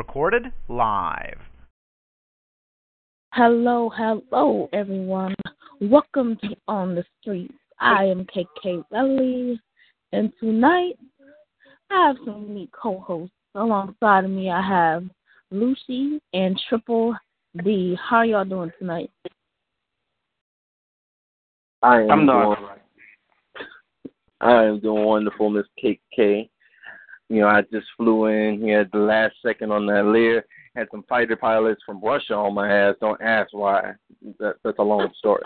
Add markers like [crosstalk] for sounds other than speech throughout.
Recorded live. Hello, hello, everyone. Welcome to On the Streets. I am KK Belly, and tonight I have some unique co-hosts. Alongside of me, I have Lucy and Triple D. How are y'all doing tonight? I am I'm doing doing I am doing wonderful, Miss KK. You know, I just flew in here at the last second on that Lear. Had some fighter pilots from Russia on my ass. Don't ask why. That, that's a long story.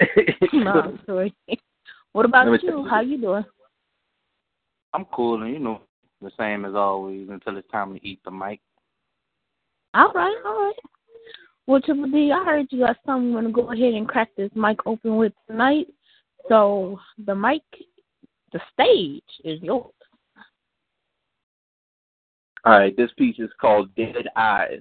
[laughs] no, sorry. What about Let me you? check. How you doing? I'm cool, and you know, the same as always until it's time to eat the mic. All right, all right. Well, Triple D, I heard you got something you want to go ahead and crack this mic open with tonight. So the mic, the stage is yours. All right, this piece is called Dead Eyes.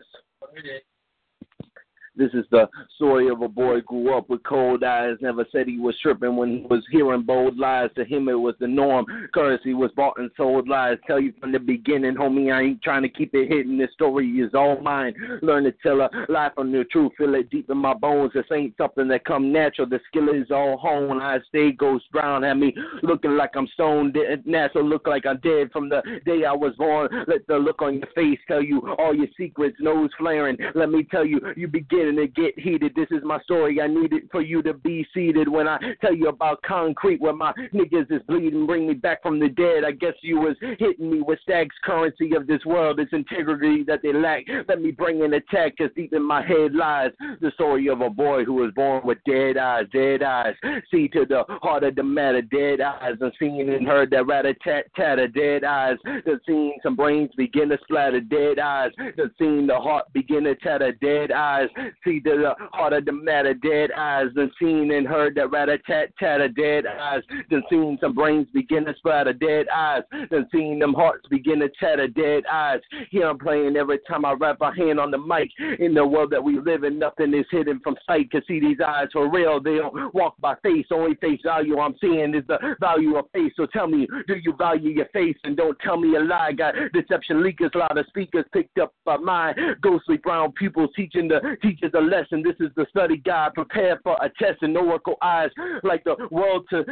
This is the story of a boy grew up with cold eyes. Never said he was tripping when he was hearing bold lies. To him, it was the norm. Currency was bought and sold lies. Tell you from the beginning, homie, I ain't trying to keep it hidden. This story is all mine. Learn to tell a lie from the truth. Feel it deep in my bones. This ain't something that come natural. The skill is all honed. I stay ghost brown. Had me looking like I'm stoned. Natural look like I'm dead from the day I was born. Let the look on your face tell you all your secrets. Nose flaring. Let me tell you, you beginning to get heated. This is my story. I need it for you to be seated. When I tell you about concrete, where my niggas is bleeding, bring me back from the dead. I guess you was hitting me with stacks currency of this world. It's integrity that they lack. Let me bring an attack, cause deep in my head lies the story of a boy who was born with dead eyes, dead eyes. See to the heart of the matter, dead eyes. And seen and heard that rat a tat tatter, dead eyes. The seen some brains begin to splatter, dead eyes. The seen the heart begin to tatter, dead eyes. See the heart of the matter, dead eyes. The seen and heard that rat a tat tatter, dead eyes. The seen some brains begin to splatter, dead eyes. The seen them hearts begin to tatter, dead eyes. Here I'm playing every time I wrap my hand on the mic. In the world that we live in, nothing is hidden from sight. Cause see these eyes for real, they don't walk by face. Only face value I'm seeing is the value of face. So tell me, do you value your face? And don't tell me a lie. Got deception leakers, lot of speakers picked up by my ghostly brown pupils teaching the teachers a lesson. This is the study guide. Prepare for a test and oracle eyes like the world to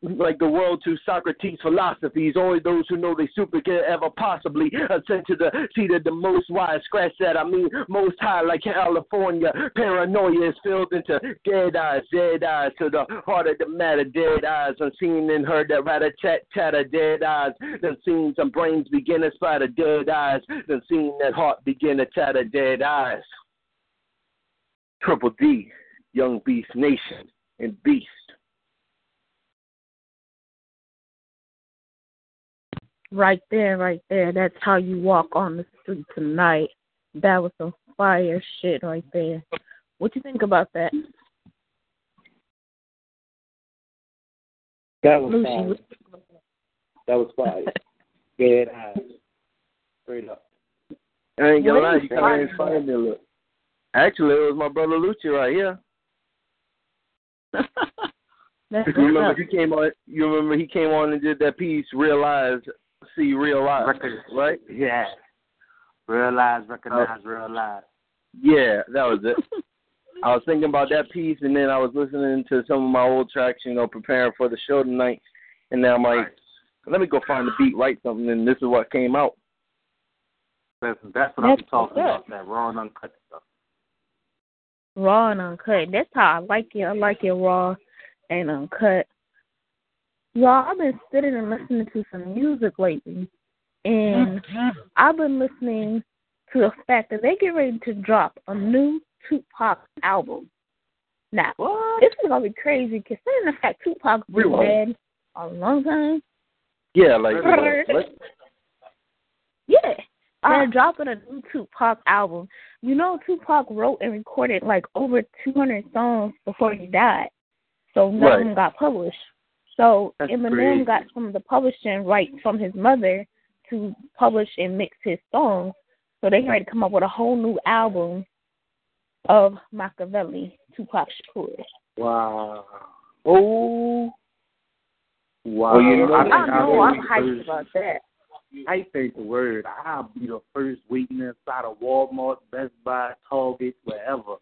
like the world to Socrates' philosophies. Only those who know they super can ever possibly ascend to the seat of the most wise. Scratch that, I mean most high like California. Paranoia is filled into dead eyes, dead eyes to the heart of the matter, dead eyes. Unseen and heard that rat a tat tatter, dead eyes. Then seen some brains begin to splatter, dead eyes. Then seen that heart begin to tatter, dead eyes. Triple D, Young Beast Nation, and Beast. Right there, right there. That's how you walk on the street tonight. That was some fire shit right there. What you think about that? That was Lucy, fire. That was fire. [laughs] Dead eyes. Straight up. I ain't gonna What lie, is you kind of fire? inspired me a little. Actually, it was my brother Lucci right here. [laughs] [laughs] You remember what's he came on? You remember he came on and did that piece, realize, see, realize, Record- right? Yeah. Realize, recognize, uh, realize. Yeah, that was it. [laughs] I was thinking about that piece, and then I was listening to some of my old tracks, you know, preparing for the show tonight, and now I'm like, let me go find the beat, write something, and this is what came out. That's, that's what I'm talking what's about, that raw and uncut stuff. Raw and uncut. That's how I like it. I like it raw and uncut. Y'all, I've been sitting and listening to some music lately, and I've been listening to the fact that they get ready to drop a new Tupac album. Now, this is gonna be crazy considering the fact Tupac's been Really? dead a long time. Yeah, like Right. [laughs] Yeah. Ah. They're dropping a new Tupac album. You know, Tupac wrote and recorded like over 200 songs before he died. So none Right. of them got published. So That's Eminem crazy. got some of the publishing rights from his mother to publish and mix his songs. So they ready to come up with a whole new album of Makaveli, Tupac Shakur. Wow. Oh. Wow. Well, you know, I I think know I'll I'm be the hyped about that. I think the word. I'll be the first waiting inside of Walmart, Best Buy, Target, wherever.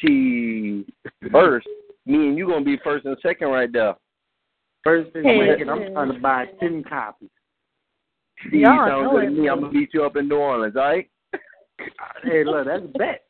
She first. Me and you gonna be first and second right there. First and Hey, second, I'm listen. trying to buy ten copies. See, Y'all sound know good it, to me. I'm gonna beat you up in New Orleans, all right? Hey, look, that's a bet.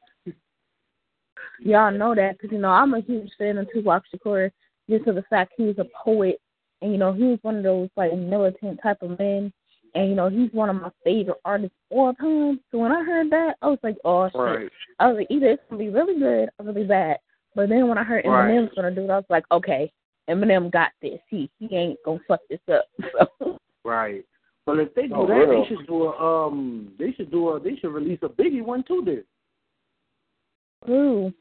Y'all know that because you know I'm a huge fan of Tupac Shakur just for the fact he was a poet and you know he was one of those like militant type of men and you know he's one of my favorite artists all time. So when I heard that, I was like, oh shit. Right. I was like, either it's gonna be really good or really bad. But then when I heard Right. Eminem's gonna do it, I was like, okay, Eminem got this. He he ain't gonna fuck this up. [laughs] So Right. Well, if they do Oh, that, really? they should do a um. They should do a. They should release a Biggie one too. Then. Ooh.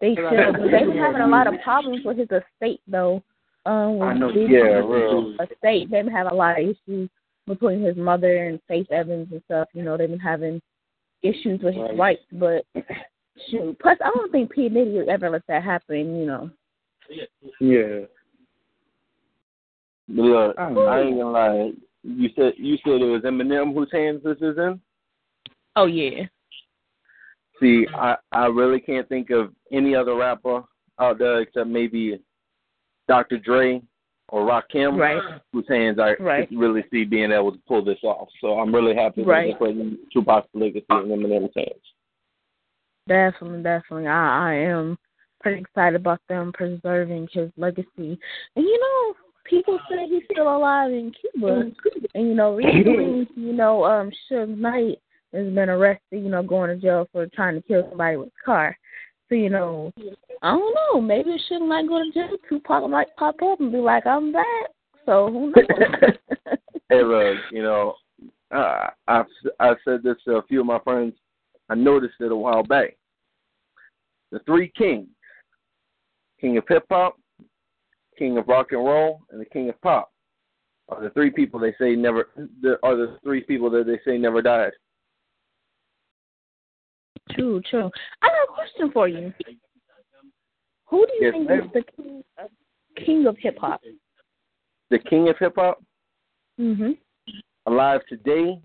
They should. They've been having a lot of problems with his estate though. Um, I know. Yeah, real. estate, they've been having a lot of issues between his mother and Faith Evans and stuff. You know, they've been having issues with his rights, but shoot. Plus, I don't think P Diddy would ever let that happen. You know. Yeah. Look, I. I ain't gonna lie. You said you said it was Eminem whose hands this is in. Oh yeah. See, I I really can't think of any other rapper out there except maybe Dr. Dre or Rakim, Right. whose hands I Right. could really see being able to pull this off. So I'm really happy that Right. they're putting Tupac's legacy in Eminem's hands. Definitely, definitely. I I am pretty excited about them preserving his legacy. And you know, people say he's still alive in Cuba. And you know, recently, you know, um Suge Knight has been arrested, you know, going to jail for trying to kill somebody with a car. So, you know, I don't know, maybe it shouldn't Knight go to jail, Tupac might pop up and be like, I'm back. So who [laughs] knows? Hey, look, you know, uh, I've I've said this to a few of my friends. I noticed it a while back. The three kings: King of hip hop, King of rock and roll, and the King of pop are the three people they say never. The, are the three people that they say never died. True, true. I got a question for you. Who do you Yes, think ma'am. is the king of, king of hip hop? The King of hip hop Mm Mhm. alive today.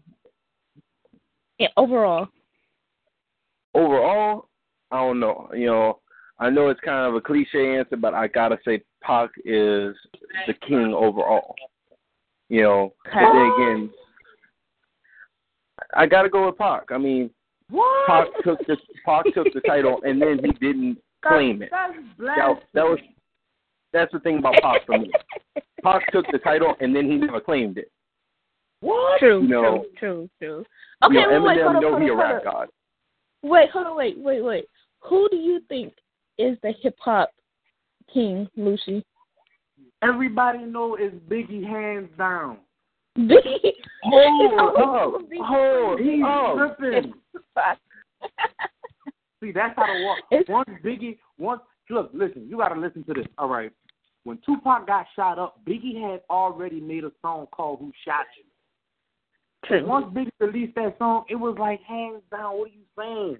Yeah, overall. Overall, I don't know. You know, I know it's kind of a cliche answer, but I gotta say Pac is the king overall. You know, then again, I gotta go with Pac. I mean, What? Pac took the Pac took the title and then he didn't claim it. That's That, that was that's the thing about Pac for me. [laughs] Pac took the title and then he never claimed it. What? True, You know- true, true, true. Okay, you know, wait, wait, hold on, know hold he a rap on. god. Wait, hold on, wait, wait, wait. Who do you think is the hip hop king, Lucy? Everybody know it's Biggie hands down. Biggie. Hold [laughs] up, hold He's up. tripping. [laughs] See, that's how the walk. Once Biggie, once look, listen, you gotta listen to this. All right. When Tupac got shot up, Biggie had already made a song called "Who Shot You." True. Once Biggie released that song, it was like hands down. What are you saying?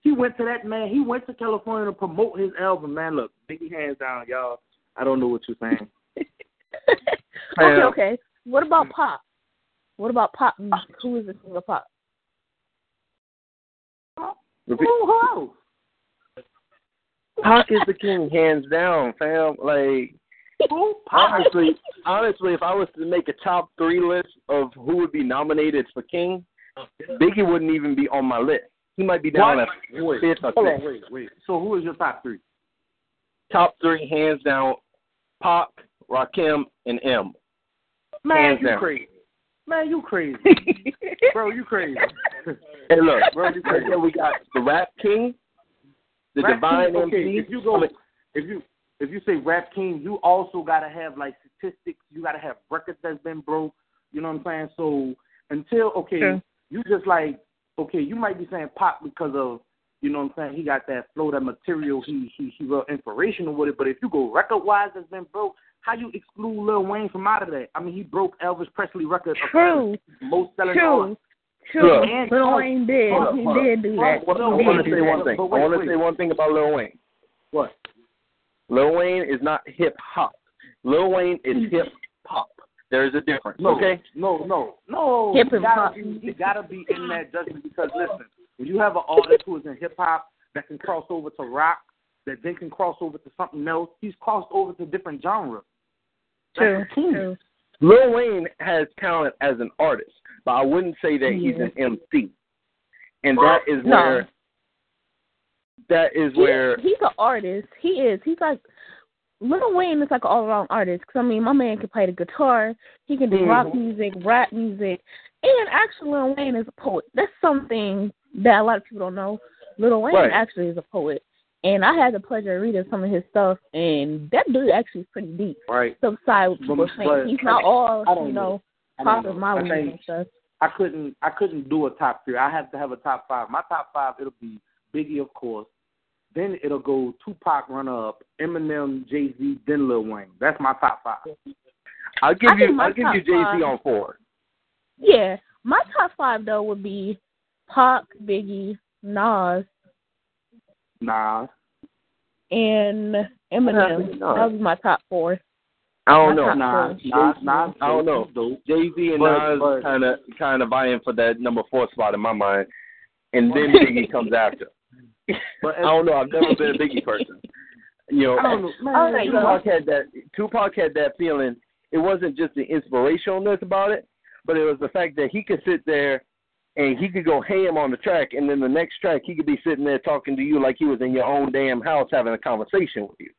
He went to that man. He went to California to promote his album. Man, look, Biggie hands down, y'all. I don't know what you're saying. [laughs] okay, okay. What about pop? What about pop? Uh, Who is the king of pop? Repeat. Who else? Pac is the king, hands down, fam. Like honestly, honestly, if I was to make a top three list of who would be nominated for king, Biggie wouldn't even be on my list. He might be down What? at Wait, fifth or hold on, sixth. wait, wait. So who is your top three? Top three, hands down. Pac, Rakim, and M. Man, Hands you down. crazy. Man, you crazy. [laughs] Bro, you crazy. [laughs] And look, Bro, you and we got the Rap King, the Rap Divine King, okay, MC. If you go, if you if you say rap king, you also gotta have like statistics. You gotta have records that's been broke. You know what I'm saying? So until okay, True. you just like okay, you might be saying pop because of you know what I'm saying. He got that flow, that material. He he he real inspirational with it. But if you go record wise, that's been broke. How you exclude Lil Wayne from out of that? I mean, he broke Elvis Presley record. True. Most selling True. artist. True. And- Lil Wayne did. Hold up, he hold up. did do that. Hold up, I He want did to say one thing. But I want to say one thing about Lil Wayne. What? Lil Wayne is not hip hop. Lil Wayne is mm. hip hop. There is a difference. No, Okay. no, no, no. Hip he and gotta pop. be, he gotta be in that judgment because listen, when you have an artist who is in hip hop that can cross over to rock, that then can cross over to something else, he's crossed over to different genres. True. That's. True. Lil Wayne has talent as an artist, but I wouldn't say that he's an MC. And that is No. where that is He- where he's an artist. He is. He's like Lil Wayne is like an all around artist. Cause I mean, my man can play the guitar. He can do rock Mhm. music, rap music, and actually, Lil Wayne is a poet. That's something that a lot of people don't know. Lil Wayne Right. actually is a poet, and I had the pleasure of reading some of his stuff, and that dude actually is pretty deep. Right. Some side what people But- saying. He's not all I don't you know. know I pop don't and know. I Molly think- and stuff. I couldn't I couldn't do a top three. I have to have a top five. My top five it'll be Biggie of course. Then it'll go Tupac runner up, Eminem, Jay Z, then Lil Wayne. That's my top five. I'll give I you I'll give you Jay Z on four. Yeah, my top five though would be Pac, Biggie, Nas, Nah. and Eminem. That was my top four. I don't know. top Nah, four. nah, nah. I don't know. Dope. Jay Z and But- Nas kind of kind of vying for that number four spot in my mind, and then Biggie comes after. [laughs] But I don't know. I've never been a Biggie person. You know, I don't know. Man, there you go. Tupac had that. Tupac had that feeling. It wasn't just the inspirationalness about it, but it was the fact that he could sit there and he could go ham on the track, and then the next track he could be sitting there talking to you like he was in your own damn house having a conversation with you.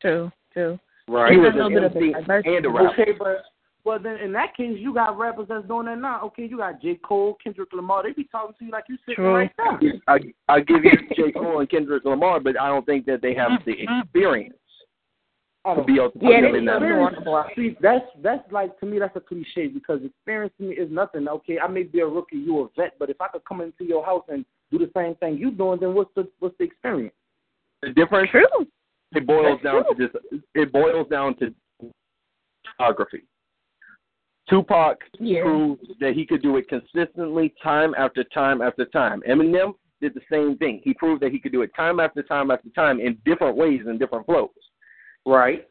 True, true. Right. He And was a little an bit of MC and a rapper. Okay, but well then in that case you got rappers that's doing that now. Okay, you got J. Cole, Kendrick Lamar. They be talking to you like you sitting True. right there. I I give you J Cole and Kendrick Lamar, but I don't think that they have the [laughs] experience I to don't be able to put Yeah, them in that. still Experience, doing the block. see, that's that's like to me that's a cliche because experience to me is nothing. Okay, I may be a rookie, you a vet, but if I could come into your house and do the same thing you're doing, then what's the what's the experience? The difference True. it boils That's down to just it boils down to geography. Tupac Yeah. proved that he could do it consistently time after time after time. Eminem did the same thing. He proved that he could do it time after time after time in different ways and different flows. Right.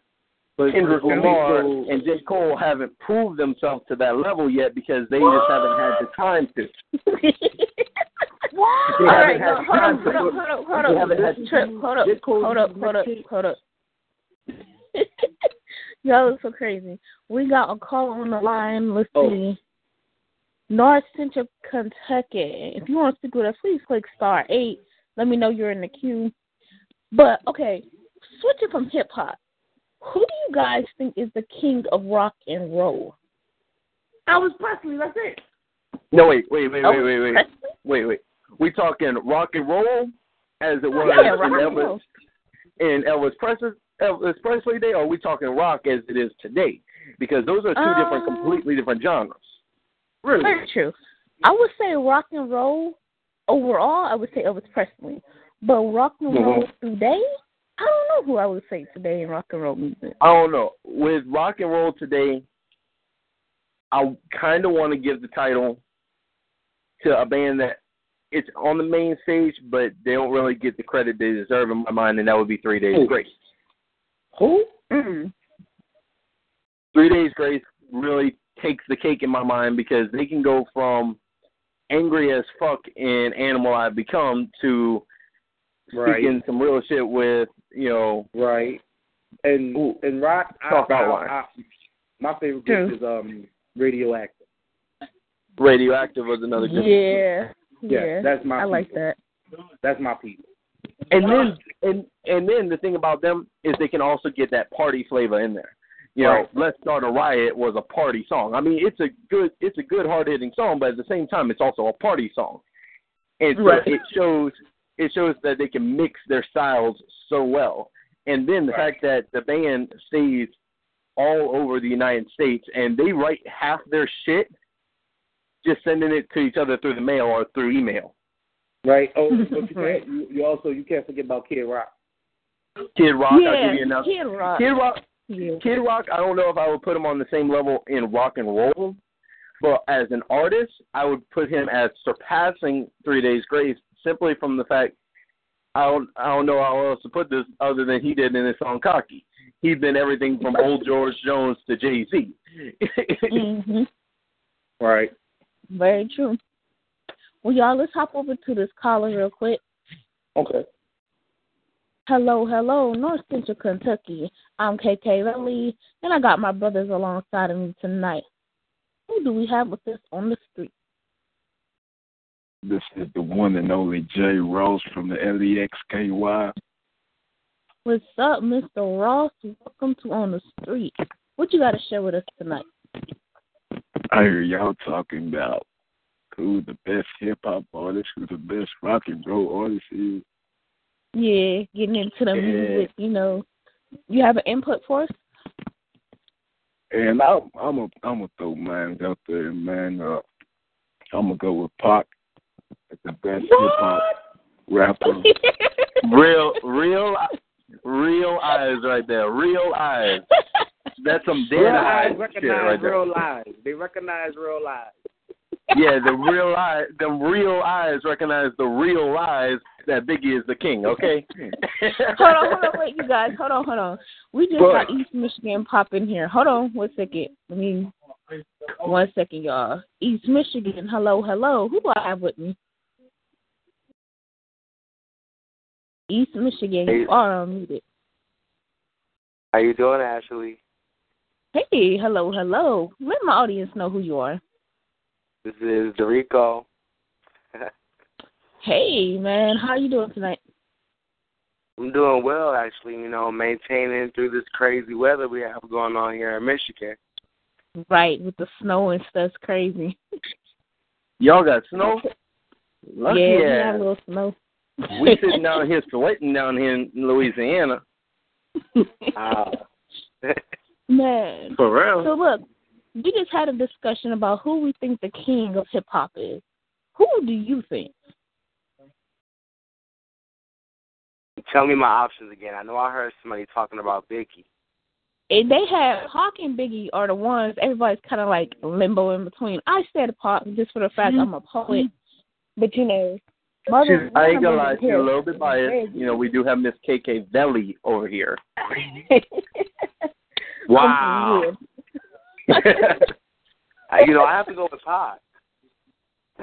But Kendrick Lamar so- and J. Cole haven't proved themselves to that level yet because they just haven't had the time to. [laughs] All haven't right, had no, hold time up, to hold up, hold up, hold they up. haven't Trip, hold up, Cole hold up, is hold up, hold up. Y'all are so crazy. We got a call on the line. Let's Oh. see. North Central Kentucky. If you want to speak with us, please click star eight. Let me know you're in the queue. But okay, switching from hip hop, who do you guys think is the king of rock and roll? Elvis Presley, that's it. No, wait, wait, wait, wait, wait, wait, wait, wait. We talking rock and roll as it was Yeah, in and Elvis roll. in Elvis Presley Elvis Presley day, or are we talking rock as it is today? Because those are two different, Uh, completely different genres. Really? Very true. I would say rock and roll overall. I would say Elvis Presley, but rock and Mhm. roll today, I don't know who I would say today in rock and roll music. I don't know. With rock and roll today, I kind of want to give the title to a band that it's on the main stage, but they don't really get the credit they deserve in my mind, and that would be Three Days Who? Grace. Who? Mm. Three Days Grace really takes the cake in my mind because they can go from angry as fuck in Animal I've Become to Right. speaking some real shit with, you know, Right. And Ooh. and rock. Talk I, I, outline. I, my favorite True. group is um Radioactive. Radioactive was another good Yeah, Yeah, yeah, that's my I like that. That's my people. And then and and then the thing about them is they can also get that party flavor in there. You know, Right. Let's Start a Riot was a party song. I mean, it's a good it's a good hard hitting song, but at the same time it's also a party song. And so Right. it shows it shows that they can mix their styles so well. And then the fact that the band stays all over the United States and they write half their shit just sending it to each other through the mail or through email. Right. Oh, [laughs] but you can't. You, you also you can't forget about Kid Rock. Kid Rock, I'll give you enough. Kid Rock. Kid Rock, Yeah. Kid Rock, I don't know if I would put him on the same level in rock and roll, but as an artist, I would put him as surpassing Three Days Grace simply from the fact I don't I don't know how else to put this other than he did in his song Cocky. He's been everything from old George Jones to Jay Z. hmm [laughs] Right. Very true. Well, y'all, let's hop over to this caller real quick. Okay. Hello, hello, North Central Kentucky. I'm KK Lily, and I got my brothers alongside of me tonight. Who do we have with us on the street? This is the one and only Jay Ross from the LEXKY. What's up, Mr. Ross? Welcome to On the Street. What you got to share with us tonight? I hear y'all talking about who the best hip hop artist, who the best rock and roll artist is. Yeah, getting into the Yeah. music, you know. You have an input for us? And I'm I'm a I'm gonna throw mine out there, man. Uh, I'm gonna go with Pac as the best hip hop rapper. real real real eyes right there. Real eyes. That's some dead Real eyes eyes shit recognize right there. real lies. They recognize real eyes. Yeah, the real eye, the real eyes recognize the real eyes that Biggie is the king. Okay. [laughs] hold on, hold on, wait, you guys. Hold on, hold on. We just What? got East Michigan popping here. Hold on, one second. I mean, one second, y'all. East Michigan, hello, hello. Who do I have with me? East Michigan, you are unmuted. How you doing, Ashley? Hey, hello, hello. Let my audience know who you are. This is Deriko. [laughs] Hey, man, how you doing tonight? I'm doing well, actually. You know, maintaining through this crazy weather we have going on here in Michigan. Right, with the snow and stuff, crazy. Y'all got snow? Lucky [laughs] yeah, we got a little snow. We sitting down here sweating down here in Louisiana. Wow. [laughs] Ah. Man. For real. So look, we just had a discussion about who we think the king of hip hop is. Who do you think? Tell me my options again. I know I heard somebody talking about Biggie. And they have Pac and Biggie are the ones everybody's kind of like limbo in between. I said Pac just for the fact mm-hmm. I'm a poet, but you know, mother. She's, I ain't gonna lie, she's a little bit biased. Crazy. You know, we do have Miss KK Valley over here. [laughs] Wow. I, [laughs] you know, I have to go with Pac.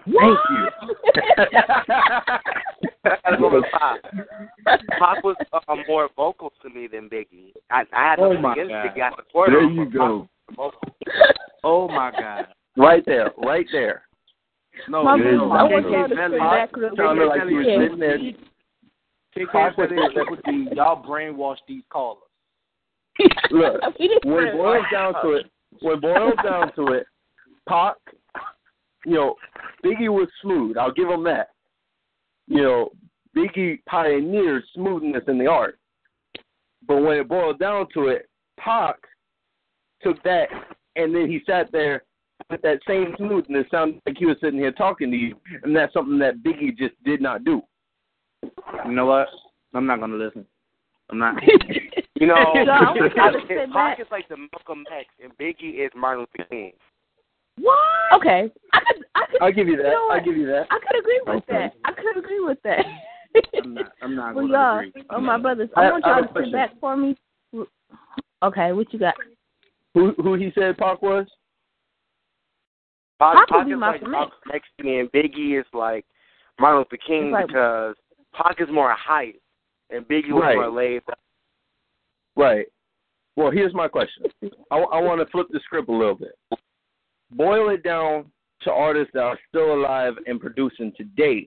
Thank you. [laughs] I go with Pac. Pac was uh, more vocal to me than Biggie. I, I had Oh, nothing my against God. Biggie. I support There him. you go. Pac. Oh my God. right there, right there. No, My Yeah, you I go. want y'all to KK sit Valley. back real Sounded like you were sitting there. KK said it would be y'all brainwash these callers. [laughs] Look, [laughs] when it said- boils down to it, when it boils down to it, Pac, you know, Biggie was smooth. I'll give him that. You know, Biggie pioneered smoothness in the art. But when it boiled down to it, Pac took that and then he sat there with that same smoothness, sounded like he was sitting here talking to you, and that's something that Biggie just did not do. You know what? I'm not gonna listen. I'm not. [laughs] You know, No, I want y'all to sit Pac is like the Malcolm X, and Biggie is Martin Luther King. What? Okay, I could, I could, I'll give you that. You know? I'll give you that. I could agree with Okay. that. I could agree with that. I'm not. I'm not well, y'all, agree. oh my brothers, I I- want y'all a to sit back for me. Okay, what you got? Who who he said Pac was? Pac, Pac would Pac be is like Malcolm X. To me, and Biggie is like Martin Luther King It's like- because Pac is more hype, and Biggie was Right. more laid back. Right. Well, here's my question. I, I want to [laughs] flip the script a little bit. Boil it down to artists that are still alive and producing today.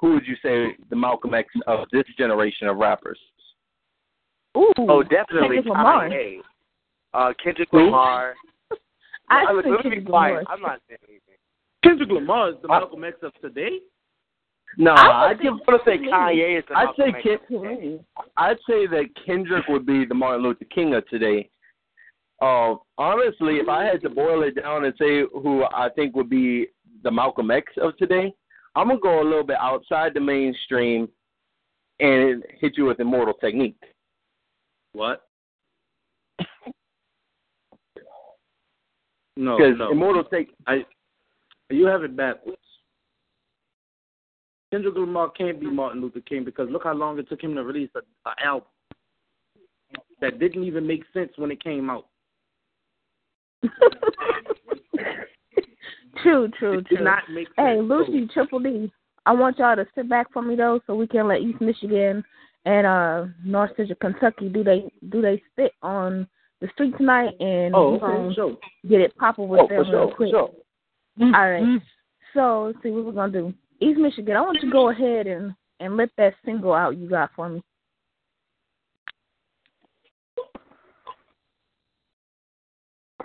Who would you say the Malcolm X of this generation of rappers? Ooh, Oh, definitely Kendrick Lamar. Kanye. Uh, Kendrick Who? Lamar. I Uh, think let me be Kendrick quiet. Lamar. I'm not saying anything. Kendrick Lamar is the Malcolm X of today. No, I I'd would give. Gonna say Kanye is the I'd say Malcolm Ken, I'd say that Kendrick would be the Martin Luther King of today. Uh, honestly, if I had to boil it down and say who I think would be the Malcolm X of today, I'm gonna go a little bit outside the mainstream and hit you with Immortal Technique. What? No, Because no. Immortal take. I, you have it backwards. Kendrick Lamar can't be Martin Luther King because look how long it took him to release a, a album that didn't even make sense when it came out. [laughs] true, true, It did true. not make sense. Hey, Lucy, Triple D. I want y'all to sit back for me though, so we can let East Michigan and uh North Central Kentucky do they do they spit on the street tonight, and Oh, okay, gonna sure. get it popping with Oh, them for real sure, quick. sure. All right. Mm-hmm. So let's see what we're gonna do. East Michigan, I want you to go ahead and and let that single out you got for me.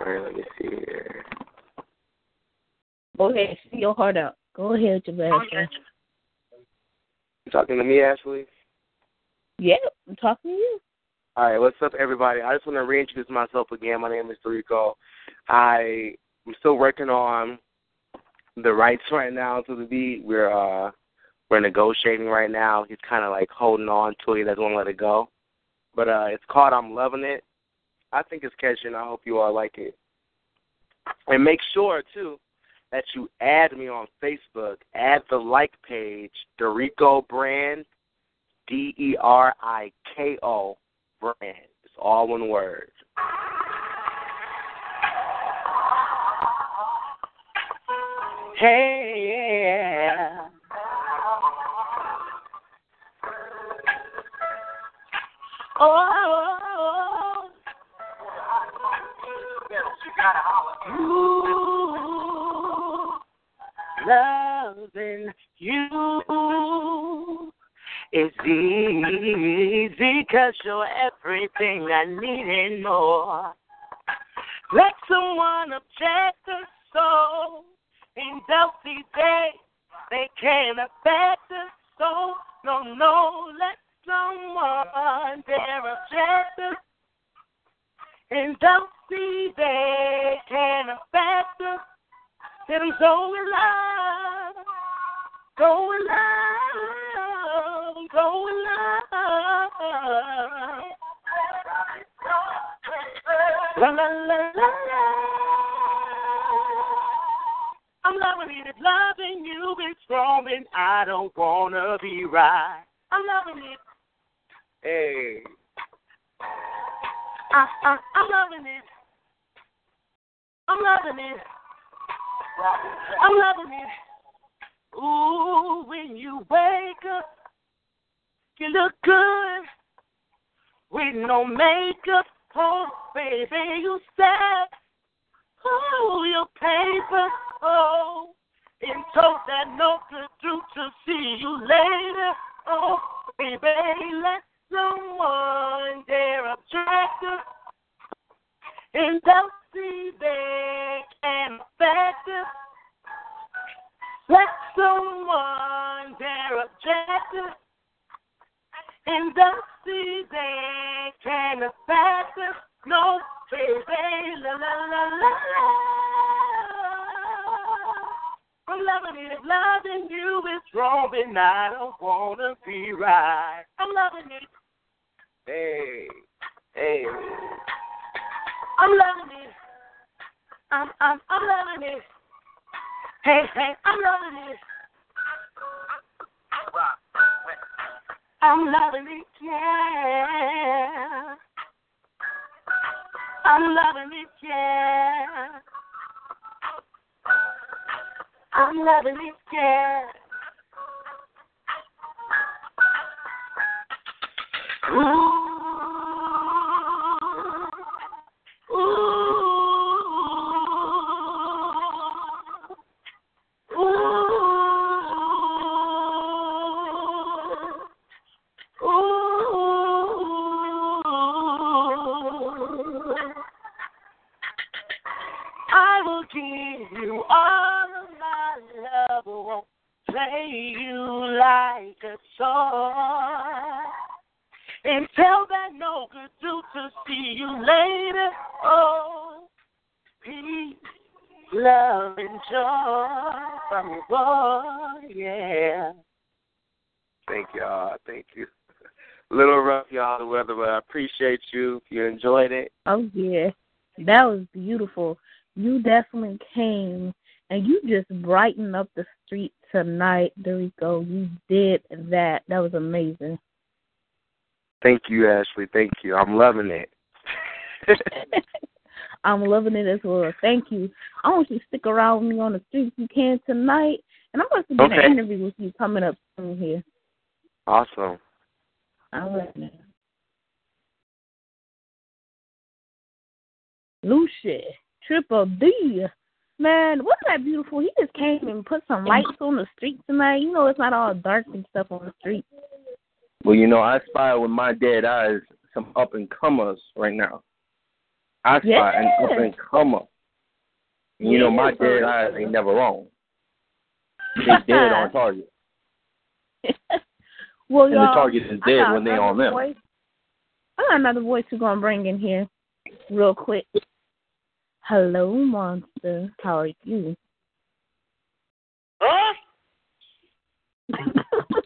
All right, let me see here. Go ahead, see your heart out. Go ahead, your bad friend. You talking to me, Ashley? Yep, I'm talking to you. All right, what's up, everybody? I just want to reintroduce myself again. My name is Rico. I am still working on the rights right now to the beat. We're uh we're negotiating right now. He's kind of like holding on to it. He doesn't want to let it go. But uh it's called I'm Loving It. I think it's catchy, and I hope you all like it. And make sure too that you add me on Facebook. Add the like page, Deriko Brand, D E R I K O brand. It's all one word. Hey, yeah. Oh, oh, oh. Ooh, loving you is easy cause you're everything I need and more. Let someone object the soul in Delphi Day. They can't affect the soul. No, no, let someone dare object the in Delphi Day can affect the then I'm so in love, so in love, so in love. La la la la la. I'm loving it, loving you is wrong, and I don't wanna be right. I'm loving it. Hey. I, I, I'm loving it. I'm loving it. I'm loving it. Ooh, when you wake up, you look good with no makeup. Oh, baby, you said, oh, your paper. Oh, and told that note to do to see you later. Oh, baby, let someone dare object. And don't see they can affect. Let someone dare object And don't see they can affect us. No, baby, la la la la. I'm loving it. Loving you is wrong, then I don't wanna be right. I'm loving it. Hey, hey. I'm loving it. I'm I'm I'm loving it. Hey, hey, I'm loving it. I'm loving it, yeah. I'm loving it, yeah. I'm loving it, yeah. Ooh. Joy from your boy, yeah. Thank y'all. Thank you. A [laughs] little rough, y'all, the weather, but I appreciate you. If you enjoyed it, Oh yeah, that was beautiful. You definitely came and you just brightened up the street tonight, Deriko. You did that. That was amazing. thank you, Ashley. Thank you. I'm loving it. [laughs] [laughs] I'm loving it as well. Thank you. I want you to stick around with me on the street if you can tonight. And I'm going to do Okay. an interview with you coming up soon here. awesome. I'm loving it. Lucia, Triple D. Man, wasn't that beautiful? He just came and put some lights on the street tonight. You know, it's not all dark and stuff on the street. Well, you know, I spy with my dead eyes some up and comers right now. I spy Yeah. an up and comer. And you know, my Yeah. dead eyes ain't never wrong. They dead on [laughs] target. [laughs] well, And the target is dead when they another on them. Voice. I got another voice we're gonna bring in here, real quick. Hello, monster. How are you? Huh? [laughs]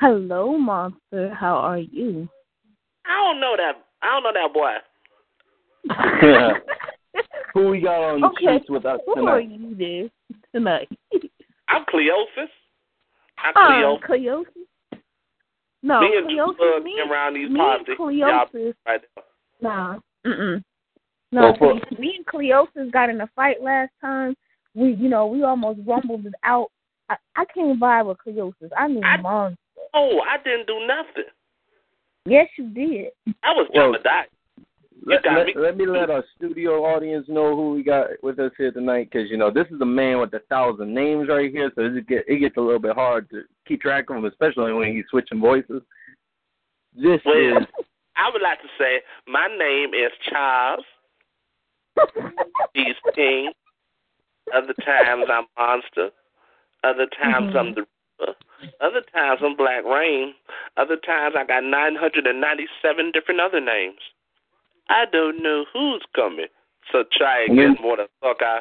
Hello, monster. How are you? I don't know that. I don't know that boy. [laughs] Who we got on the Okay, streets with us tonight? Who are tonight? you there tonight? I'm Cleophas. I'm Uh, Cleophas. Cleophas? No, me and Cleophas. Doug me, came around these me parts. and Y'all Cleophas. right. Nah, mm-mm. No, Well, for- see, me and Cleophas got in a fight last time. We, you know, we almost rumbled it out. I, I can't vibe with Cleophas. I mean, I- monster. Oh, I didn't do nothing. Yes, you did. I was Well, jumping that. Let, got let, me. let me let our studio audience know who we got with us here tonight, because you know this is a man with a thousand names right here, so it get it gets a little bit hard to keep track of him, especially when he's switching voices. This Well, is I would like to say my name is Charles. He's King. Other times I'm Monster. Other times I'm mm-hmm. the Reaper. Other times I'm Black Rain. Other times I got 997 different other names. I don't know who's coming. So try again, more the fuck I.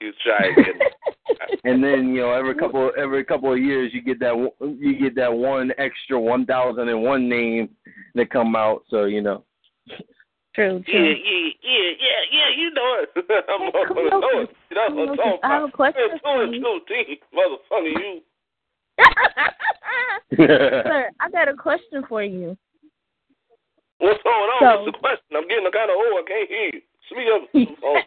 You try again. [laughs] and then you know every couple every couple of years you get that one- you get that one extra one thousand and one name that come out, so you know. True, yeah, true. yeah, yeah, yeah, yeah. You know it. [laughs] I'm Hey, gonna Cleophas, know it. You know what I'm Cleophas, talking I have a about. question Two for and two teams, motherfucker. You. [laughs] Sir, I got a question for you. What's going on? So- What's the question? I'm getting a kind of old. I can't hear you. Speak up.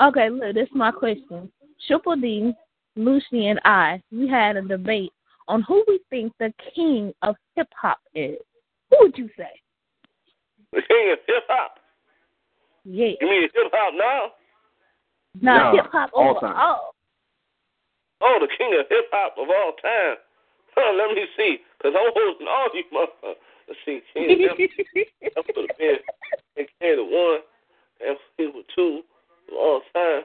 Oh, [laughs] okay, look, this is my question. Triple D, Lucy, and I, we had a debate on who we think the king of hip hop is. Who would you say? the king of hip hop. Yeah. You mean hip hop now? Now No, hip hop all time. overall. Oh, the king of hip hop of all time. Huh, let me see, cause I'm holding all you motherfuckers. Let's see, king of hip hop. That would have been and carry the one and he was two of all time.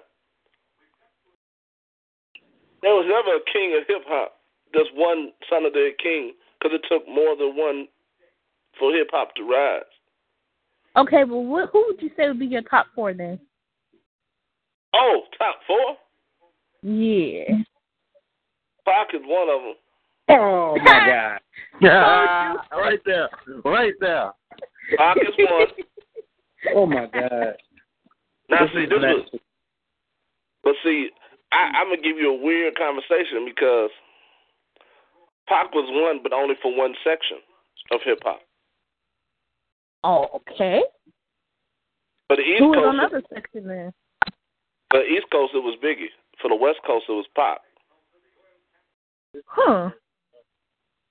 There was never a king of hip hop. Just one son of the king, because it took more than one for hip hop to rise. Okay, well, what, who would you say would be your top four then? Oh, top four? Yeah. Pac is one of them. Oh my Told [laughs] god! right there, right there. Pac is one. Oh my god! Now This see, is this was, but see, I, I'm gonna give you a weird conversation because Pac was one, but only for one section of hip hop. Oh, okay. For the East Who was Coast, on the other section then? for the East Coast it was Biggie. For the West Coast it was Pac. Huh.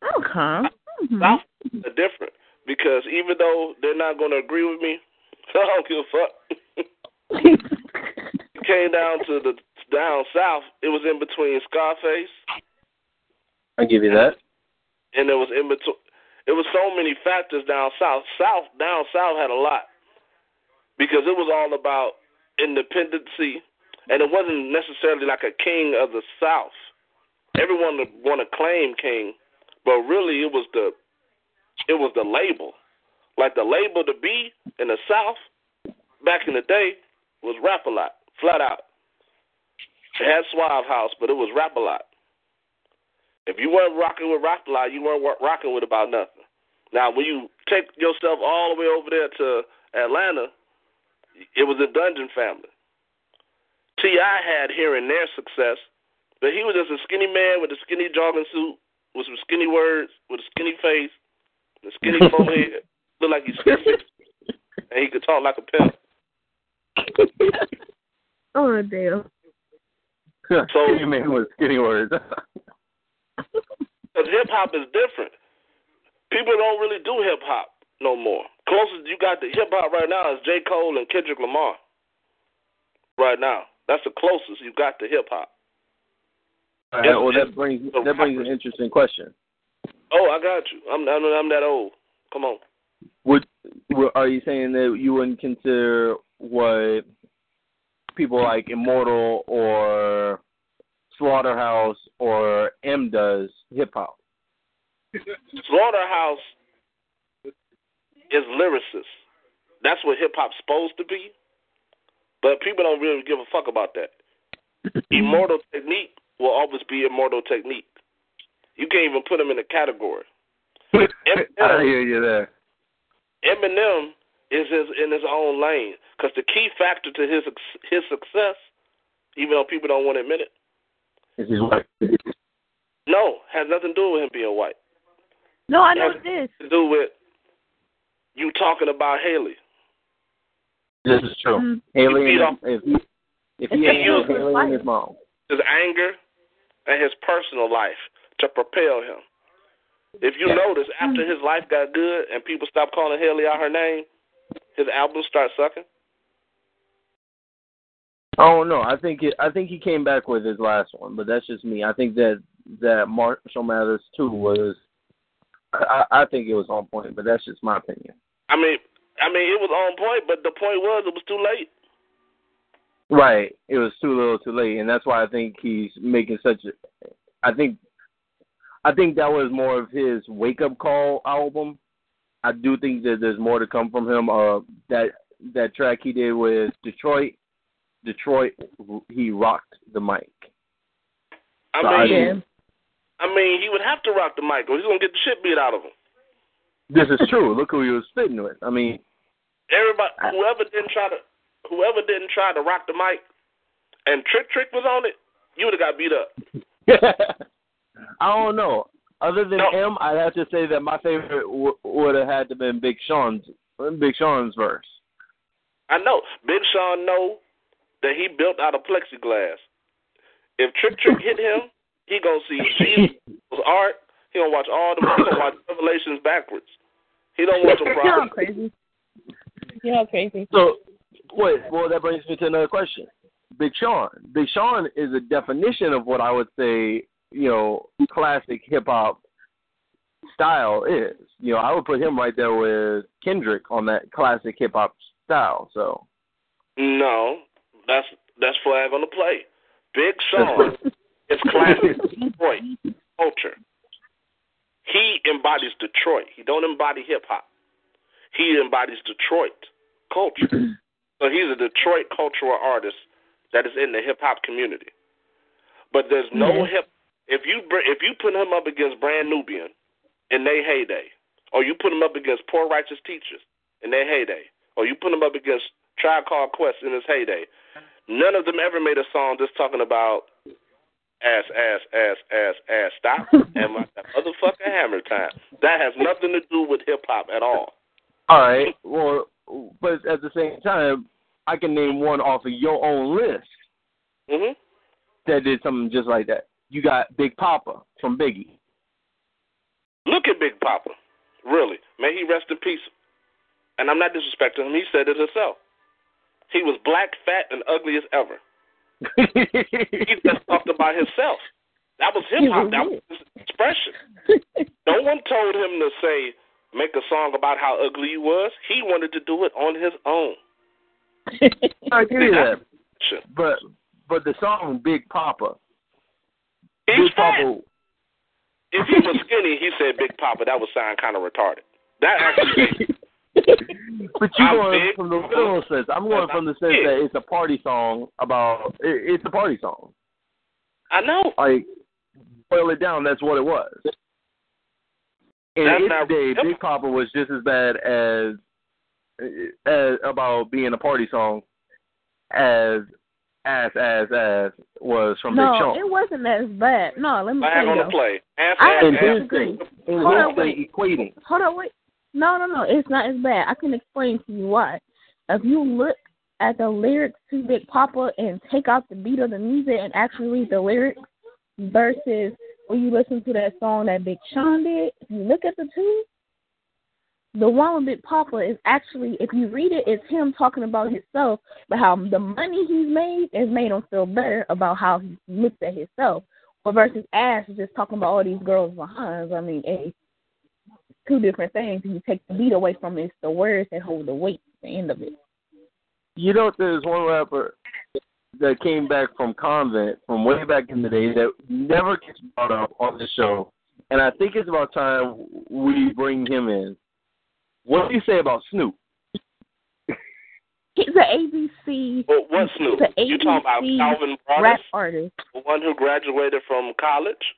Okay. Mhm. South are different because even though they're not gonna agree with me, [laughs] I don't give a fuck. [laughs] came down to the down south. It was in between Scarface I give you that. and there was in between. It was so many factors down south. South down south had a lot because it was all about independency and it wasn't necessarily like a king of the South. Everyone would want to claim king, but really it was the it was the label. Like the label to be in the South back in the day was Rap-A-Lot, flat out. It had Suave House, but it was Rap-A-Lot. If you weren't rocking with Rap-A-Lot, you weren't rocking with about nothing. Now, when you take yourself all the way over there to Atlanta, it was a Dungeon family. T.I. had here and there success, but he was just a skinny man with a skinny jogging suit, with some skinny words, with a skinny face, a skinny [laughs] forehead, looked like he's skinny, and he could talk like a pimp. [laughs] oh damn. So you mean with skinny words? Because hip hop is different. People don't really do hip hop no more. Closest you got to hip hop right now is J. Cole and Kendrick Lamar. Right now, that's the closest you got to hip hop. All right, well, that brings that brings an interesting question. Oh, I got you. I'm I'm, I'm that old. Come on. Would, would are you saying that you wouldn't consider what people like Immortal or Slaughterhouse or M does hip hop? Slaughterhouse is lyricist. That's what hip hop's supposed to be. But people don't really give a fuck about that. [clears throat] immortal technique will always be immortal technique. You can't even put him in a category. [laughs] I hear you there. Eminem is his, in his own lane because the key factor to his his success, even though people don't want to admit it, Is his white? no, has nothing to do with him being white. No, I know this. to do with you talking about Hailie. This is true. Mm. Hailie, beat and, if he, if he It's ain't Hailie and his mom. His anger and his personal life to propel him. If you notice, after mm. his life got good and people stopped calling Hailie out her name, his albums start sucking. Oh no, I think it, I think he came back with his last one, but that's just me. I think that that Marshall Mathers too was. I, I think it was on point, but that's just my opinion. I mean, I mean, it was on point, but the point was it was too late. Right, it was too little, too late, and that's why I think he's making such. a I think, I think that was more of his wake up call album. I do think that there's more to come from him. Uh, that that track he did with Detroit, Detroit, he rocked the mic. I So I mean, think- I mean, he would have to rock the mic, or he's gonna get the shit beat out of him. This is true. Look who he was spitting with. I mean, Everybody, whoever didn't try to, whoever didn't try to rock the mic, and Trick Trick was on it, you would have got beat up. [laughs] I don't know. Other than him, I'd have to say that my favorite w- would have had to been Big Sean's Big Sean's verse. I know. Big Sean know that he built out of plexiglass. If Trick Trick hit him, he gonna see Jesus' [laughs] art. He gonna watch all the. He gonna watch Revelations backwards. He don't want [laughs] some You're problems. crazy. You're crazy. So, wait. Well, that brings me to another question. Big Sean. Big Sean is a definition of what I would say, you know, classic hip hop style is. You know, I would put him right there with Kendrick on that classic hip hop style. So, No, that's that's flag on the play. Big Sean [laughs] is classic Detroit culture. He embodies Detroit. He don't embody hip hop. He embodies Detroit culture. [clears throat] so he's a Detroit cultural artist that is in the hip hop community. But there's no Mhm. hip. If you br- if you put him up against Brand Nubian in their heyday, or you put him up against Poor Righteous Teachers in their heyday, or you put him up against Tribe Called Quest in his heyday, none of them ever made a song just talking about ass, ass, ass, ass, ass. Stop [laughs] and my motherfucking hammer time. That has nothing to do with hip hop at all. all right. Well, but at the same time, I can name one off of your own list hmm that did something just like that. You got Big Poppa from Biggie. Look at Big Poppa. Really. May he rest in peace. And I'm not disrespecting him. He said it himself. He was black, fat, and ugly as ever. he [laughs] just talked about himself. That was hip hop. That was his expression. [laughs] no one told him to say, make a song about how ugly he was. He wanted to do it on his own. [laughs] I agree with that. But but the song Big Poppa. He's Big fat. Papa. If he was skinny, he said Big Poppa. That would sound kind of retarded. That actually. [laughs] But you going from the literal sense. I'm going from the sense big. that it's a party song about. It, it's a party song. I know. Like boil it down, that's what it was. And That's in not- day, Big Poppa was just as bad as, as about being a party song as as as as was from no, Big Sean. it wasn't as bad. No, let me Flag tell you. on the though. play. Ass, I ass, ass. disagree. thing, Hold on, wait. equating. Hold on, wait. No, no, no. It's not as bad. I can explain to you why. If you look at the lyrics to Big Poppa and take out the beat of the music and actually read the lyrics versus when you listen to that song that Big Sean did, if you look at the two, the one with Big Poppa is actually, if you read it, it's him talking about himself, but how the money he's made has made him feel better about how he looks at himself. But versus Ash is just talking about all these girls behind. I mean, hey, two different things. You take the beat away from it, it's the words that hold the weight at the end of it. You know, there's one rapper that came back from convent from way back in the day that never gets brought up on the show, and I think it's about time we bring him in. What do you say about Snoop? He's an ABC Well, what Snoop? The You talking about ABC Calvin rap artist. the one who graduated from college,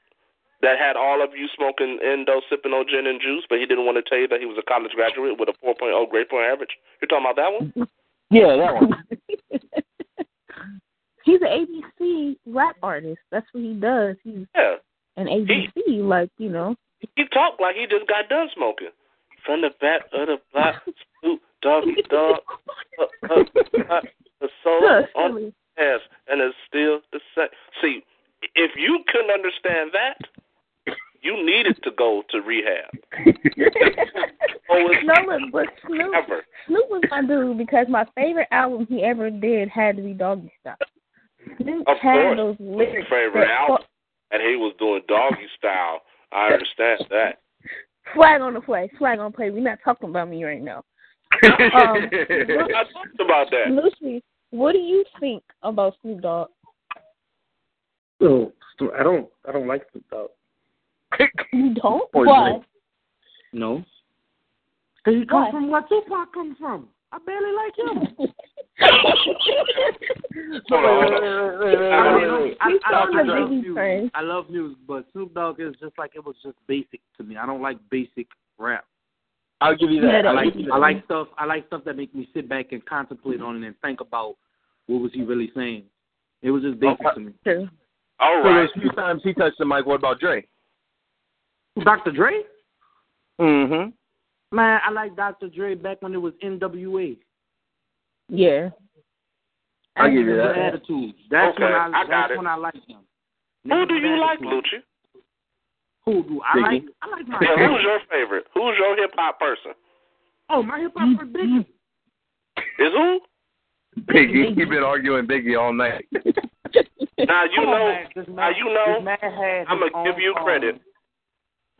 that had all of you smoking endo, sipping on gin and juice, but he didn't want to tell you that he was a college graduate with a 4.0 grade point average. You're talking about that one? [laughs] Yeah, that one. [laughs] He's an ABC rap artist. That's what he does. He's Yeah. an ABC, he, like you know. He talked like he just got done smoking. From the back of the block, Snoop Doggy Dogg, [laughs] the soul Look, on the ass, and it's still the same. See, if you couldn't understand that, you needed to go to rehab. [laughs] Oh, it's no, look, but Snoop, ever. Snoop was my dude because my favorite album he ever did had to be Doggy Style. Snoop Of had course. those lyrics. Favorite that- album, and he was doing doggy style. I understand that. Swag on the play. Swag on the play. We're not talking about me right now. Um, [laughs] I talked about that. Lucy, what do you think about Snoop Dogg? So I don't I don't like Snoop Dogg. [laughs] You don't? Or Why? No. Cause he comes Why? from where Tupac comes from. I barely like him. [laughs] Hold on, I, wait, mean, wait. I, He's I, from I the love Biggie music. train. I love music, but Snoop Dogg is just like it was just basic to me. I don't like basic rap. I'll give you that. I I'll like I that. like stuff I like stuff that make me sit back and contemplate on it and think about what was he really saying. It was just basic Okay. to me. True. All So there's a few times he touched the mic. What about Dre? Dr. Dre? Mm-hmm. Man, I like Dr. Dre back when it was NWA. Yeah. I'll give you that. Attitude. That's Okay, when I, I got that's it. when I like him. Who do you like. Lucci? Who do I Biggie. like? I like my Yeah, who's your favorite? Who's your hip hop person? Oh, my hip hop for mm-hmm. Biggie. Is who? Biggie. You've been arguing Biggie all night. Now you know. man. Man, Now you know. This man had I'm gonna give you song. credit.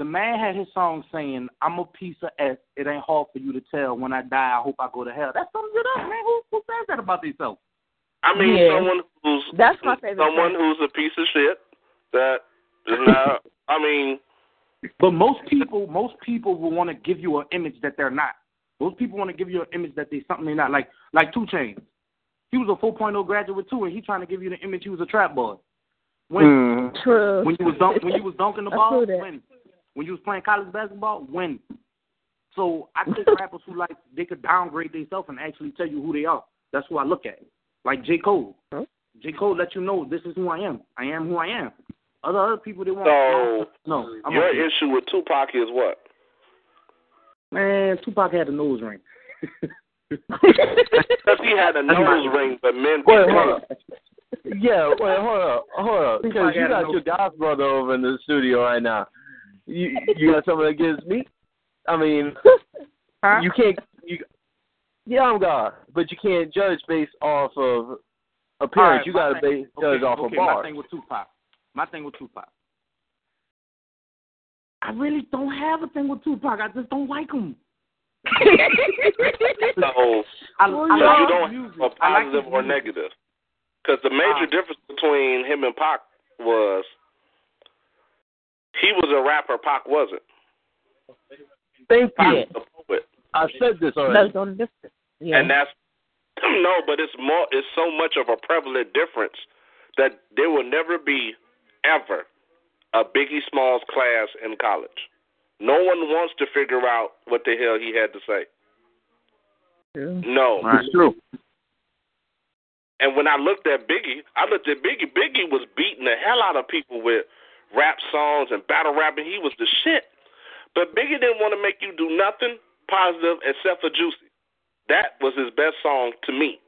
The man had his song saying, "I'm a piece of S. It ain't hard for you to tell. When I die, I hope I go to hell." That sums it up, man. Who, who says that about themselves? I mean, Yeah. someone who's That's my favorite someone person. who's a piece of shit. That is not. I mean, But most people, most people will want to give you an image that they're not. Most people want to give you an image that they're something they're not. Like like Two Chainz. He was a 4.0 graduate too, and he trying to give you the image he was a trap boy. When Mm. True. when you was dunk, when you was dunking the ball, when when you was playing college basketball, when. So I think [laughs] rappers who like they could downgrade themselves and actually tell you who they are. That's who I look at. Like J Cole. Huh? J Cole let you know this is who I am. I am who I am. Other other people they want. So, no, I'm your okay. issue with Tupac is what? man. Tupac had a nose ring. [laughs] Because he had a nose ring, but men. Wait, hold up. Yeah, wait, hold up, hold up. Because you gotta got know. your God's brother over in the studio right now. You you got something against me? I mean, [laughs] Huh? you can't. You, yeah, I'm God, but you can't judge based off of appearance. All right, you got to thing- base judge okay, off okay, of My bars. thing with Tupac. My thing with Tupac. I really don't have a thing with Tupac. I just don't like him. [laughs] So, I, Well, I so you don't music. have a I like his positive or music. negative. Because the major uh-huh. difference between him and Pac was he was a rapper, Pac wasn't. Thank Pac you. was a poet. I said this already. That's on the difference. Yeah. And that's no, but it's more. It's so much of a prevalent difference that there will never be ever a Biggie Smalls class in college. No one wants to figure out what the hell he had to say. Yeah. No. It's true. And when I looked at Biggie, I looked at Biggie. Biggie was beating the hell out of people with rap songs and battle rapping. He was the shit. But Biggie didn't want to make you do nothing positive except for Juicy. That was his best song to me.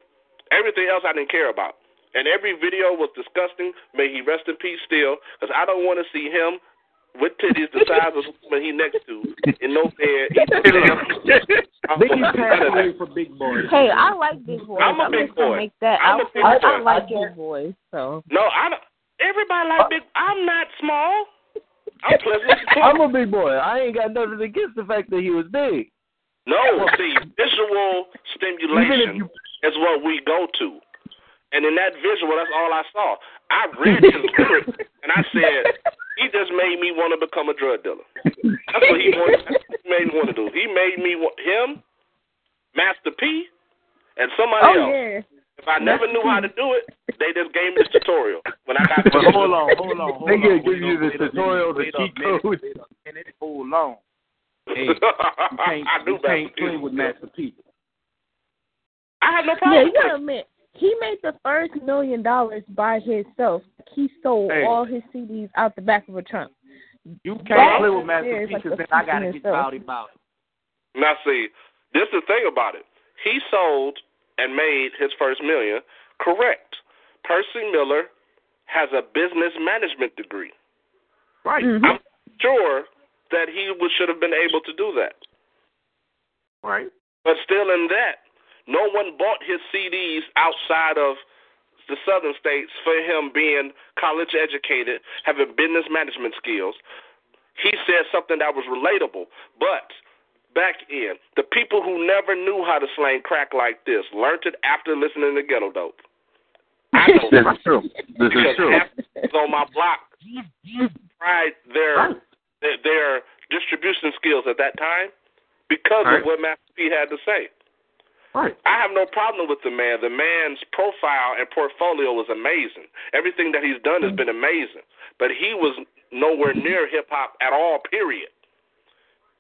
Everything else I didn't care about. And every video was disgusting. May he rest in peace still, because I don't want to see him with titties the size of the woman he next to in no bed. [laughs] Biggie passed away for Big Boy. Hey, I like big boys. I'm a big boy. Make that I'm a outfit. big I, boy. like big boys. So No, I don't. Everybody like uh, big. I'm not small. I'm pleasant. [laughs] I'm a big boy. I ain't got nothing against the fact that he was big. No, see, visual stimulation is what we go to. And in that visual, that's all I saw. I read [laughs] his lyrics, and I said, he just made me want to become a drug dealer. That's what he wanted. That's what he made me want to do. He made me want him, Master P, and somebody oh else. yeah. If I never knew how to do it, they just gave me the tutorial. When I got But hold on, hold on, hold They on. gonna give you the Wait a minute, tutorial, the wait a cheat minute, code. wait a Hold on. Hey, you can't, [laughs] I knew you can't Master P play was with. Master P. I had no problem. Yeah, you gotta admit, he made the first million dollars by himself. He sold Hey. all his CDs out the back of a trunk. You can't play with Master there is P because the then I gotta get itself. rowdy about it. Now, see, this is the thing about it. He sold and made his first million. Correct. Percy Miller has a business management degree. Right. Mhm. I'm sure that he would, should have been able to do that. Right. But still, in that, no one bought his CDs outside of the southern states for him being college educated, having business management skills. He said something that was relatable. But back in, the people who never knew how to slang crack like this learned it after listening to Ghetto Dope. I know This is true. This is true. on my block tried their their, their distribution skills at that time because Right. of what Master P had to say. Right. I have no problem with the man. The man's profile and portfolio was amazing. Everything that he's done has mm. been amazing. But he was nowhere near hip hop at all, period.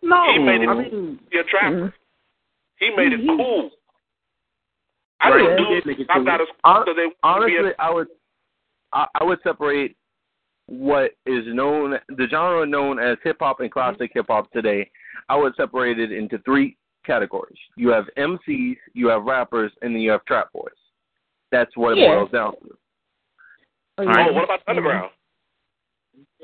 No, He made it I mean, be a trapper. Mm-hmm. He made it cool. I Right. know He dudes did make it I've cool. got a so they want be Honestly, a, I would, I, I would separate what is known, the genre known as hip hop and classic mm-hmm. hip hop today. I would separate it into three categories. You have MCs, you have rappers, and then you have trap boys. That's what it boils down to. Oh, oh, yeah. what about mm-hmm. underground?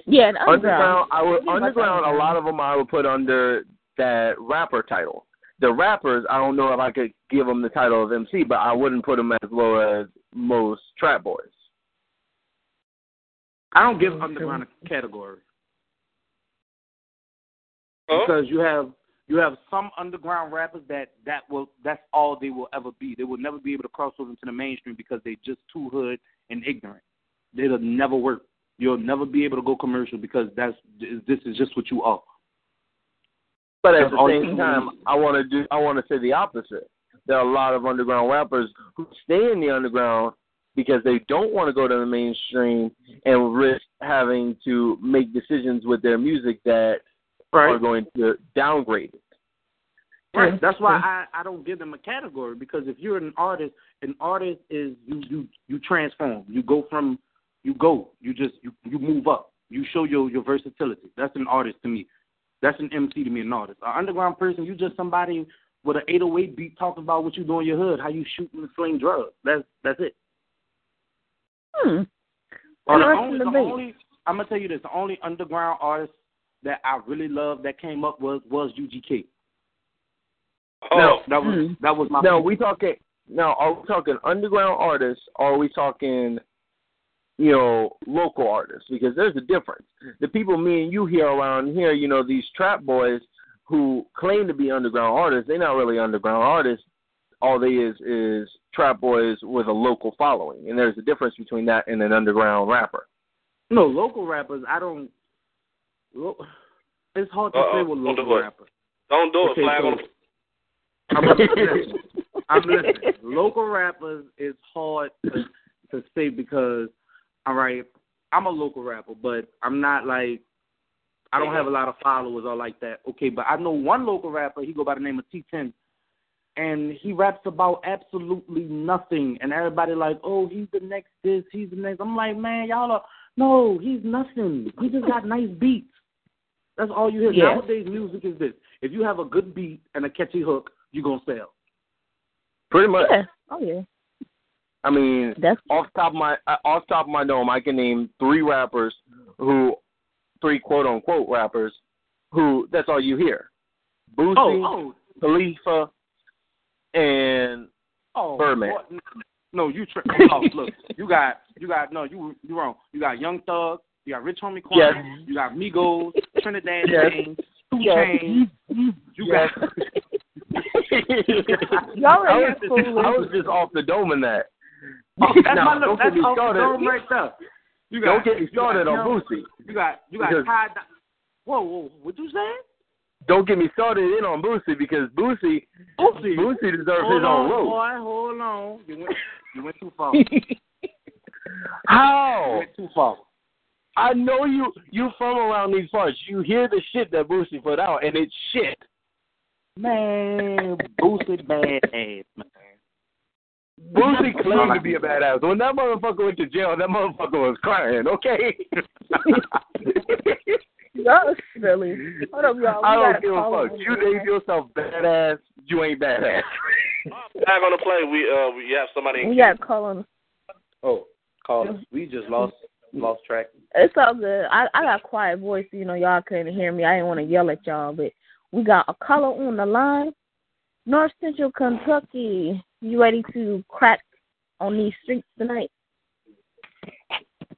Yeah, the Underground, underground. I would What do you like underground. A lot of them I would put under that rapper title. The rappers, I don't know if I could give them the title of MC, but I wouldn't put them as low as most trap boys. I don't give underground a category Huh? because you have you have some underground rappers that that will that's all they will ever be. They will never be able to cross over into the mainstream because they're just too hood and ignorant. It'll never work. You'll never be able to go commercial because that's this is just what you are. But at That's the same time, I want to do. I want to say the opposite. There are a lot of underground rappers who stay in the underground because they don't want to go to the mainstream and risk having to make decisions with their music that are going to downgrade it. Right. That's why I, I don't give them a category because if you're an artist, an artist is you you you transform. You go from you go. You just you you move up. You show your your versatility. That's an artist to me. That's an MC to me, an artist. An underground person, you just somebody with an 808 beat talking about what you do in your hood, how you shoot and sling drugs. That's that's it. Hmm. Or the only, the only I'm gonna tell you this: the only underground artist that I really love that came up was was UGK. No. that was that was my. No, we talking. Now, are we talking underground artists, or are we talking, you know, local artists? Because there's a difference. The people me and you hear around here, you know, these trap boys who claim to be underground artists, they're not really underground artists. All they is is trap boys with a local following, and there's a difference between that and an underground rapper. No, local rappers. I don't. Lo, it's hard to Uh-oh, say with don't do local it. rappers. Don't do it, Okay, flag so- on the I'm listening. I'm listening. Local rappers is hard to, to say because, all right, I'm a local rapper, but I'm not like I don't have a lot of followers or like that. Okay, but I know one local rapper. He go by the name of T10, and he raps about absolutely nothing, and everybody like, oh, he's the next this, he's the next. I'm like, man, y'all are no, he's nothing. He just got nice beats. That's all you hear. Yeah. Nowadays, music is this. If you have a good beat and a catchy hook, you're gonna sell. Pretty much. Yeah. Oh yeah. I mean, That's off the top of my uh, off the top of my dome, I can name three rappers who, three quote unquote rappers who that's all you hear. Boosie, Oh, oh, Khalifa, and oh, Birdman. boy, no, No, you tri- oh, look, you got you got no, you you wrong. You got Young Thug, you got Rich Homie Quan, Yes. you got Migos, Trinidad Yes. James, Two Yes. Chainz, you Yes. got [laughs] Y'all I are was, just, I was just off the dome in that. Oh, [laughs] that's Now, my don't look. get That's me off started. dome right there. You Don't get me you got started on Boosie. You got you got Ty. Whoa, whoa, what you saying? Don't get me started in on Boosie because Boosie Boosie. Boosie deserves Hold his on, own road. boy. Hold on. You went you went too far. [laughs] You How? went too far. I know you you from around these parts. You hear the shit that Boosie put out and it's shit. Man, Boosie bad ass man. Boosie claimed to be a badass. When that motherfucker went to jail, that motherfucker was crying, okay? [laughs] y'all silly. Hold up, y'all. We I gotta don't give a call fuck. You this. name yourself badass, you ain't badass. Flag on the play. We uh we have somebody. in We gotta call on. Oh, call us. We just lost lost track. It's all good. I I got a quiet voice, you know. Y'all couldn't hear me. I didn't want to yell at y'all, but we got a caller on the line. North Central Kentucky. You ready to crack on these streets tonight?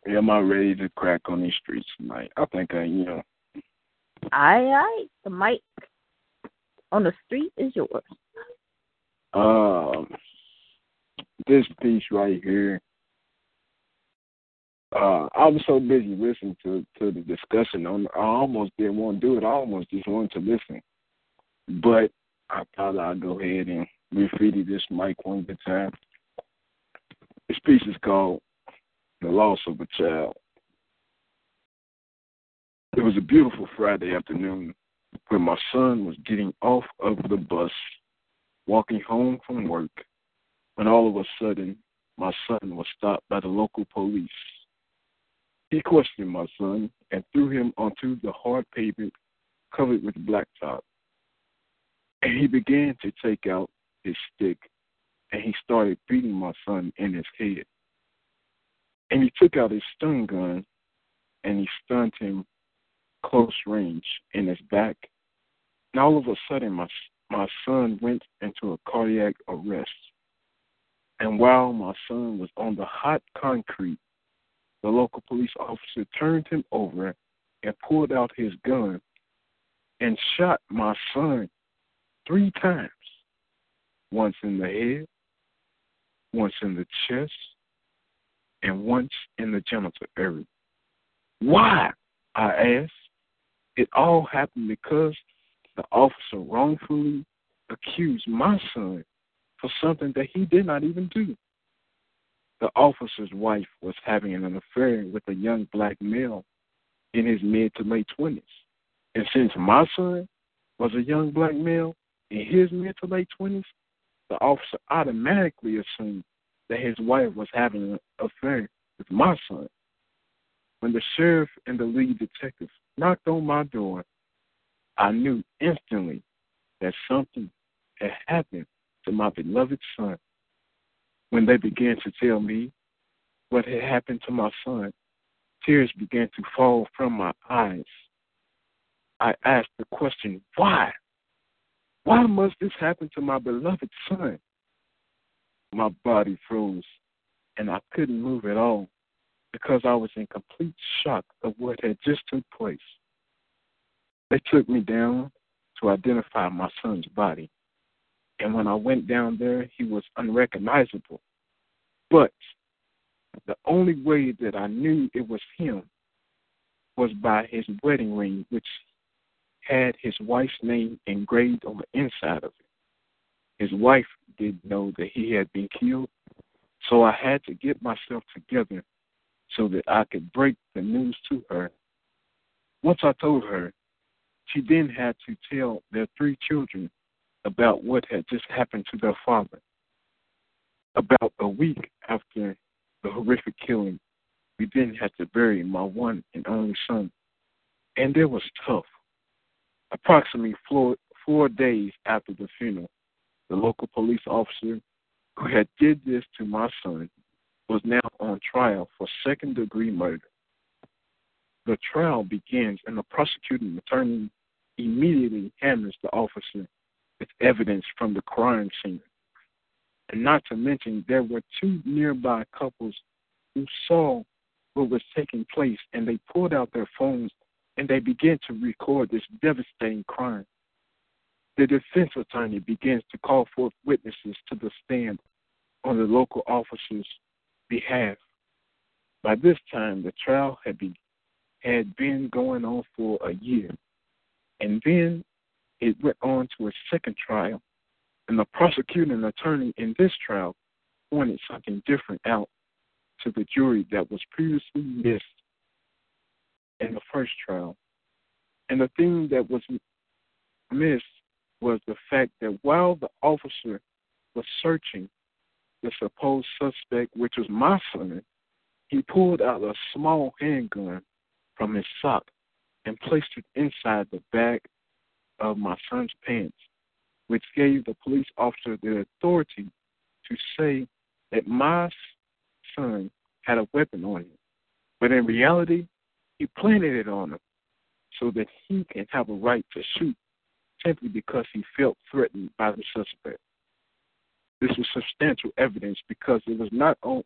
Yeah, am I ready to crack on these streets tonight? I think I, you know, Aye, aye. The mic on the street is yours. um, this piece right here. Uh, I was so busy listening to to the discussion on. I almost didn't want to do it. I almost just wanted to listen, but I thought I'd go ahead and graffiti this mic one good time. This piece is called "The Loss of a Child." It was a beautiful Friday afternoon when my son was getting off of the bus, walking home from work, when all of a sudden my son was stopped by the local police. He questioned my son and threw him onto the hard pavement covered with blacktop. And he began to take out his stick and he started beating my son in his head. And he took out his stun gun and he stunned him close range in his back. And all of a sudden, my my son went into a cardiac arrest. And while my son was on the hot concrete, the local police officer turned him over and pulled out his gun and shot my son three times once in the head, once in the chest, and once in the genital area. Why? I asked. It all happened because the officer wrongfully accused my son for something that he did not even do. The officer's wife was having an affair with a young black male in his mid to late 20s. And since my son was a young black male in his mid to late 20s, the officer automatically assumed that his wife was having an affair with my son. When the sheriff and the lead detective knocked on my door, I knew instantly that something had happened to my beloved son. When they began to tell me what had happened to my son, tears began to fall from my eyes. I asked the question, why? Why must this happen to my beloved son? My body froze, and I couldn't move at all because I was in complete shock of what had just took place. They took me down to identify my son's body, And when I went down there, he was unrecognizable. But the only way that I knew it was him was by his wedding ring, which had his wife's name engraved on the inside of it. His wife didn't know that he had been killed, so I had to get myself together so that I could break the news to her. Once I told her, she then had to tell their three children about what had just happened to their father. About a week after the horrific killing, we then had to bury my one and only son. And it was tough. Approximately four, four days after the funeral, the local police officer who had did this to my son was now on trial for second degree murder. The trial begins and the prosecuting attorney immediately hammers the officer with evidence from the crime scene. And not to mention, there were two nearby couples who saw what was taking place and they pulled out their phones and they begin to record this devastating crime. The defense attorney begins to call forth witnesses to the stand on the local officer's behalf. By this time, the trial had been, had been going on for a year. And then it went on to a second trial, and the prosecuting attorney in this trial pointed something different out to the jury that was previously missed in the first trial. And the thing that was missed was the fact that while the officer was searching the supposed suspect, which was my son, he pulled out a small handgun from his sock and placed it inside the back of my son's pants, which gave the police officer the authority to say that my son had a weapon on him. But in reality, he planted it on him so that he can have a right to shoot simply because he felt threatened by the suspect. This was substantial evidence because it was not on,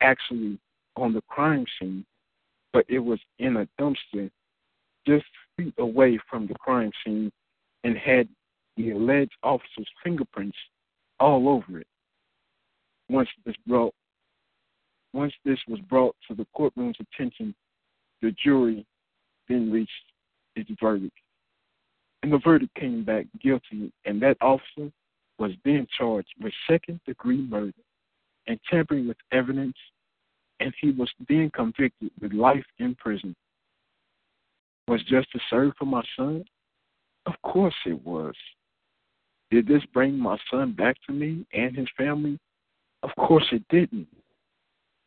actually on the crime scene, but it was in a dumpster just feet away from the crime scene and had the alleged officer's fingerprints all over it. Once this brought once this was brought to the courtroom's attention, the jury then reached its verdict. And the verdict came back guilty, and that officer was then charged with second degree murder and tampering with evidence, and he was then convicted with life in prison. Was justice served for my son? Of course it was. Did this bring my son back to me and his family? Of course it didn't.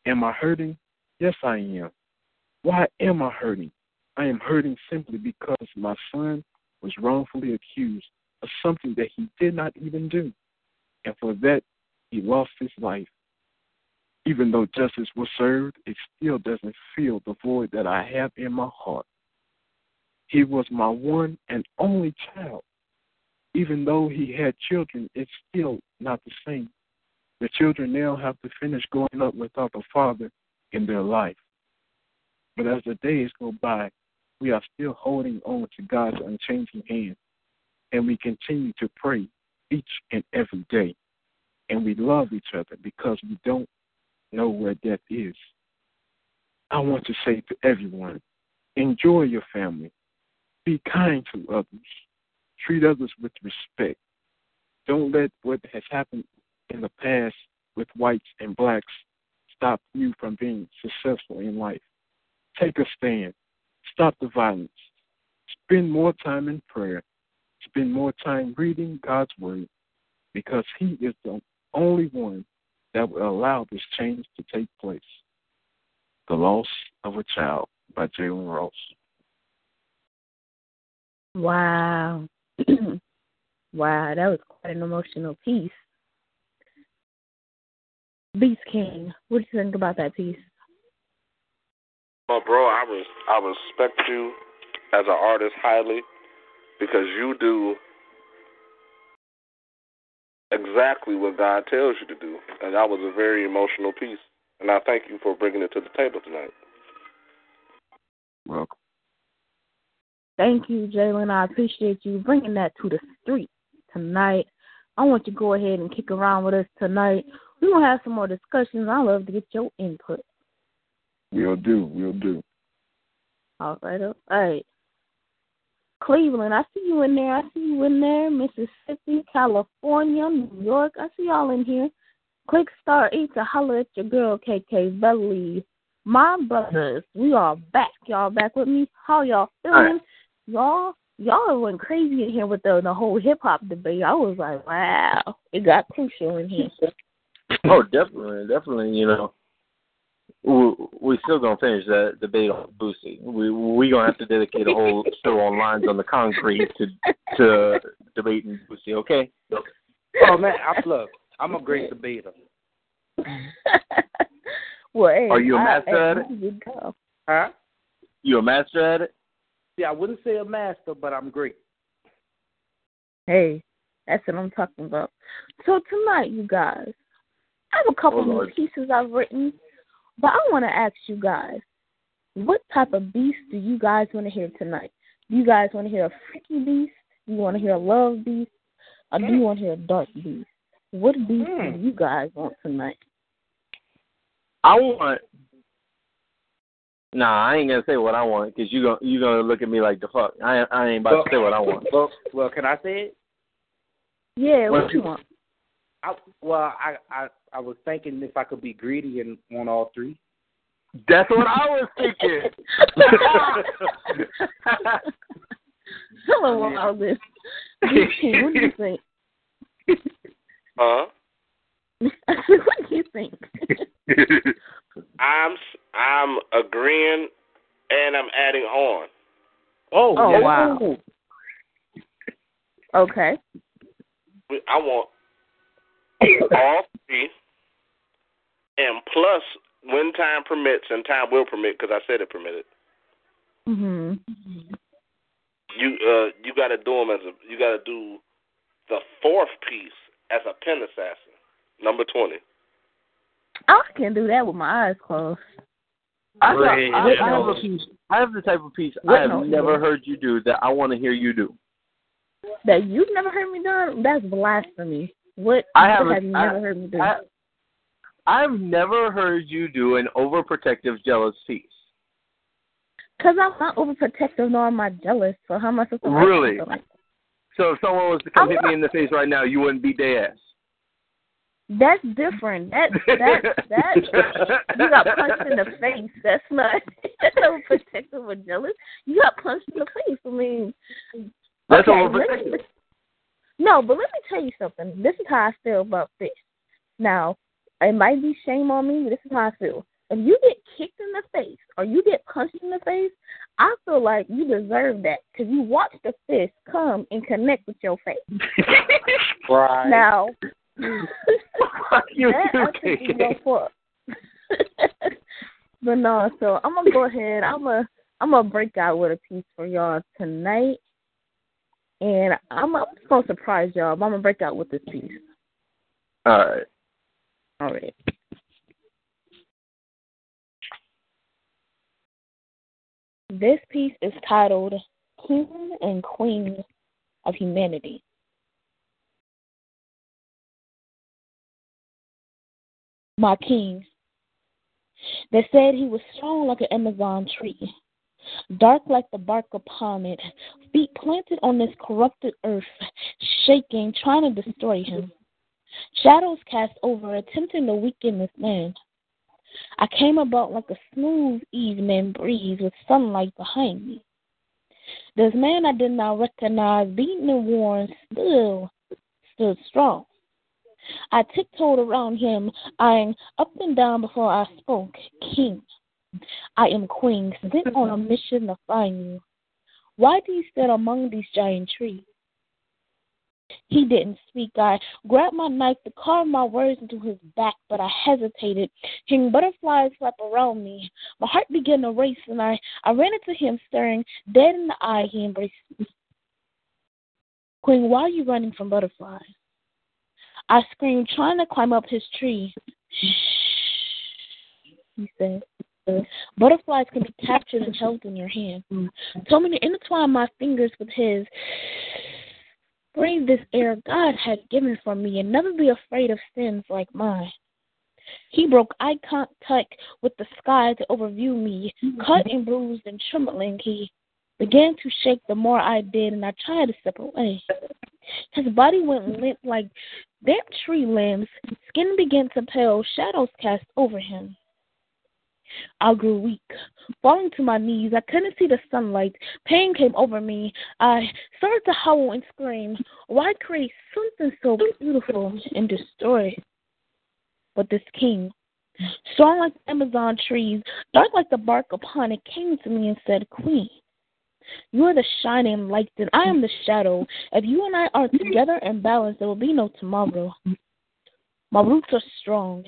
Am I hurting? Yes, I am. Why am I hurting? I am hurting simply because my son was wrongfully accused of something that he did not even do. And for that, he lost his life. Even though justice was served, it still doesn't fill the void that I have in my heart. He was my one and only child. Even though he had children, it's still not the same. The children now have to finish growing up without a father in their life. But as the days go by, we are still holding on to God's unchanging hand, and we continue to pray each and every day. And we love each other because we don't know where death is. I want to say to everyone enjoy your family, be kind to others. Treat others with respect. Don't let what has happened in the past with whites and blacks stop you from being successful in life. Take a stand. Stop the violence. Spend more time in prayer. Spend more time reading God's Word because He is the only one that will allow this change to take place. The Loss of a Child by Jalen Ross. Wow. [clears throat] wow, that was quite an emotional piece. Beast King, what do you think about that piece? Well, bro, I was I respect you as an artist highly because you do exactly what God tells you to do, and that was a very emotional piece. And I thank you for bringing it to the table tonight. Welcome. Thank you, Jalen. I appreciate you bringing that to the street tonight. I want you to go ahead and kick around with us tonight. We're going to have some more discussions. I love to get your input. We'll do. We'll do. All right. All right. Cleveland, I see you in there. I see you in there. Mississippi, California, New York. I see y'all in here. Click star eight to holler at your girl KK Belly. My brothers, we are back. Y'all back with me? How y'all feeling? Y'all y'all went crazy in here with the the whole hip hop debate. I was like, wow, it got crucial in here. [laughs] Oh, definitely, definitely. You know, we we still gonna finish that debate on Boosie. We we gonna have to dedicate a whole [laughs] show on lines on the concrete to to debating Boosie. Okay. Oh man, I look. I'm a great debater. [laughs] well, hey, Are you a master hey, at it? you go. Huh? You a master at it? Yeah, I wouldn't say a master, but I'm great. Hey, that's what I'm talking about. So tonight, you guys, I have a couple Oh, new pieces I've written, but I want to ask you guys, what type of beast do you guys want to hear tonight? Do you guys want to hear a freaky beast? Do you want to hear a love beast? Or do you want to hear a dark beast? What beast Hmm. do you guys want tonight? I want. Nah, I ain't gonna say what I want because you gonna you gonna look at me like the fuck. I I ain't about to say what I want. Well, well, can I say it? Yeah, What what you- you want? I, well, I, I I was thinking if I could be greedy and want all three. That's what I was thinking. [laughs] Hello, all this. what do you think? [laughs] Huh? [laughs] what do you think? I'm s- I'm agreeing, and I'm adding on. Oh, Oh, yeah. wow. Okay. I want all three, and plus when time permits, and time will permit because I said it permitted. Mhm. You uh you got to do them as a you got to do the fourth piece as a pen assassin, number twenty. I can do that with my eyes closed. I, Great. I, I, have a piece. I have the type of piece What I have no- never heard you do that I want to hear you do. That you've never heard me do? That's blasphemy. What, I have have you I- never heard me do? I, I've never heard you do an overprotective, jealous piece. Because I'm not overprotective nor am I jealous. So how am I supposed to Really? Like So if someone was to come I'm hit not- me in the face right now, you wouldn't beat their ass. That's different. That that that you got punched in the [laughs] face. That's not [laughs] that's not protective or jealous. You got punched in the face. I mean, That's okay, overprotective. No, but let me tell you something. This is how I feel about this. Now, it might be shame on me, but this is how I feel. If you get kicked in the face or you get punched in the face, I feel like you deserve that because you watched the fist come and connect with your face. [laughs] Right. Now, Fuck you that too, I think is your [laughs] but no, so I'm gonna go ahead. I'm gonna I'm gonna break out with a piece for y'all tonight, and I'm, I'm just gonna surprise y'all. But I'm gonna break out with this piece. All right. All right. This piece is titled King and Queen of Humanity. My king. They said he was strong like an Amazon tree, dark like the bark upon it, feet planted on this corrupted earth, shaking, trying to destroy him. Shadows cast over, attempting to weaken this man. I came about like a smooth evening breeze with sunlight behind me. This man I did not recognize, beaten and worn, still stood strong. I tiptoed around him, eyeing up and down before I spoke. King, I am queen, sent on a mm-hmm. mission to find you. Why do you stand among these giant trees? He didn't speak. I grabbed my knife to carve my words into his back, but I hesitated. Hearing butterflies flap around me, my heart began to race, and I, I ran into him, staring dead in the eye. He embraced me. Queen, why are you running from butterflies? I screamed, trying to climb up his tree. Shh, he said. Butterflies can be captured and held in your hand. Told me to intertwine my fingers with his. breathe this air God had given for me and never be afraid of sins like mine. He broke eye contact with the sky to overview me. Cut and bruised and trembling, he began to shake the more I did, and I tried to step away. His body went limp like damp tree limbs. Skin began to pale, shadows cast over him. I grew weak, falling to my knees. I couldn't see the sunlight. Pain came over me. I started to howl and scream. Why create something so beautiful and destroy? But this king, strong like Amazon trees, dark like the bark upon it, came to me and said, Queen, you are the shining light, and I am the shadow. If you and I are together and balanced, there will be no tomorrow. My roots are strong,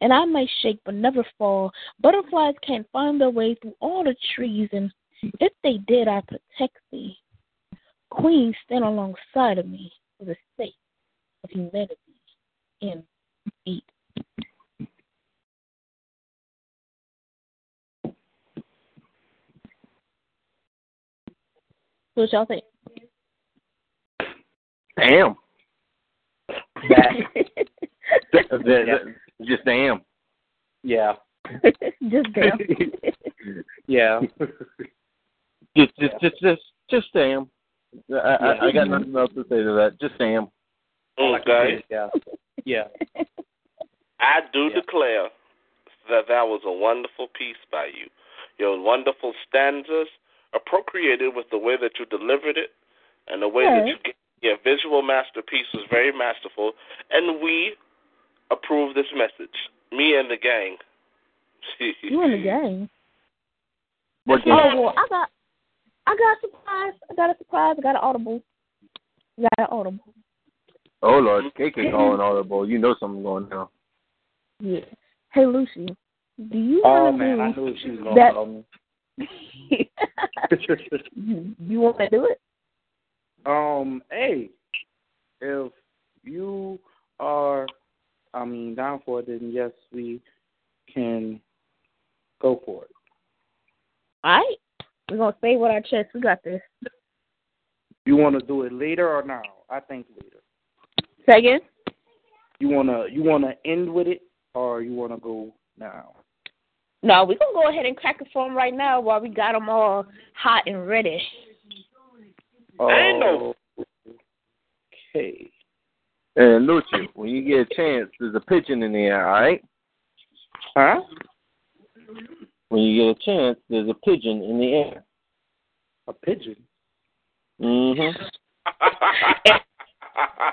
and I may shake but never fall. Butterflies can't find their way through all the trees, and if they did, I'd protect thee. Queen, stand alongside of me for the sake of humanity and eat. What y'all think? Damn. That, [laughs] that, [laughs] that, just damn. [laughs] Yeah. just damn. [laughs] Yeah. Just, just, just, just, just damn. I, I, I got nothing else to say to that. Just damn. Okay. Yeah. Yeah. I do declare that that was a wonderful piece by you. Your wonderful stanzas appropriated with the way that you delivered it and the way that you Yes. your visual masterpiece was very masterful, and we approve this message. Me and the gang. You in the gang. [laughs] What Oh well, I got, I got a surprise. I got a surprise. I got an audible. I got an audible. Oh Lord, KK calling audible. You know something going down. Yeah. Hey Lucy, do you Oh want to man, do I knew she was gonna that? call me. [laughs] you, you want to do it? Um, hey, if you are, I mean, down for it, then yes, we can go for it. All right. We're gonna stay with our chest. We got this. You want to do it later or now? I think later. Say again. You wanna you wanna end with it or you wanna go now? No, we're gonna go ahead and crack it for them right now while we got them all hot and ready. Oh, Ain't no- Okay. And Lucci, when you get a chance, there's a pigeon in the air, all right? Huh? When you get a chance, there's a pigeon in the air. A pigeon. Mm-hmm. [laughs]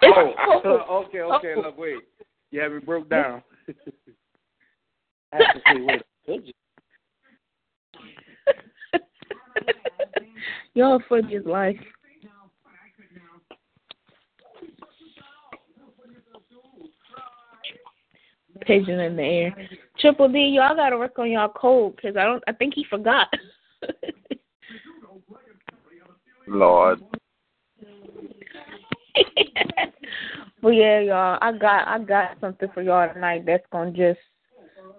Oh, okay, okay. Look, wait. You have it broke down. [laughs] I have to say, wait, pigeon. [laughs] Y'all funny as life. Pigeon in the air. Triple D, y'all gotta work on y'all code because I don't. I think he forgot. [laughs] Lord. [laughs] but yeah, y'all, I got I got something for y'all tonight that's gonna just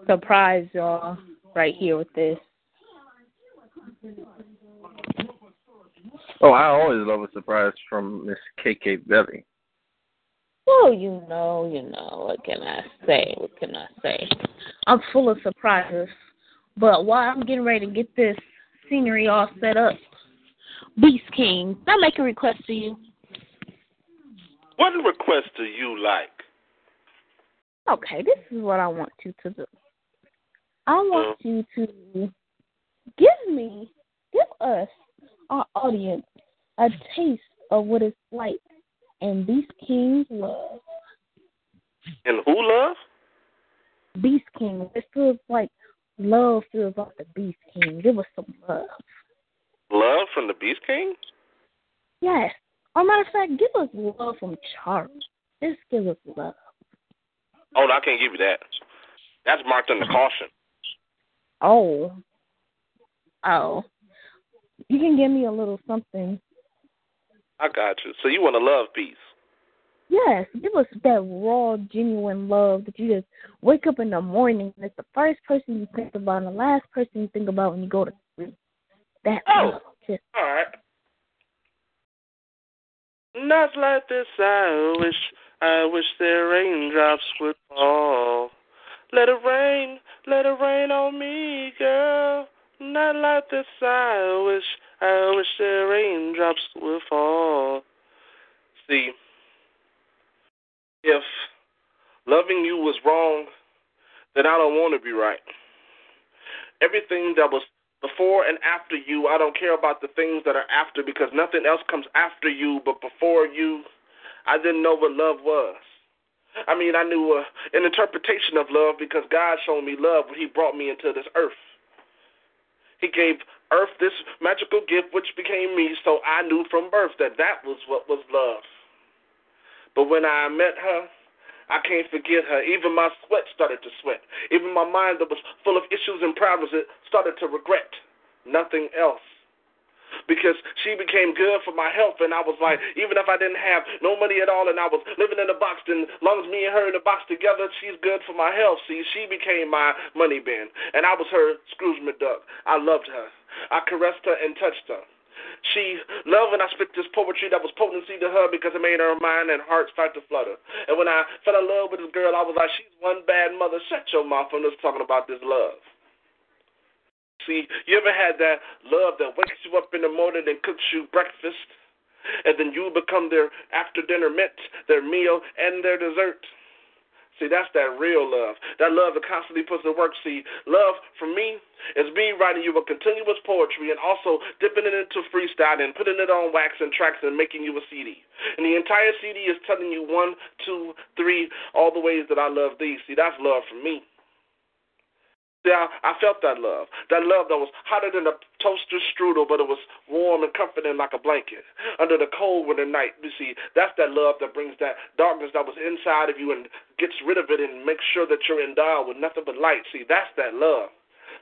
surprise y'all right here with this. Oh, I always love a surprise from Miss KK Belly. Oh, you know, you know. What can I say? What can I say? I'm full of surprises. But while I'm getting ready to get this scenery all set up, Beast King, I make a request to you? what request do you like? Okay, this is what I want you to do. I want uh. you to give me, give us, our audience, a taste of what it's like in Beast King's love. And who love? Beast King. It feels like love feels like the Beast King. Give us some love. Love from the Beast King? Yes. Or matter of fact, give us love from Charlie. Just give us love. Oh, no, I can't give you that. That's marked under caution. Oh. Oh. You can give me a little something. I got you. So you want a love piece? Yes, give us that raw, genuine love that you just wake up in the morning and it's the first person you think about and the last person you think about when you go to sleep. That Oh. love. Just All right. Not like this, I wish, I wish their raindrops would fall. Let it rain, let it rain on me, girl. Not like this, I wish, I wish their raindrops would fall. See, if loving you was wrong, then I don't want to be right. Everything that was before and after you, I don't care about the things that are after because nothing else comes after you but before you. I didn't know what love was. I mean, I knew uh, an interpretation of love because God showed me love when He brought me into this earth. He gave earth this magical gift which became me, so I knew from birth that that was what was love. But when I met her, I can't forget her. Even my sweat started to sweat. Even my mind that was full of issues and problems, it started to regret nothing else. Because she became good for my health, and I was like, even if I didn't have no money at all, and I was living in a box, then as long as me and her in the box together, she's good for my health. See, she became my money bin, and I was her Scrooge McDuck. I loved her. I caressed her and touched her. She loved when I spit this poetry that was potency to her because it made her mind and heart start to flutter. And when I fell in love with this girl, I was like, she's one bad mother. Shut your mouth. I'm just talking about this love. See, you ever had that love that wakes you up in the morning and cooks you breakfast, and then you become their after dinner mint, their meal, and their dessert? See, that's that real love. That love that constantly puts the work. See, love for me is me writing you a continuous poetry and also dipping it into freestyle and putting it on wax and tracks and making you a CD. And the entire CD is telling you one, two, three, all the ways that I love thee. See, that's love for me. See, I, felt that love. That love that was hotter than a toaster strudel, but it was warm and comforting like a blanket. Under the cold winter night, you see, that's that love that brings that darkness that was inside of you and gets rid of it and makes sure that you're endowed with nothing but light. See, that's that love.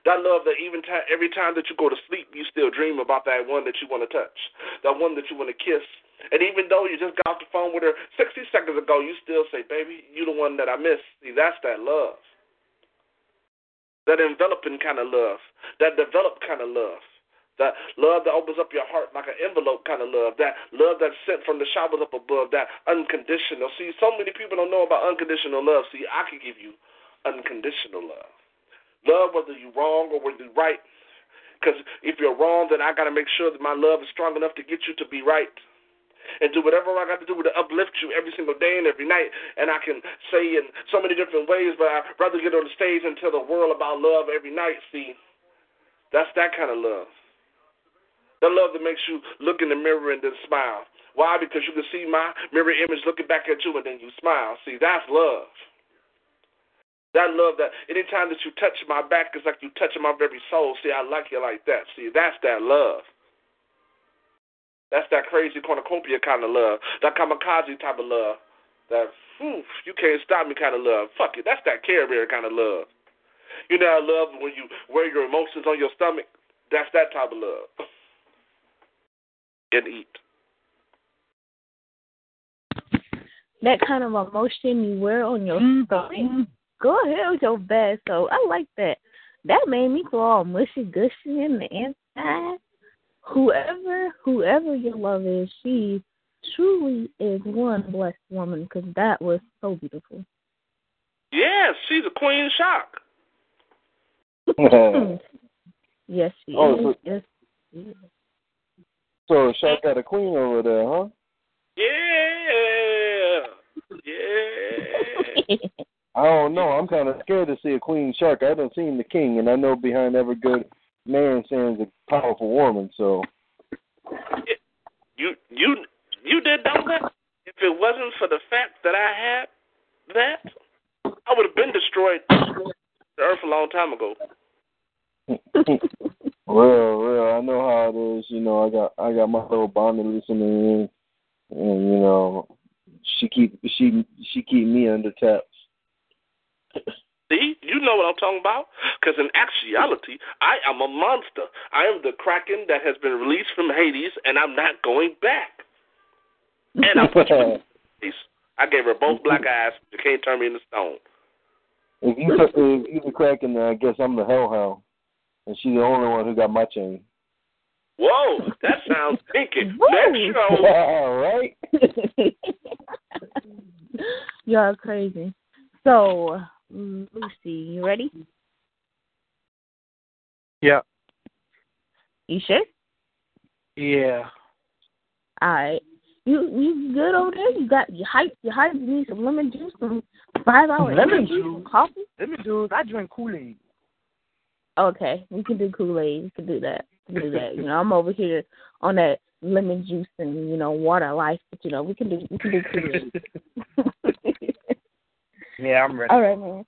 That love that even t- every time that you go to sleep, you still dream about that one that you want to touch, that one that you want to kiss. And even though you just got off the phone with her 60 seconds ago, you still say, baby, you the one that I miss. See, that's that love that enveloping kind of love, that developed kind of love, that love that opens up your heart like an envelope kind of love, that love that's sent from the showers up above, that unconditional. See, so many people don't know about unconditional love. See, I can give you unconditional love. Love whether you're wrong or whether you're right. Because if you're wrong, then I got to make sure that my love is strong enough to get you to be right and do whatever I got to do to uplift you every single day and every night. And I can say in so many different ways, but I'd rather get on the stage and tell the world about love every night. See, that's that kind of love. That love that makes you look in the mirror and then smile. Why? Because you can see my mirror image looking back at you and then you smile. See, that's love. That love that anytime that you touch my back, it's like you touching my very soul. See, I like you like that. See, that's that love. That's that crazy cornucopia kind of love, that kamikaze type of love, that whew, you can't stop me kind of love. Fuck it, that's that Care Bear kind of love. You know, I love when you wear your emotions on your stomach. That's that type of love. and eat. That kind of emotion you wear on your mm-hmm. stomach. Go ahead with your best. So I like that. That made me feel all mushy gushy in the inside whoever whoever your love is, she truly is one blessed woman because that was so beautiful. Yes, she's a queen shock. [laughs] [laughs] yes, she Oh, is. so- Yes, she is. So Shaq got a queen over there, huh? Yeah. Yeah. [laughs] I don't know. I'm kind of scared to see a queen shark. I haven't seen the king, and I know behind every good man stands a powerful woman. So You you you did know that? If it wasn't for the fact that I had that, I would have been destroyed the earth a long time ago. [laughs] well, well, I know how it is. You know, I got I got my little Bonnie listening in, and you know, she keep she she keep me under taps. [laughs] See, you know what I'm talking about? Because in actuality, I am a monster. I am the kraken that has been released from Hades, and I'm not going back. And I put you in Hades. [laughs] I gave her both black eyes. You can't turn me into stone. If you if you the Kraken, then I guess I'm the hellhound, and she's the only one who got my chain. Whoa, that sounds pinky. Next show. All right. [laughs] Y'all crazy. So, Mm, Lucy, you ready? Yeah. You sure? Yeah. All right. You you good over there? You got you hype you hype. You need some lemon juice, some five hour Lemon juice? coffee. Lemon juice. I drink Kool Aid. Okay, we can do Kool Aid. We can do that. We can do that. You know, I'm over here on that lemon juice and you know water life, but you know we can do we can do Kool Aid. [laughs] [laughs] Yeah, I'm ready. All right, man.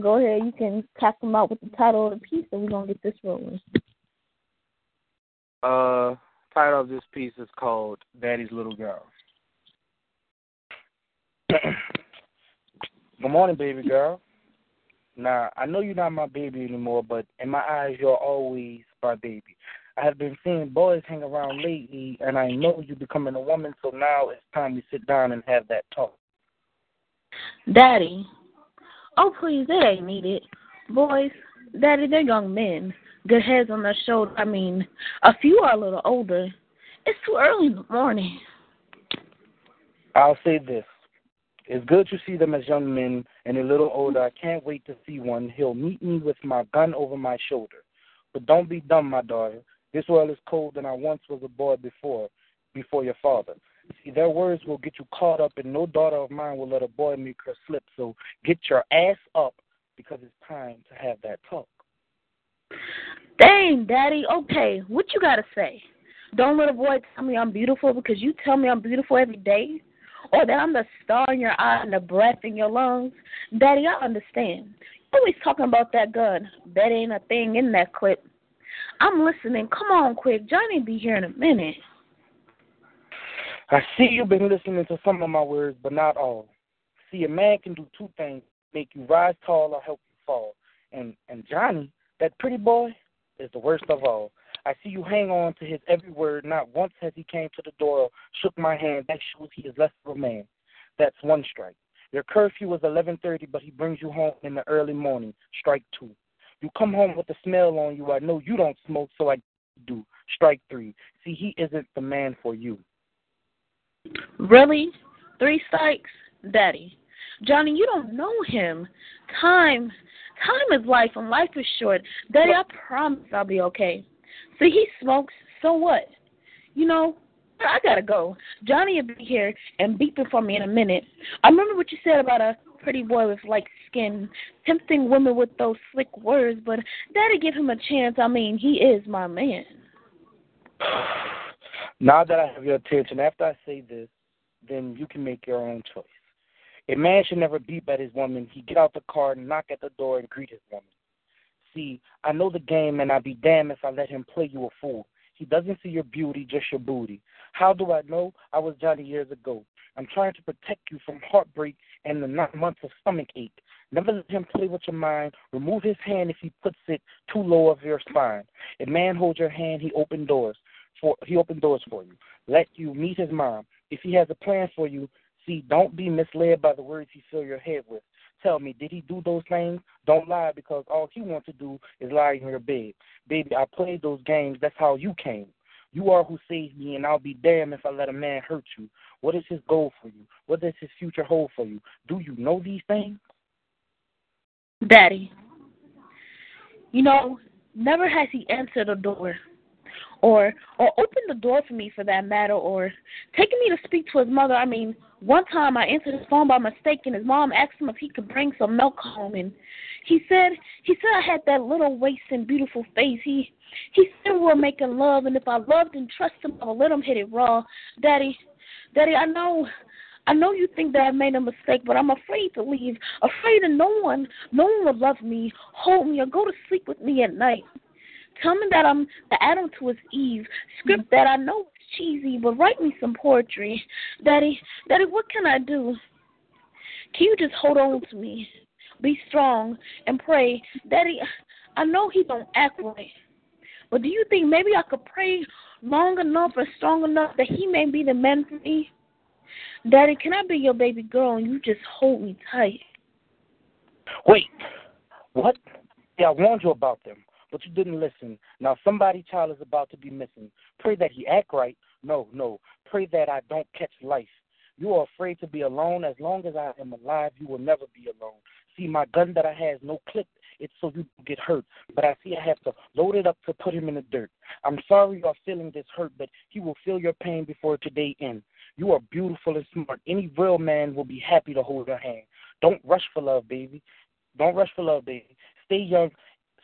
Go ahead. You can cap them out with the title of the piece, and we're gonna get this rolling. Uh, title of this piece is called "Daddy's Little Girl." [clears throat] Good morning, baby girl. Now, I know you're not my baby anymore, but in my eyes, you're always my baby. I have been seeing boys hang around lately, and I know you're becoming a woman, so now it's time we sit down and have that talk. Daddy. Oh, please, it ain't needed. Boys, Daddy, they're young men. Good heads on their shoulders. I mean, a few are a little older. It's too early in the morning. I'll say this. It's good to see them as young men and a little older. I can't wait to see one. He'll meet me with my gun over my shoulder. But don't be dumb, my daughter. This world is cold, and I once was a boy before, before your father. See, their words will get you caught up, and no daughter of mine will let a boy make her slip. So get your ass up because it's time to have that talk. Dang, Daddy. Okay, what you gotta say? Don't let a boy tell me I'm beautiful because you tell me I'm beautiful every day, or that I'm the star in your eye and the breath in your lungs. Daddy, I understand. You're always talking about that gun. That ain't a thing in that clip. I'm listening. Come on, quick. Johnny be here in a minute. I see you've been listening to some of my words, but not all. See, a man can do two things: make you rise tall or help you fall. And and Johnny, that pretty boy, is the worst of all. I see you hang on to his every word. Not once has he came to the door or shook my hand. That shows he is less of a man. That's one strike. Your curfew was 11:30, but he brings you home in the early morning. Strike two. You come home with the smell on you. I know you don't smoke, so I do. Strike three. See, he isn't the man for you. Really? Three strikes? Daddy. Johnny, you don't know him. Time time is life and life is short. Daddy, I promise I'll be okay. See he smokes, so what? You know, I gotta go. Johnny will be here and beeping for me in a minute. I remember what you said about a pretty boy with light skin, tempting women with those slick words, but Daddy give him a chance. I mean, he is my man. Now that I have your attention, after I say this, then you can make your own choice. A man should never beep at his woman. He get out the car, knock at the door, and greet his woman. See, I know the game, and I'd be damned if I let him play you a fool. He doesn't see your beauty, just your booty. How do I know? I was Johnny years ago. I'm trying to protect you from heartbreak and the nine months of stomach ache. Never let him play with your mind. Remove his hand if he puts it too low of your spine. If man holds your hand, he open doors for he opened doors for you. Let you meet his mom. If he has a plan for you, see, don't be misled by the words he fill your head with. Tell me, did he do those things? Don't lie because all he wants to do is lie in your bed. Baby, I played those games. That's how you came. You are who saved me, and I'll be damned if I let a man hurt you. What is his goal for you? What does his future hold for you? Do you know these things? Daddy. You know, never has he answered a door or or opened the door for me for that matter or taking me to speak to his mother. I mean, one time I answered his phone by mistake and his mom asked him if he could bring some milk home and he said he said I had that little waist and beautiful face. He he said we were making love and if I loved and trusted him I would let him hit it raw. Daddy Daddy, I know I know you think that I made a mistake, but I'm afraid to leave. Afraid that no one, no one will love me, hold me, or go to sleep with me at night. Me that I'm the Adam to his Eve. Script that I know is cheesy, but write me some poetry. Daddy, Daddy, what can I do? Can you just hold on to me? Be strong and pray. Daddy, I know he don't act right. But do you think maybe I could pray long enough and strong enough that he may be the man for me? Daddy, can I be your baby girl and you just hold me tight? Wait, what? Yeah, I warned you about them. But you didn't listen. Now somebody child is about to be missing. Pray that he act right. No, no. Pray that I don't catch life. You are afraid to be alone. As long as I am alive, you will never be alone. See, my gun that I have is no clip. It's so you get hurt. But I see I have to load it up to put him in the dirt. I'm sorry you are feeling this hurt, but he will feel your pain before today ends. You are beautiful and smart. Any real man will be happy to hold your hand. Don't rush for love, baby. Don't rush for love, baby. Stay young,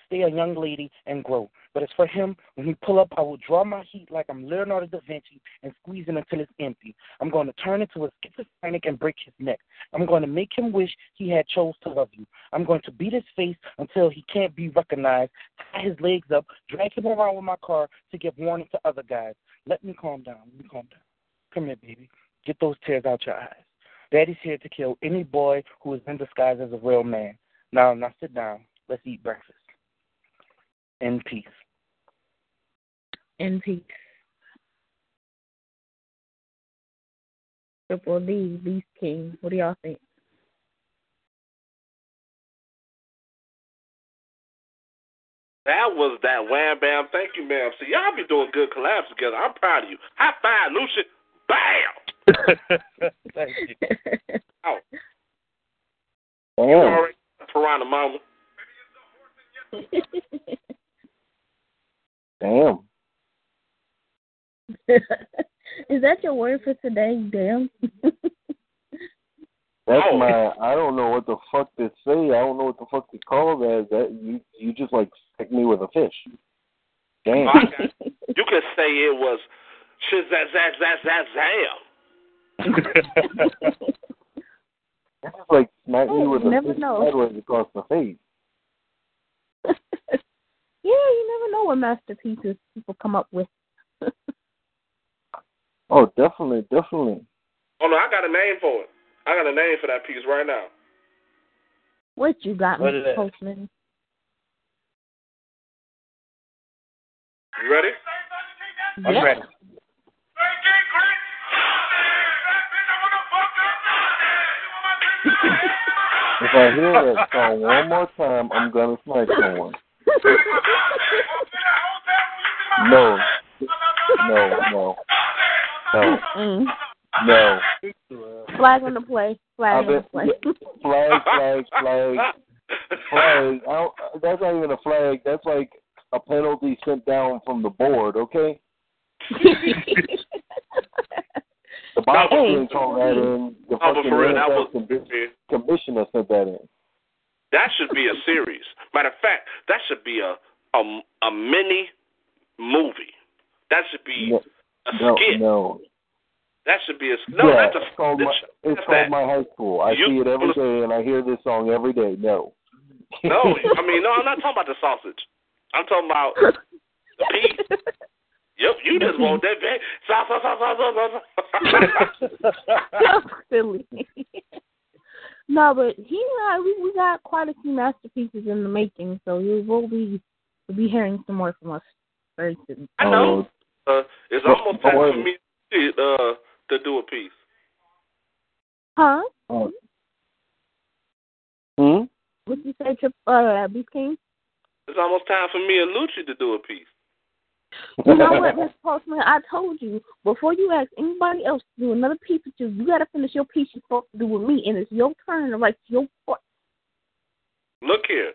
stay a young lady and grow. But as for him, when he pull up, I will draw my heat like I'm Leonardo da Vinci and squeeze it until it's empty. I'm going to turn into a schizophrenic and break his neck. I'm going to make him wish he had chose to love you. I'm going to beat his face until he can't be recognized, tie his legs up, drag him around with my car to give warning to other guys. Let me calm down. Let me calm down. Come here, baby. Get those tears out your eyes. Daddy's here to kill any boy who is in disguise as a real man. Now, now sit down. Let's eat breakfast. In peace. In peace. Triple D, Beast King. What do y'all think? That was that wham bam. Thank you, ma'am. See, y'all be doing good collabs together. I'm proud of you. High five, Lucian. Bam. [laughs] Thank you. Out. Damn. Already, Piranha Mama. [laughs] Damn. [laughs] Is that your word for today? Damn. [laughs] That's Oh. my. I don't know what the fuck to say. I don't know what the fuck to call that. That you you just like stick me with a fish. Damn. I you could say it was shit that that that that zam. That's like smack me Oh, with a fish sideways across the face. [laughs] yeah, you never know what masterpieces people come up with. [laughs] Oh, definitely, definitely. Oh no, I got a name for it. I got a name for that piece right now. What you got, What is Mr. Postman? You ready? I'm Yeah. ready. If I hear that song one more time, I'm gonna smack someone. No, no, no, no, Mm. no. Flag on the play. Flag I've on the play. Flag, flag, flag, flag. I don't, that's not even a flag. That's like a penalty sent down from the board. Okay. The [laughs] box Hey. didn't call that in. The Oh, but fucking for real, that was commissioner sent that in. That should be a series. Matter of fact, that should be a a, a mini movie. That should be No, a no, skit. no. That should be a no. yeah, that's a it's called my, it's that's called my high school. I You- see it every day, and I hear this song every day. No. No, [laughs] I mean no. I'm not talking about the sausage. I'm talking about the piece. Yep, you just want that bag. Sauce, sauce, sauce, sauce, sauce, sauce. [laughs] Silly. No, but he and I, we, we got quite a few masterpieces in the making, so you will be will be hearing some more from us very soon. I know. Uh, it's almost time for me to, uh, to do a piece. Huh? Oh. Hmm. What you say, Trip? Uh, Beast King? It's almost time for me and Lucci to do a piece. You know what, [laughs] Miss Postman? I told you before you ask anybody else to do another piece with you, you got to finish your piece you're supposed to do with me, and it's your turn to write your part. Look here.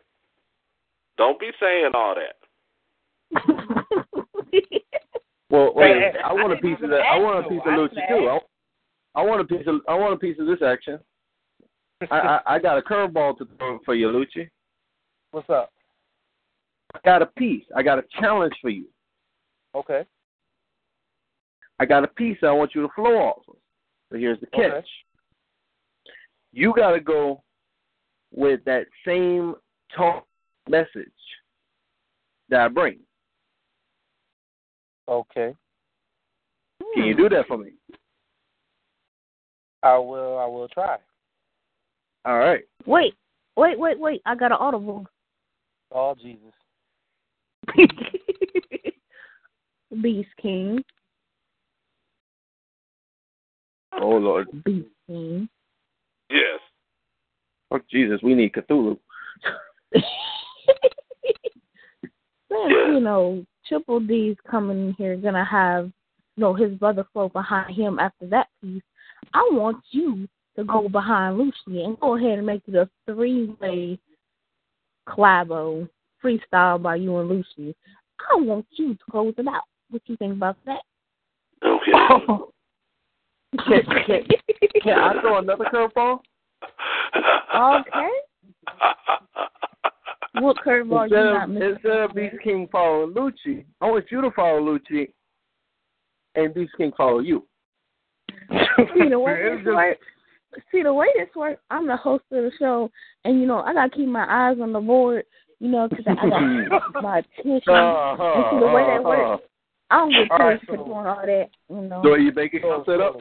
Don't be saying all that. [laughs] Well, wait, hey, I want a piece of that. I want a piece of Lucci too. I, I want a piece of. I want a piece of this action. I, I, I got a curveball to throw for you, Lucci. What's up? I got a piece. I got a challenge for you. Okay. I got a piece I want you to flow off of. So here's the catch. Okay. You got to go with that same talk message that I bring. Okay. Can you do that for me? I will. I will try. All right. Wait, wait, wait, wait. I got an audible. Oh Jesus. [laughs] Beast King. Oh Lord. Beast King. Yes. Oh Jesus, we need Cthulhu. you know, Triple D's coming in here gonna have, you know, his brother flow behind him after that piece. I want you to go behind Lucy and go ahead and make it a three way collabo freestyle by you and Lucy. I want you to close it out. What you think about that? Okay. Can, can, can I throw another curveball? Okay. What curveball you Instead got, of, Mr. instead of Beast King following Lucci, I want you to follow Lucci, and Beast King follow you. See the way [laughs] It's this works. See the way this works. I'm the host of the show, and you know I gotta keep my eyes on the board. You know, because I got [laughs] my attention. Uh-huh, and see the way that uh-huh. works. I don't get All right, paid for so- doing all that. You know. The way your bank account set up?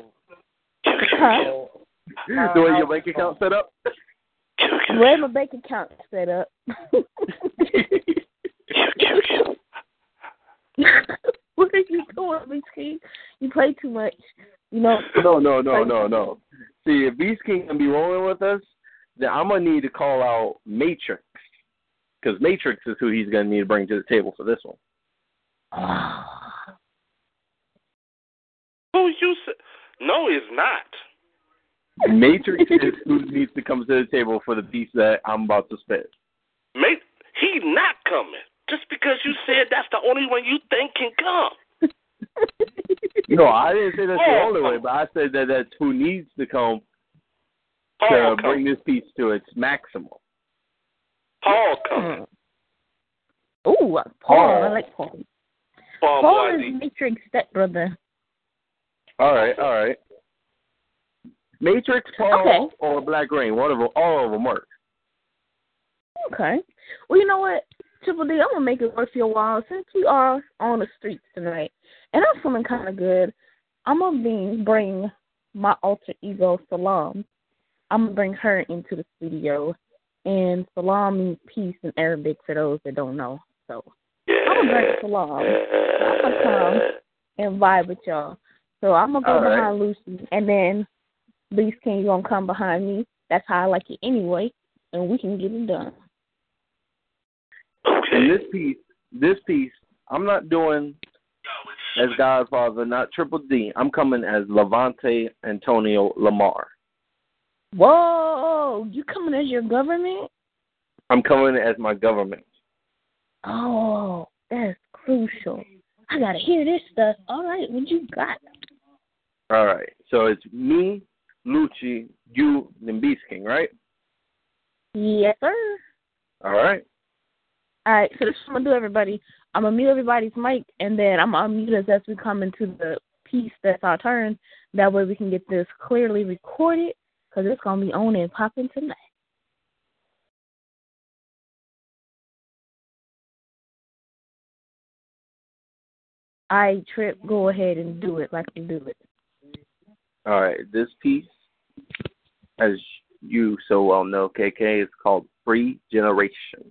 Huh? The way your bank account set up? The way my bank account set up. [laughs] what are you doing, Miss King? You play too much. You know. No, no, no, no, no. See, if Beast King can be rolling with us, then I'm gonna need to call out Matrix, because Matrix is who he's gonna need to bring to the table for this one. Ah. Who you said? No, he's not. Matrix is who needs to come to the table for the piece that I'm about to spit. Mate, he not coming. Just because you said that's the only one you think can come. [laughs] No, I didn't say that's the Oh, only way, but I said that that's who needs to come to Paul bring this piece to its maximum. Paul coming. Mm. Ooh, Paul. Paul. I like Paul. Paul Paul Boise. is Matrix stepbrother. All right, all right. Matrix, Paul, Okay. or Black Rain, one of them, all of them work. Okay. Well, you know what, Triple D, I'm gonna make it worth your while since we are on the streets tonight, and I'm feeling kind of good. I'm gonna be, bring my alter ego Salam. I'm gonna bring her into the studio, and Salam means peace in Arabic for those that don't know. So I'm gonna bring Salam. I'm gonna come and vibe with y'all. So I'm gonna go All right. behind Lucy, and then Beast King, you gonna come behind me. That's how I like it anyway, and we can get it done. And this piece, this piece, I'm not doing as Godfather, not Triple D. I'm coming as Levante Antonio Lamar. Whoa, you coming as your government? I'm coming as my government. Oh, that's crucial. I gotta hear this stuff. All right, what you got? All right. So it's me, Lucci, you, and Beast King, right? Yes, sir. All right. All right, so this is what I'm gonna do, everybody. I'm gonna mute everybody's mic, and then I'm gonna unmute us as we come into the piece that's our turn. That way we can get this clearly recorded, because it's gonna be on and popping tonight. I Trip, go ahead and do it like you do it. All right. This piece, as you so well know, KK, is called Free Generation.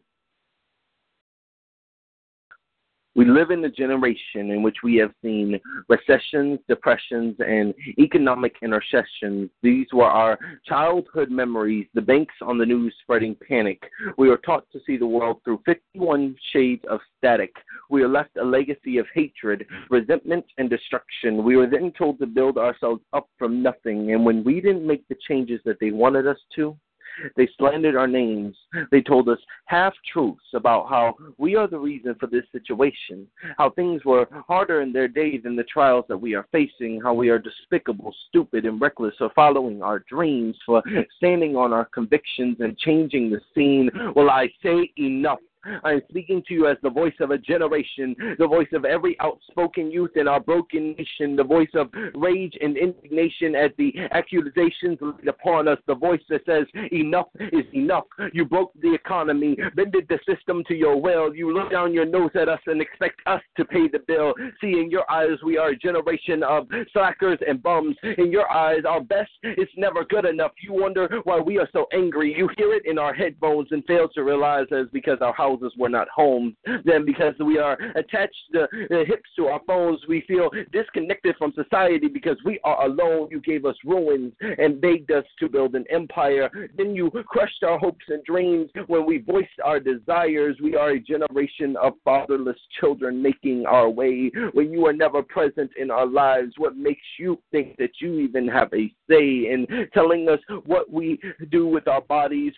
We live in a generation in which we have seen recessions, depressions, and economic intercessions. These were our childhood memories, the banks on the news spreading panic. We are taught to see the world through 51 shades of static. We are left a legacy of hatred, resentment, and destruction. We were then told to build ourselves up from nothing, and when we didn't make the changes that they wanted us to, they slandered our names. They told us half truths about how we are the reason for this situation, how things were harder in their day than the trials that we are facing, how we are despicable, stupid, and reckless for following our dreams, for standing on our convictions and changing the scene. Well, I say enough. I am speaking to you as the voice of a generation, the voice of every outspoken youth in our broken nation, the voice of rage and indignation at the accusations laid upon us, the voice that says, Enough is enough. You broke the economy, bended the system to your will. You look down your nose at us and expect us to pay the bill. See, in your eyes, we are a generation of slackers and bums. In your eyes, our best is never good enough. You wonder why we are so angry. You hear it in our headphones and fail to realize that it's because our house houses were not homes. Then, because we are attached the, uh, the hips to our phones, we feel disconnected from society because we are alone. You gave us ruins and begged us to build an empire. Then you crushed our hopes and dreams when we voiced our desires. We are a generation of fatherless children making our way. When you are never present in our lives, what makes you think that you even have a say in telling us what we do with our bodies?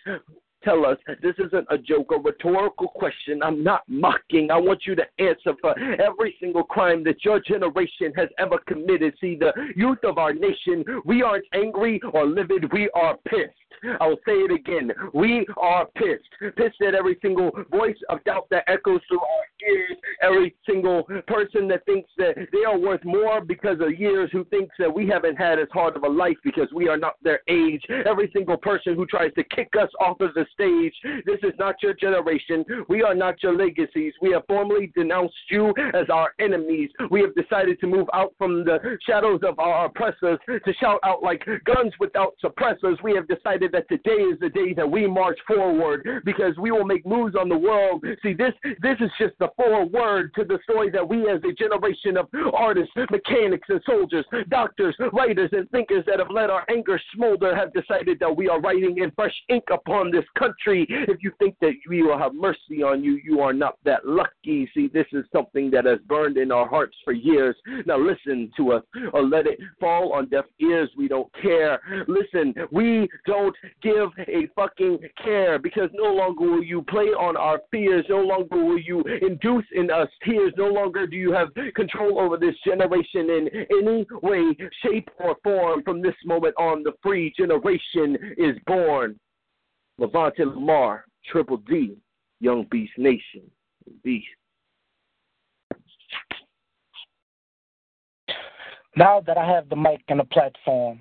Tell us this isn't a joke or rhetorical question. I'm not mocking. I want you to answer for every single crime that your generation has ever committed. See, the youth of our nation, we aren't angry or livid, we are pissed. I'll say it again. We are pissed. Pissed at every single voice of doubt that echoes through our ears. Every single person that thinks that they are worth more because of years, who thinks that we haven't had as hard of a life because we are not their age. Every single person who tries to kick us off of the stage. This is not your generation. We are not your legacies. We have formally denounced you as our enemies. We have decided to move out from the shadows of our oppressors to shout out like guns without suppressors. We have decided that today is the day that we march forward because we will make moves on the world. See, this this is just the foreword to the story that we as a generation of artists, mechanics, and soldiers, doctors, writers, and thinkers that have let our anger smolder have decided that we are writing in fresh ink upon this country. If you think that we will have mercy on you, you are not that lucky. See, this is something that has burned in our hearts for years. Now listen to us or let it fall on deaf ears. We don't care. Listen, we don't give a fucking care because no longer will you play on our fears. No longer will you induce in us tears. No longer do you have control over this generation in any way, shape, or form. From this moment on, the free generation is born. Levante Lamar, Triple D, Young Beast Nation. Beast. Now that I have the mic and the platform,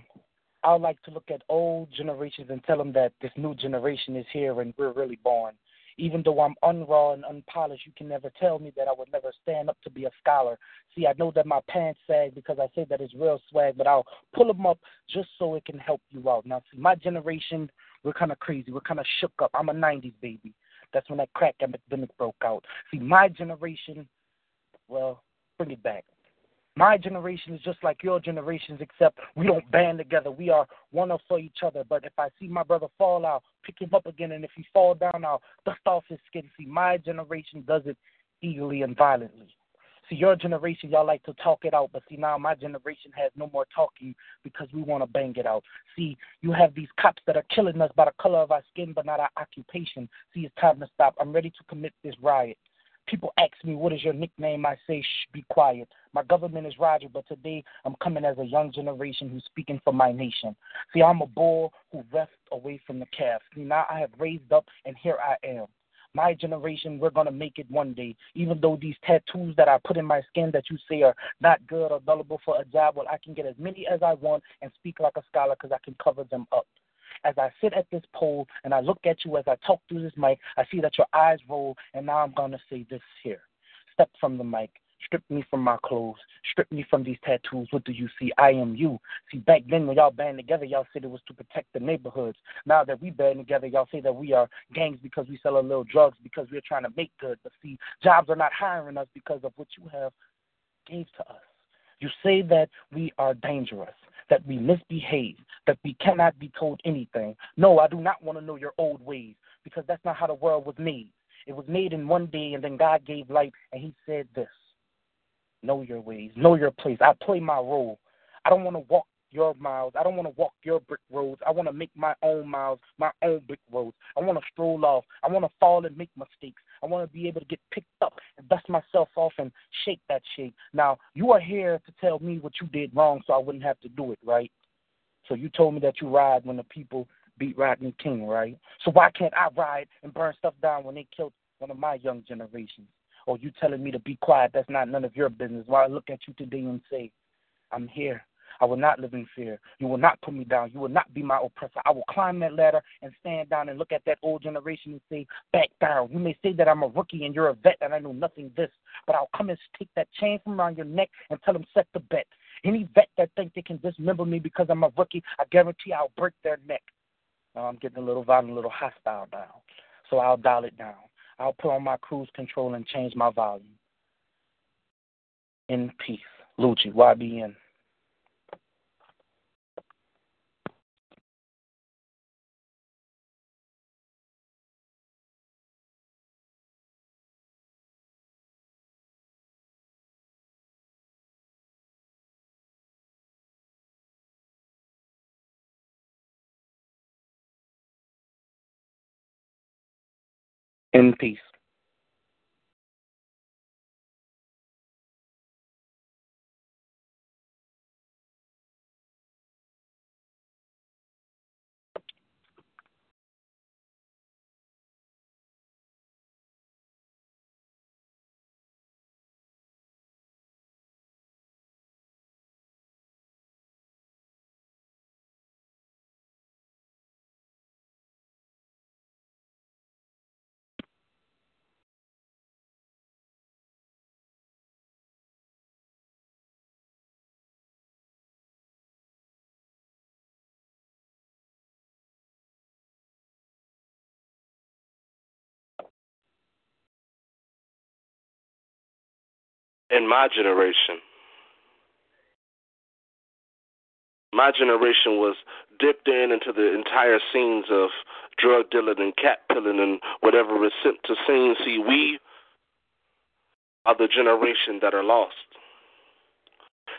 I like to look at old generations and tell them that this new generation is here and we're really born. Even though I'm unraw and unpolished, you can never tell me that I would never stand up to be a scholar. See, I know that my pants sag because I say that it's real swag, but I'll pull them up just so it can help you out. Now, see, my generation, we're kind of crazy. We're kind of shook up. I'm a 90s baby. That's when that crack epidemic broke out. See, my generation, well, bring it back. My generation is just like your generations, except we don't band together. We are one up for each other. But if I see my brother fall, I'll pick him up again. And if he fall down, I'll dust off his skin. See, my generation does it eagerly and violently. See, your generation, y'all like to talk it out, but see, now my generation has no more talking because we want to bang it out. See, you have these cops that are killing us by the color of our skin, but not our occupation. See, it's time to stop. I'm ready to commit this riot. People ask me, what is your nickname? I say, shh, be quiet. My government is Roger, but today I'm coming as a young generation who's speaking for my nation. See, I'm a bull who reft away from the calf. See, now I have raised up, and here I am. My generation, we're going to make it one day. Even though these tattoos that I put in my skin that you say are not good or valuable for a job, well, I can get as many as I want and speak like a scholar because I can cover them up as I sit at this pole and I look at you as I talk through this mic, I see that your eyes roll, and now I'm going to say this here. Step from the mic. Strip me from my clothes. Strip me from these tattoos. What do you see? I am you. See, back then when y'all band together, y'all said it was to protect the neighborhoods. Now that we band together, y'all say that we are gangs because we sell a little drugs because we're trying to make good. But see, jobs are not hiring us because of what you have gave to us. You say that we are dangerous that we misbehave, that we cannot be told anything. No, I do not want to know your old ways because that's not how the world was made. It was made in one day, and then God gave life, and He said this Know your ways, know your place. I play my role. I don't want to walk your miles. I don't want to walk your brick roads. I want to make my own miles, my own brick roads. I want to stroll off. I want to fall and make mistakes. I want to be able to get picked up and dust myself off and shake that shake. Now, you are here to tell me what you did wrong so I wouldn't have to do it, right? So you told me that you ride when the people beat Rodney King, right? So why can't I ride and burn stuff down when they killed one of my young generations? Or you telling me to be quiet, that's not none of your business. Why I look at you today and say, I'm here. I will not live in fear. You will not put me down. You will not be my oppressor. I will climb that ladder and stand down and look at that old generation and say, back down. You may say that I'm a rookie and you're a vet and I know nothing this, but I'll come and take that chain from around your neck and tell them set the bet. Any vet that think they can dismember me because I'm a rookie, I guarantee I'll break their neck. Now I'm getting a little violent, a little hostile now. So I'll dial it down. I'll put on my cruise control and change my volume. In peace. Lucci, YBN. In peace. In my generation. My generation was dipped in into the entire scenes of drug dealing and cat pilling and whatever is sent to scene. See, we are the generation that are lost.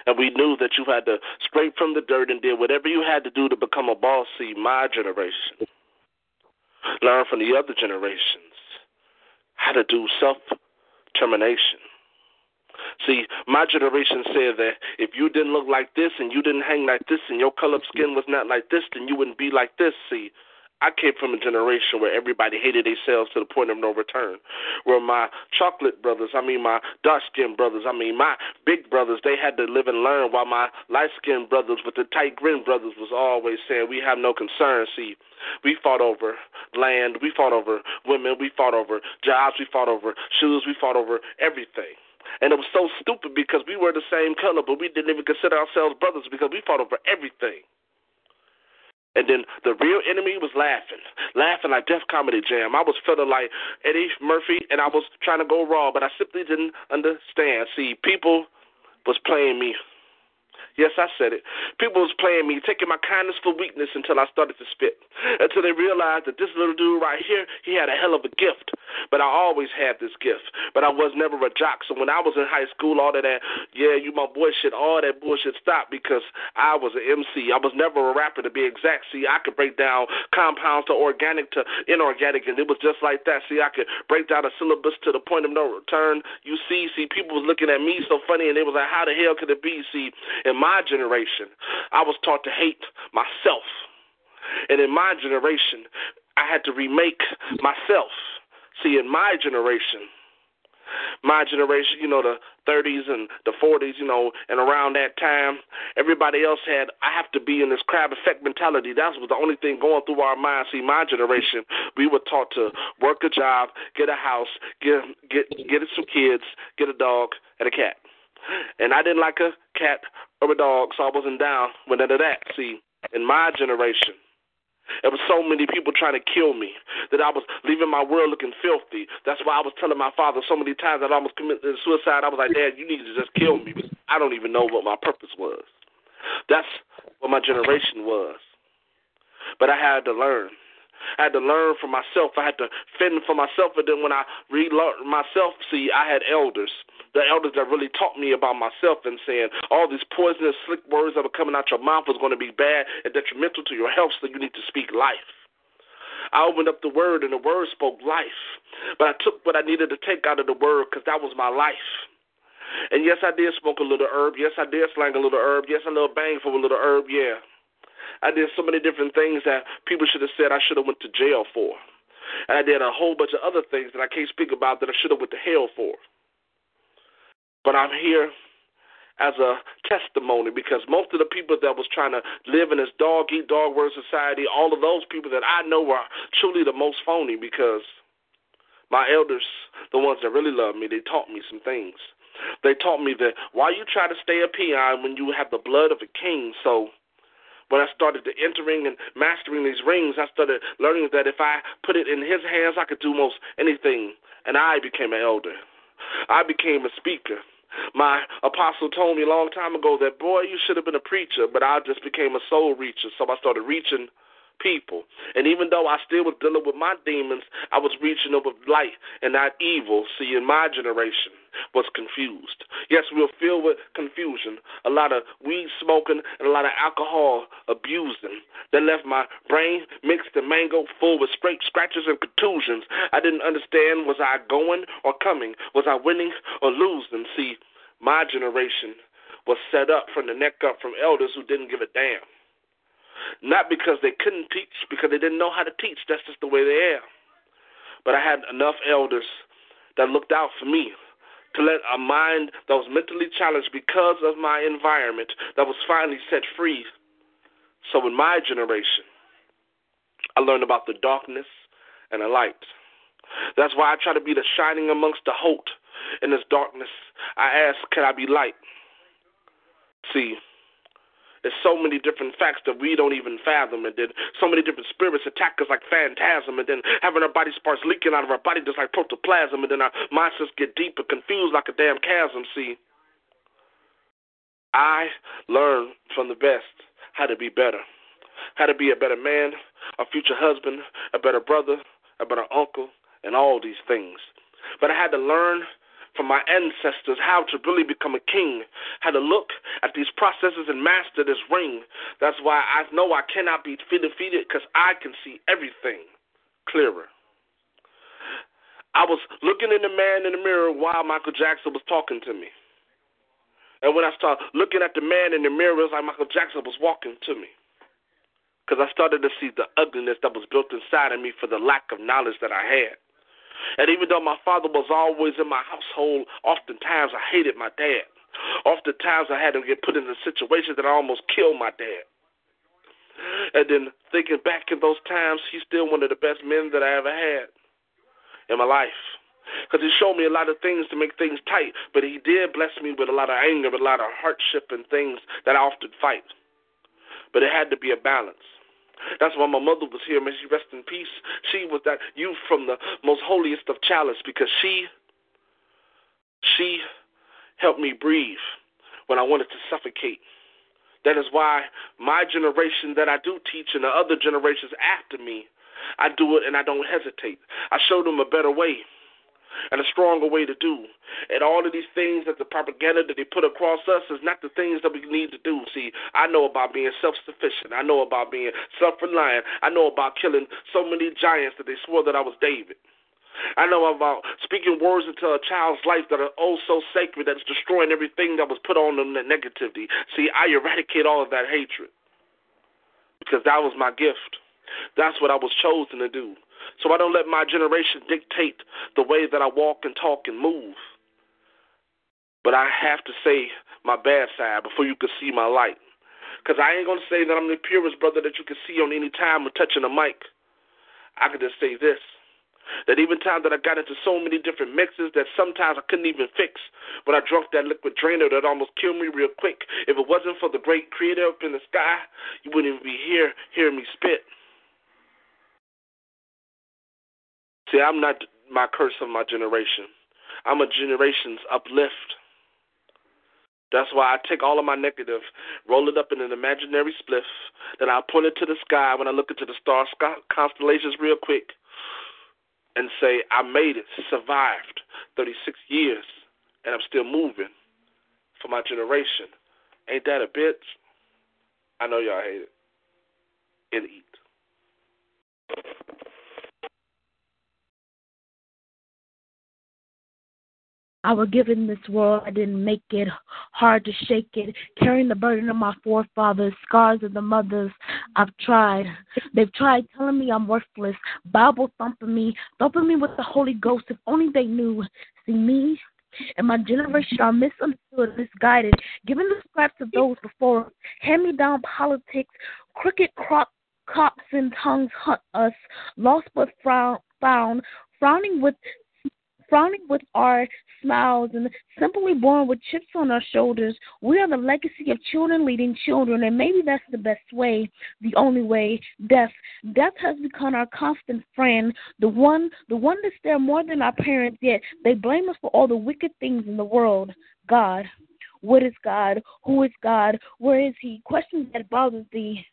And we knew that you had to scrape from the dirt and did whatever you had to do to become a boss. See, my generation. Learn from the other generations how to do self termination. See, my generation said that if you didn't look like this and you didn't hang like this and your color of skin was not like this, then you wouldn't be like this. See, I came from a generation where everybody hated themselves to the point of no return. Where my chocolate brothers, I mean my dark skinned brothers, I mean my big brothers, they had to live and learn while my light skinned brothers with the tight grin brothers was always saying, We have no concern. See, we fought over land, we fought over women, we fought over jobs, we fought over shoes, we fought over everything. And it was so stupid because we were the same color, but we didn't even consider ourselves brothers because we fought over everything. And then the real enemy was laughing, laughing like Def Comedy Jam. I was feeling like Eddie Murphy, and I was trying to go raw, but I simply didn't understand. See, people was playing me Yes, I said it. People was playing me, taking my kindness for weakness until I started to spit. Until they realized that this little dude right here, he had a hell of a gift. But I always had this gift. But I was never a jock. So when I was in high school, all of that, yeah, you my boy shit, all that bullshit stopped because I was an MC. I was never a rapper to be exact. See, I could break down compounds to organic to inorganic, and it was just like that. See, I could break down a syllabus to the point of no return. You see, see, people was looking at me so funny, and they was like, how the hell could it be? See, in my generation, I was taught to hate myself. And in my generation, I had to remake myself. See, in my generation, my generation, you know, the 30s and the 40s, you know, and around that time, everybody else had, I have to be in this crab effect mentality. That was the only thing going through our minds. See, my generation, we were taught to work a job, get a house, get get get some kids, get a dog and a cat. And I didn't like a cat or a dog, so I wasn't down with none of that. See, in my generation, there was so many people trying to kill me that I was leaving my world looking filthy. That's why I was telling my father so many times that I almost committed suicide. I was like, Dad, you need to just kill me. I don't even know what my purpose was. That's what my generation was. But I had to learn. I had to learn for myself. I had to fend for myself. And then when I relearned myself, see, I had elders. The elders that really taught me about myself and saying all these poisonous, slick words that were coming out your mouth was going to be bad and detrimental to your health, so you need to speak life. I opened up the word, and the word spoke life. But I took what I needed to take out of the word because that was my life. And yes, I did smoke a little herb. Yes, I did slang a little herb. Yes, a little bang for a little herb. Yeah. I did so many different things that people should have said I should have went to jail for. And I did a whole bunch of other things that I can't speak about that I should have went to hell for. But I'm here as a testimony because most of the people that was trying to live in this dog eat dog world society, all of those people that I know are truly the most phony because my elders, the ones that really love me, they taught me some things. They taught me that why you try to stay a peon when you have the blood of a king. So when I started to entering and mastering these rings, I started learning that if I put it in his hands, I could do most anything and I became an elder. I became a speaker. My apostle told me a long time ago that, boy, you should have been a preacher, but I just became a soul reacher. So I started reaching people. And even though I still was dealing with my demons, I was reaching with light and not evil. See, in my generation was confused. Yes, we were filled with confusion, a lot of weed smoking and a lot of alcohol abusing. That left my brain mixed and mangled, full with scrapes, scratches, and contusions. I didn't understand was I going or coming? Was I winning or losing? See, my generation was set up from the neck up from elders who didn't give a damn. Not because they couldn't teach, because they didn't know how to teach. That's just the way they are. But I had enough elders that looked out for me to let a mind that was mentally challenged because of my environment that was finally set free. So in my generation, I learned about the darkness and the light. That's why I try to be the shining amongst the hope in this darkness. I ask, can I be light? See, there's so many different facts that we don't even fathom, and then so many different spirits attack us like phantasm, and then having our body parts leaking out of our body just like protoplasm, and then our minds just get deep and confused like a damn chasm. See, I learned from the best how to be better, how to be a better man, a future husband, a better brother, a better uncle, and all these things. But I had to learn from my ancestors how to really become a king, how to look at these processes and master this ring. That's why I know I cannot be defeated because I can see everything clearer. I was looking in the man in the mirror while Michael Jackson was talking to me. And when I started looking at the man in the mirror, it was like Michael Jackson was walking to me. Because I started to see the ugliness that was built inside of me for the lack of knowledge that I had. And even though my father was always in my household, oftentimes I hated my dad. Oftentimes I had to get put in a situation that I almost killed my dad. And then thinking back in those times, he's still one of the best men that I ever had in my life. Because he showed me a lot of things to make things tight, but he did bless me with a lot of anger, a lot of hardship, and things that I often fight. But it had to be a balance. That's why my mother was here. May she rest in peace. She was that youth from the most holiest of chalice because she she helped me breathe when I wanted to suffocate. That is why my generation that I do teach and the other generations after me, I do it and I don't hesitate. I show them a better way and a stronger way to do. And all of these things that the propaganda that they put across us is not the things that we need to do. See, I know about being self sufficient. I know about being self reliant. I know about killing so many giants that they swore that I was David. I know about speaking words into a child's life that are oh so sacred that's destroying everything that was put on them that negativity. See, I eradicate all of that hatred because that was my gift. That's what I was chosen to do. So I don't let my generation dictate the way that I walk and talk and move. But I have to say my bad side before you can see my light. Because I ain't going to say that I'm the purest brother that you can see on any time of touching a mic. I can just say this. That even times that I got into so many different mixes that sometimes I couldn't even fix. When I drunk that liquid drainer that almost killed me real quick. If it wasn't for the great creator up in the sky, you wouldn't even be here hearing me spit. See, I'm not my curse of my generation. I'm a generation's uplift. That's why I take all of my negative, roll it up in an imaginary spliff, then I point it to the sky when I look into the star constellations real quick and say, I made it, survived 36 years, and I'm still moving for my generation. Ain't that a bitch? I know y'all hate it. It eat. I was given this world. I didn't make it hard to shake it. Carrying the burden of my forefathers, scars of the mothers. I've tried. They've tried telling me I'm worthless, Bible thumping me, thumping me with the Holy Ghost. If only they knew. See me and my generation are misunderstood, misguided, given the scraps of those before us. hand me down politics, crooked crop cops and tongues hunt us, lost but frown, found, frowning with frowning with our smiles and simply born with chips on our shoulders. We are the legacy of children leading children, and maybe that's the best way, the only way. Death, death has become our constant friend, the one, the one that's there more than our parents. Yet they blame us for all the wicked things in the world. God, what is God? Who is God? Where is He? Questions that bother thee.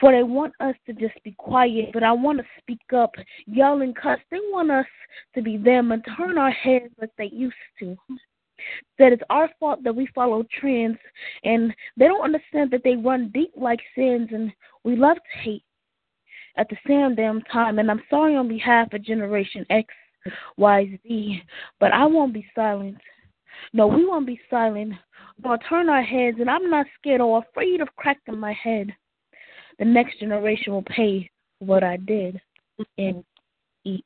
For they want us to just be quiet, but I want to speak up, yell and cuss. They want us to be them and turn our heads like they used to. That it's our fault that we follow trends, and they don't understand that they run deep like sins, and we love to hate at the same damn time. And I'm sorry on behalf of Generation X, Y, Z, but I won't be silent. No, we won't be silent. We'll turn our heads, and I'm not scared or afraid of cracking my head the next generation will pay what I did and eat.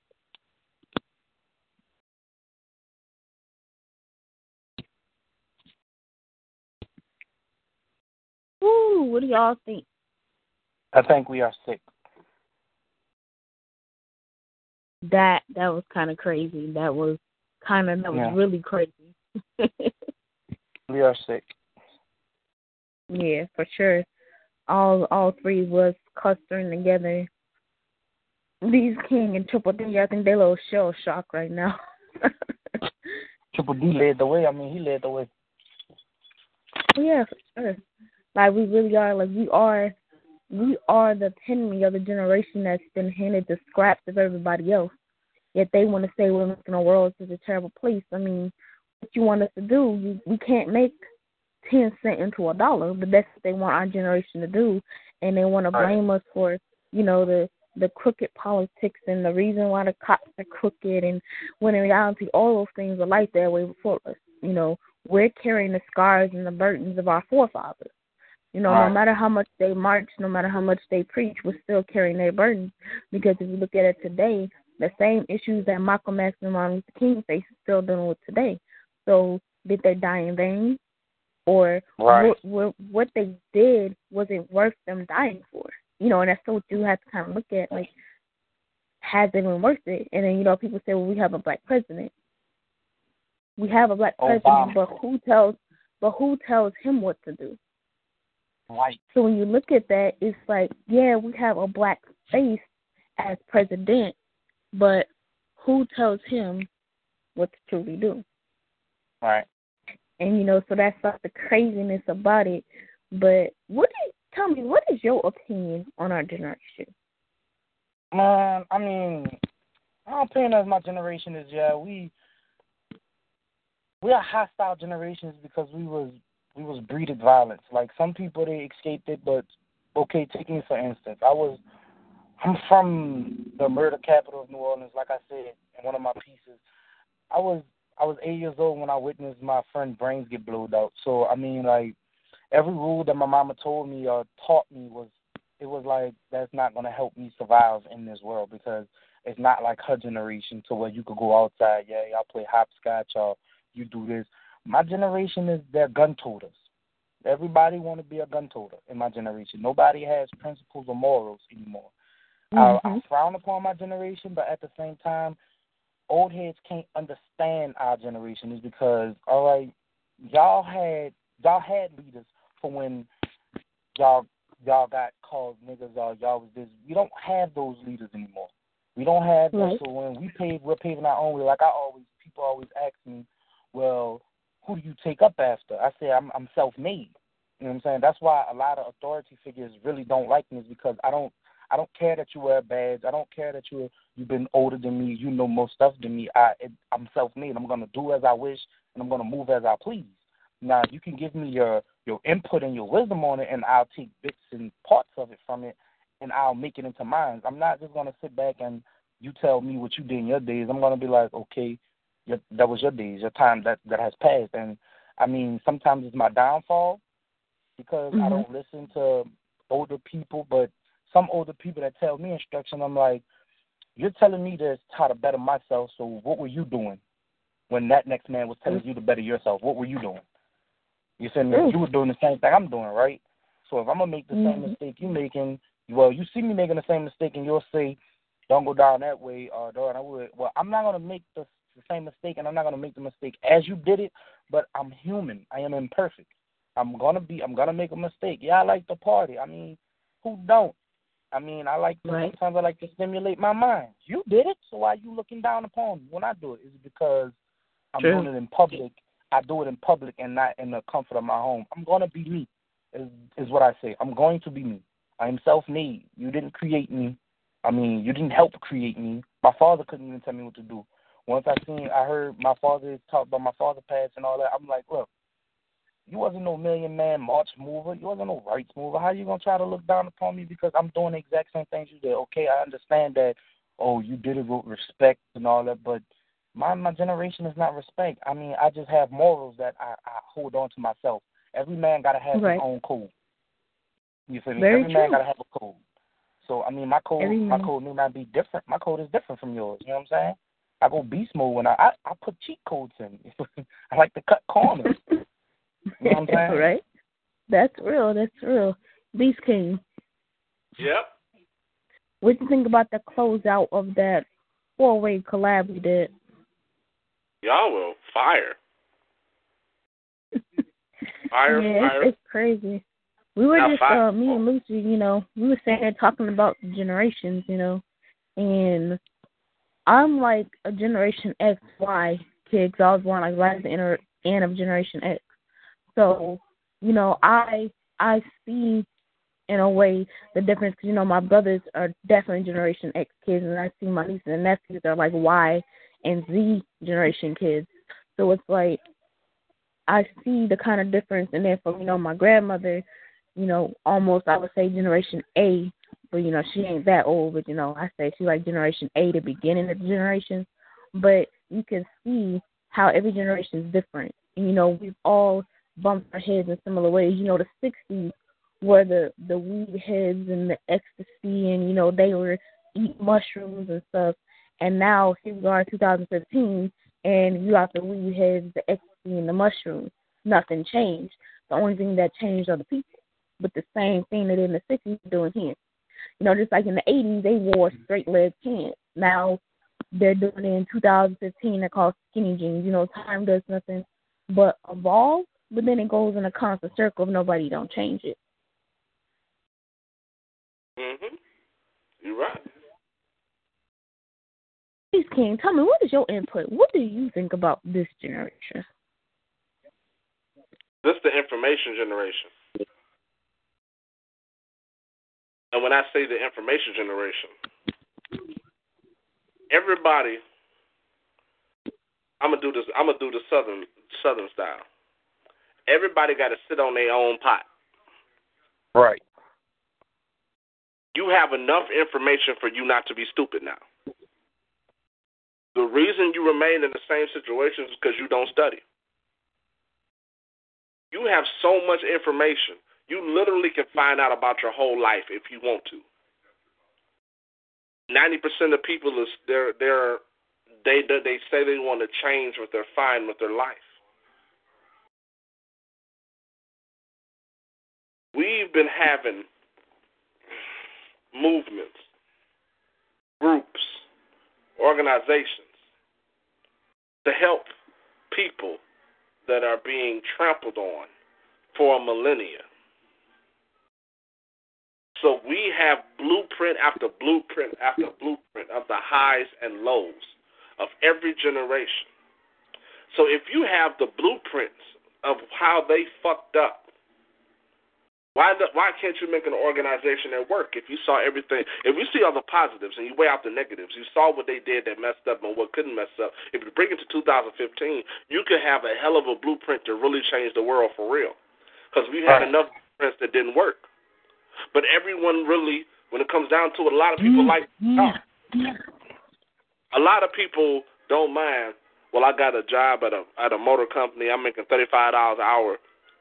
Ooh, what do y'all think? I think we are sick. That that was kind of crazy. That was kind of that was Yeah. really crazy. [laughs] We are sick. yeah, for sure. All all three was clustering together. Beast King and Triple D, I think they a little shell shock right now. [laughs] Triple D led the way. I mean, he led the way. yeah, for sure. Like we really are. Like we are. We are the epitome of the generation that's been handed the scraps of everybody else. Yet they want to say we're making the world such a terrible place. I mean, what you want us to do? You, we can't make ten cent into a dollar, but that's what they want our generation to do, and they want to blame us for you know the the crooked politics and the reason why the cops are crooked, and when in reality all those things are like that way before us. You know, we're carrying the scars and the burdens of our forefathers. You know, Right. no matter how much they march, no matter how much they preach, we're still carrying their burdens. Because if you look at it today, the same issues that Malcolm X and Martin Luther King face is still dealing with today. So did they die in vain? Or Right. what, what what they did was it worth them dying for? You know, and that's what you have to kind of look at. Like, has it been worth it? And then you know, people say, well, we have a black president. We have a black oh, president, Obama. but who tells? But who tells him what to do? Right. So when you look at that, it's like, yeah, we have a black face as president, but who tells him what to truly do? Right. And you know, so that's like the craziness about it. But what you, tell me, what is your opinion on our generation? Man, I mean, my opinion of my generation is yeah, we we are hostile generations because we was we was breeded violence. Like some people they escaped it, but okay, taking for instance. I was I'm from the murder capital of New Orleans, like I said in one of my pieces. I was I was eight years old when I witnessed my friend brains get blowed out. So I mean like every rule that my mama told me or taught me was it was like that's not gonna help me survive in this world because it's not like her generation to where you could go outside, yeah, y'all play hopscotch or you do this. My generation is they're gun toters. Everybody want to be a gun toter in my generation. Nobody has principles or morals anymore. I, I mm-hmm. frown upon my generation, but at the same time, old heads can't understand our generation is because all right, y'all had y'all had leaders for when y'all y'all got called niggas or y'all was this. We don't have those leaders anymore. We don't have those. Right. So when we pave, we're paving our own way. Like I always, people always ask me, well, who do you take up after? I say I'm I'm self-made. You know what I'm saying? That's why a lot of authority figures really don't like me is because I don't I don't care that you wear a badge. I don't care that you you've been older than me. You know more stuff than me. I I'm self-made. I'm gonna do as I wish and I'm gonna move as I please. Now you can give me your your input and your wisdom on it, and I'll take bits and parts of it from it, and I'll make it into mine. I'm not just gonna sit back and you tell me what you did in your days. I'm gonna be like, okay, your, that was your days, your time that that has passed, and I mean sometimes it's my downfall because I Mhm. don't listen to older people, but some older people that tell me instruction, I'm like, you're telling me this how to better myself. So what were you doing when that next man was telling you to better yourself? What were you doing? You said you were doing the same thing I'm doing, right? So if I'm gonna make the same Mhm. mistake you making, well, you see me making the same mistake, and you'll say, don't go down that way, uh, Dorian, I would. Well, I'm not gonna make the, the same mistake, and I'm not gonna make the mistake as you did it. But I'm human. I am imperfect. I'm gonna be. I'm gonna make a mistake. Yeah, I like to party. I mean, who don't? I mean, I like to, Right. sometimes I like to stimulate my mind. You did it, so why are you looking down upon me when I do it? Is it because I'm True. doing it in public? I do it in public and not in the comfort of my home. I'm gonna be me. Is is what I say. I'm going to be me. I am self-made. You didn't create me. I mean, you didn't help create me. My father couldn't even tell me what to do. Once I seen, I heard my father talk about my father passed and all that. I'm like, look, you wasn't no million man march mover. You wasn't no rights mover. How you gonna try to look down upon me because I'm doing the exact same things you did? Okay, I understand that. Oh, you did it with respect and all that, but my my generation is not respect. I mean, I just have morals that I, I hold on to myself. Every man gotta have Right. his own code. You feel me? Very Every man gotta have a code. So I mean, my code Every my man. code may not be different. My code is different from yours. You know what I'm saying? I go beast mode when I I, I put cheat codes in. [laughs] I like to cut corners. [laughs] [laughs] right? That's real. That's real. Beast King, Yep. what do you think about the closeout of that four way collab we did? Y'all will fire. Fire, [laughs] yeah, fire. It's, it's crazy. We were Now, just fire- uh me and Lucy, you know, we were sitting there talking about generations, you know, and I'm like a Generation X Y kid 'cause I was born like right at the inter- end of Generation X. So, you know, I I see in a way the difference 'cause, you know my brothers are definitely Generation X kids, and I see my nieces and nephews are like Y and Z generation kids. So it's like I see the kind of difference, and then from you know my grandmother, you know, almost I would say Generation A, but you know she ain't that old, but you know I say she like Generation A, the beginning of the generation. But you can see how every generation is different, and you know we've all bumped our heads in similar ways. You know the '60s were the the weed heads and the ecstasy, and you know they were eating mushrooms and stuff. And now here we are, in 2015, and you got the weed heads, the ecstasy, and the mushrooms. Nothing changed. The only thing that changed are the people. But the same thing that in the 60s doing here. You know, just like in the 80s, they wore straight leg pants. Now they're doing it in 2015. They're called skinny jeans. You know, time does nothing but evolve, but then it goes in a constant circle if nobody don't change it. Mhm. You're right. Please, King, tell me what is your input? What do you think about this generation? This the information generation. And when I say the information generation, everybody I'm gonna do this I'm gonna do the southern southern style. Everybody gotta sit on their own pot. Right. You have enough information for you not to be stupid now. The reason you remain in the same situation is because you don't study. You have so much information. You literally can find out about your whole life if you want to. Ninety percent of people is they're they're they they say they want to change what they're fine with their life. We've been having movements, groups, organizations to help people that are being trampled on for a millennia. So we have blueprint after blueprint after blueprint of the highs and lows of every generation. So if you have the blueprints of how they fucked up, why the, why can't you make an organization that work? If you saw everything, if you see all the positives and you weigh out the negatives, you saw what they did that messed up and what couldn't mess up. If you bring it to 2015, you could have a hell of a blueprint to really change the world for real. Because we had Right. enough blueprints that didn't work. But everyone really, when it comes down to it, a lot of people mm-hmm. like oh, a lot of people don't mind. Well, I got a job at a at a motor company. I'm making thirty five dollars an hour.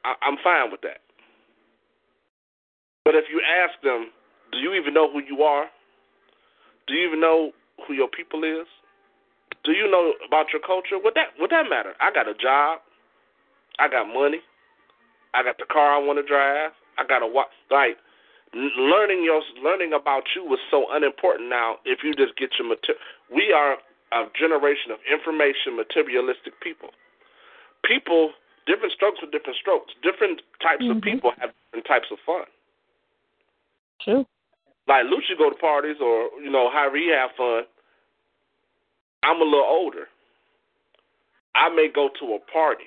I, I'm fine with that. But if you ask them, do you even know who you are? Do you even know who your people is? Do you know about your culture? Would that would that matter? I got a job. I got money. I got the car I want to drive. I got a watch. Like learning your learning about you was so unimportant now if you just get your material we are a generation of information materialistic people people different strokes for different strokes different types mm-hmm. of people have different types of fun true like Lucci go to parties or you know however he have fun i'm a little older i may go to a party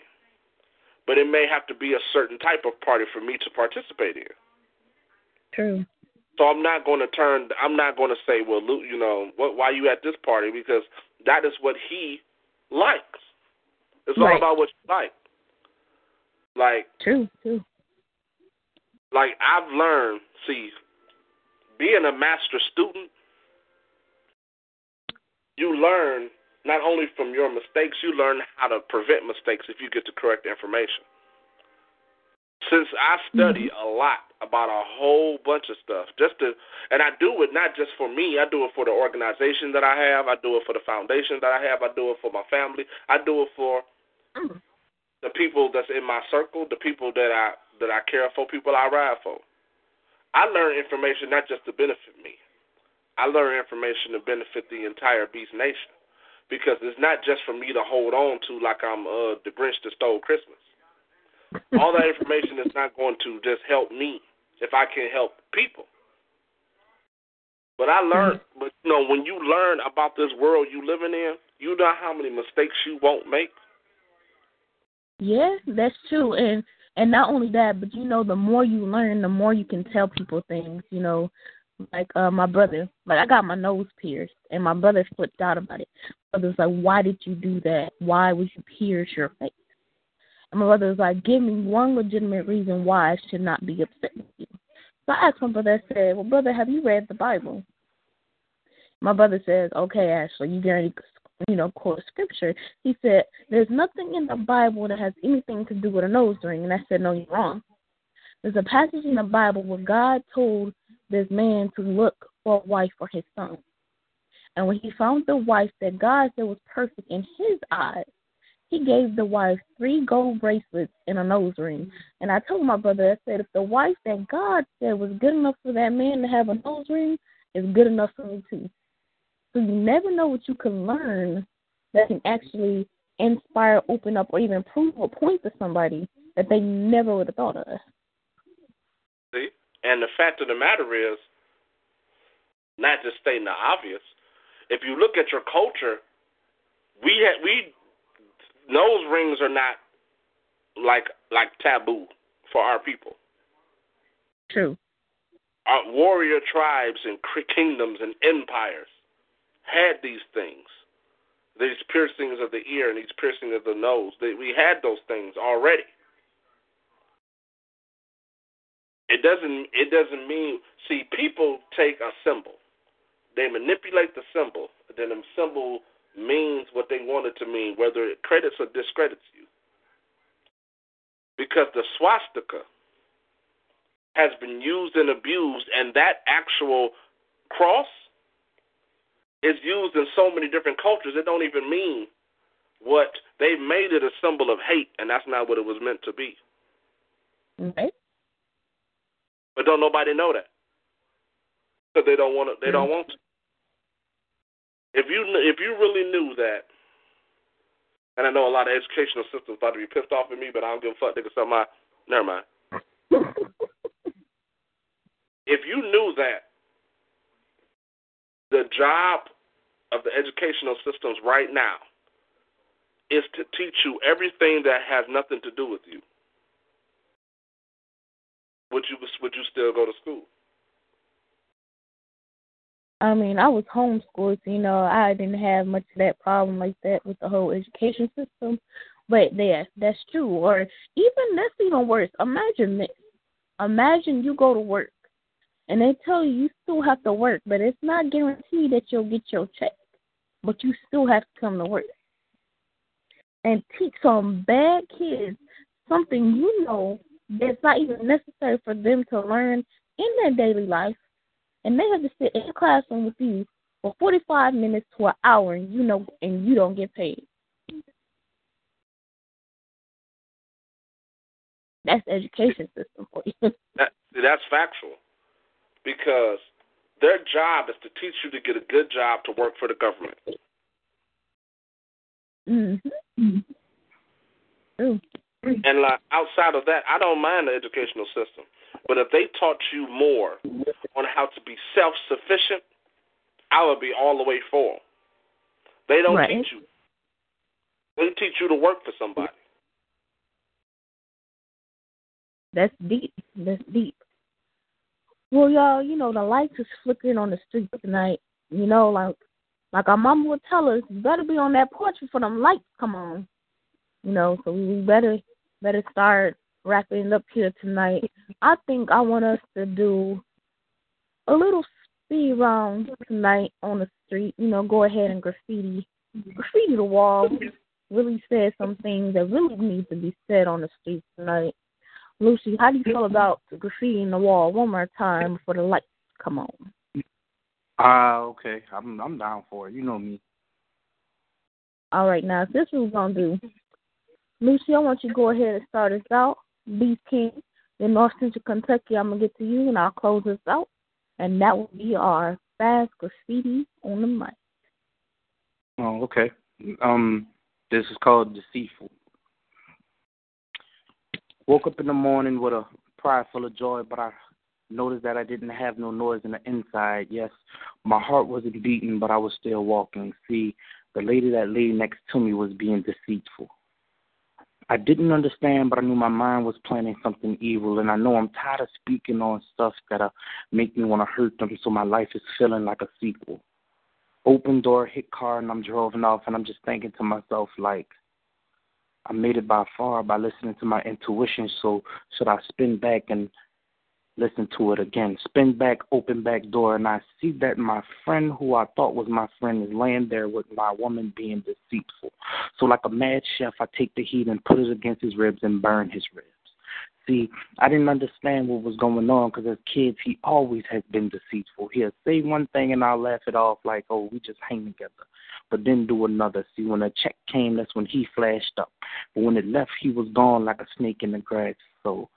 but it may have to be a certain type of party for me to participate in True. So I'm not going to turn. I'm not going to say, well, Luke, you know, what, why you at this party? Because that is what he likes. It's right. all about what you like. Like true, true. Like I've learned. See, being a master student, you learn not only from your mistakes, you learn how to prevent mistakes if you get the correct information. Since I study mm-hmm. a lot about a whole bunch of stuff, just to, and I do it not just for me. I do it for the organization that I have. I do it for the foundation that I have. I do it for my family. I do it for mm. the people that's in my circle, the people that I that I care for, people I ride for. I learn information not just to benefit me. I learn information to benefit the entire Beast Nation because it's not just for me to hold on to like I'm uh, the Grinch that stole Christmas. All that information is not going to just help me if I can help people. But I learned, Mm-hmm. but you know, when you learn about this world you living in, you know how many mistakes you won't make. Yeah, that's true, and and not only that, but you know, the more you learn, the more you can tell people things. You know, like uh my brother, like I got my nose pierced, and my brother flipped out about it. My brother's like, "Why did you do that? Why would you pierce your face?" And my brother was like, give me one legitimate reason why I should not be upset with you. So I asked my brother, I said, well, brother, have you read the Bible? My brother says, okay, Ashley, you guarantee, you know, quote scripture. He said, there's nothing in the Bible that has anything to do with a nose ring. And I said, no, you're wrong. There's a passage in the Bible where God told this man to look for a wife for his son. And when he found the wife that God said was perfect in his eyes, he gave the wife three gold bracelets and a nose ring. And I told my brother, I said, if the wife that God said was good enough for that man to have a nose ring is good enough for me too. So you never know what you can learn that can actually inspire, open up, or even prove a point to somebody that they never would have thought of. See? And the fact of the matter is, not just stating the obvious, if you look at your culture, we had we nose rings are not like like taboo for our people. True. Our warrior tribes and kingdoms and empires had these things, these piercings of the ear and these piercings of the nose. They, we had those things already. It doesn't. It doesn't mean. See, people take a symbol, they manipulate the symbol, then the symbol means what they want it to mean, whether it credits or discredits you. Because the swastika has been used and abused, and that actual cross is used in so many different cultures, it don't even mean what they've made it a symbol of hate, and that's not what it was meant to be. Okay. But don't nobody know that because they don't want to. They don't mm-hmm. want to. If you if you really knew that, and I know a lot of educational systems about to be pissed off at me, but I don't give a fuck. Nigga, something I never mind. [laughs] if you knew that the job of the educational systems right now is to teach you everything that has nothing to do with you, would you would you still go to school? I mean, I was homeschooled, so, you know, I didn't have much of that problem like that with the whole education system. But yeah, that's true. Or even that's even worse. Imagine this. Imagine you go to work and they tell you you still have to work, but it's not guaranteed that you'll get your check. But you still have to come to work. And teach some bad kids something you know that's not even necessary for them to learn in their daily life and they have to sit in a classroom with you for 45 minutes to an hour, and you know, and you don't get paid. That's education system for you. That, that's factual. because their job is to teach you to get a good job to work for the government. Mm-hmm. And like outside of that, I don't mind the educational system. But if they taught you more on how to be self sufficient, I would be all the way for. 'em. They don't Right. teach you. They teach you to work for somebody. That's deep. That's deep. Well, y'all, you know the lights is flickering on the street tonight. You know, like like our mama would tell us, you better be on that porch before them lights come on. You know, so we better better start wrapping up here tonight. I think I want us to do a little speed round tonight on the street. You know, go ahead and graffiti graffiti the wall. Really said some things that really need to be said on the street tonight. Lucy, how do you feel about graffitiing the wall one more time before the lights come on? Ah, okay. I'm I'm down for it. You know me. All right, now this is what we're gonna do. Lucy, I want you to go ahead and start us out. Beast King, then North Central Kentucky, I'm gonna get to you and I'll close us out. And that will be our fast graffiti on the mic. Oh, okay. Um, this is called deceitful. Woke up in the morning with a pride full of joy, but I noticed that I didn't have no noise in the inside. Yes, my heart wasn't beating, but I was still walking. See, the lady that lay next to me was being deceitful. I didn't understand, but I knew my mind was planning something evil, and I know I'm tired of speaking on stuff that uh, make me want to hurt them, so my life is feeling like a sequel. Open door, hit car, and I'm driving off, and I'm just thinking to myself, like, I made it by far by listening to my intuition, so should I spin back and listen to it again? Spin back, open back door, and I see that my friend, who I thought was my friend, is laying there with my woman being deceitful. So, like a mad chef, I take the heat and put it against his ribs and burn his ribs. See, I didn't understand what was going on because as kids, he always has been deceitful. He'll say one thing and I'll laugh it off like, oh, we just hang together. But then do another. See, when the check came, that's when he flashed up. But when it left, he was gone like a snake in the grass. So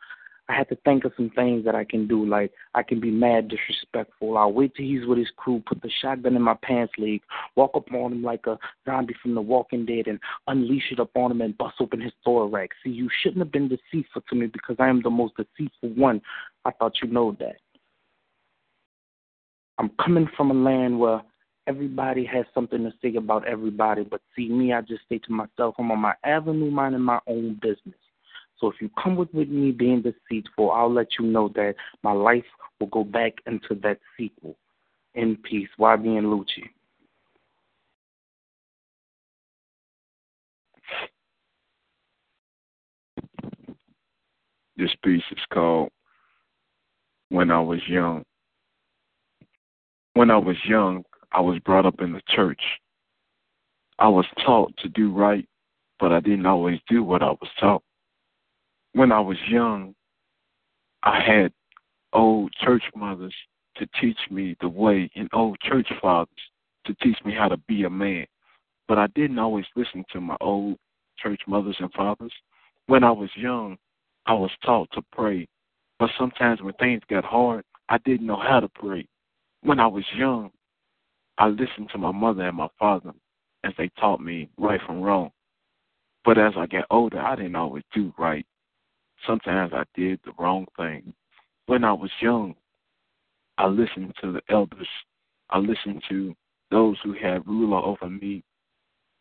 I had to think of some things that I can do. Like I can be mad disrespectful. I'll wait till he's with his crew, put the shotgun in my pants leg, walk up on him like a zombie from The Walking Dead, and unleash it up on him and bust open his thorax. See, you shouldn't have been deceitful to me because I am the most deceitful one. I thought you know that. I'm coming from a land where everybody has something to say about everybody, but see me, I just say to myself, I'm on my avenue minding my own business. So if you come with, me being deceitful, I'll let you know that my life will go back into that sequel. In peace. Why being Lucci? This piece is called When I Was Young. When I was young, I was brought up in the church. I was taught to do right, but I didn't always do what I was taught. When I was young, I had old church mothers to teach me the way and old church fathers to teach me how to be a man. But I didn't always listen to my old church mothers and fathers. When I was young, I was taught to pray. But sometimes when things got hard, I didn't know how to pray. When I was young, I listened to my mother and my father as they taught me right from wrong. But as I got older, I didn't always do right. Sometimes I did the wrong thing. When I was young, I listened to the elders. I listened to those who had ruler over me,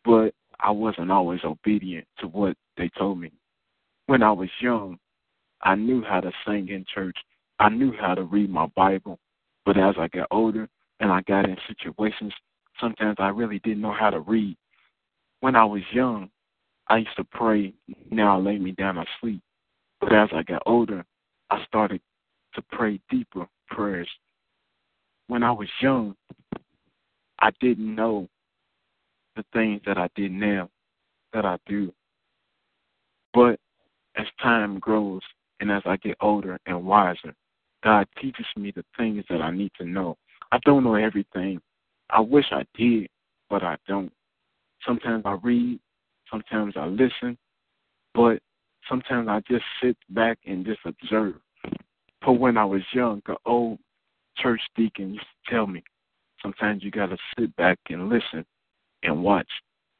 but I wasn't always obedient to what they told me. When I was young, I knew how to sing in church. I knew how to read my Bible. But as I got older and I got in situations, sometimes I really didn't know how to read. When I was young, I used to pray, now I lay me down and sleep. But as I got older, I started to pray deeper prayers. When I was young, I didn't know the things that I did now that I do. But as time grows and as I get older and wiser, God teaches me the things that I need to know. I don't know everything. I wish I did, but I don't. Sometimes I read, sometimes I listen, but sometimes I just sit back and just observe. But when I was young, an old church deacon used to tell me, sometimes you got to sit back and listen and watch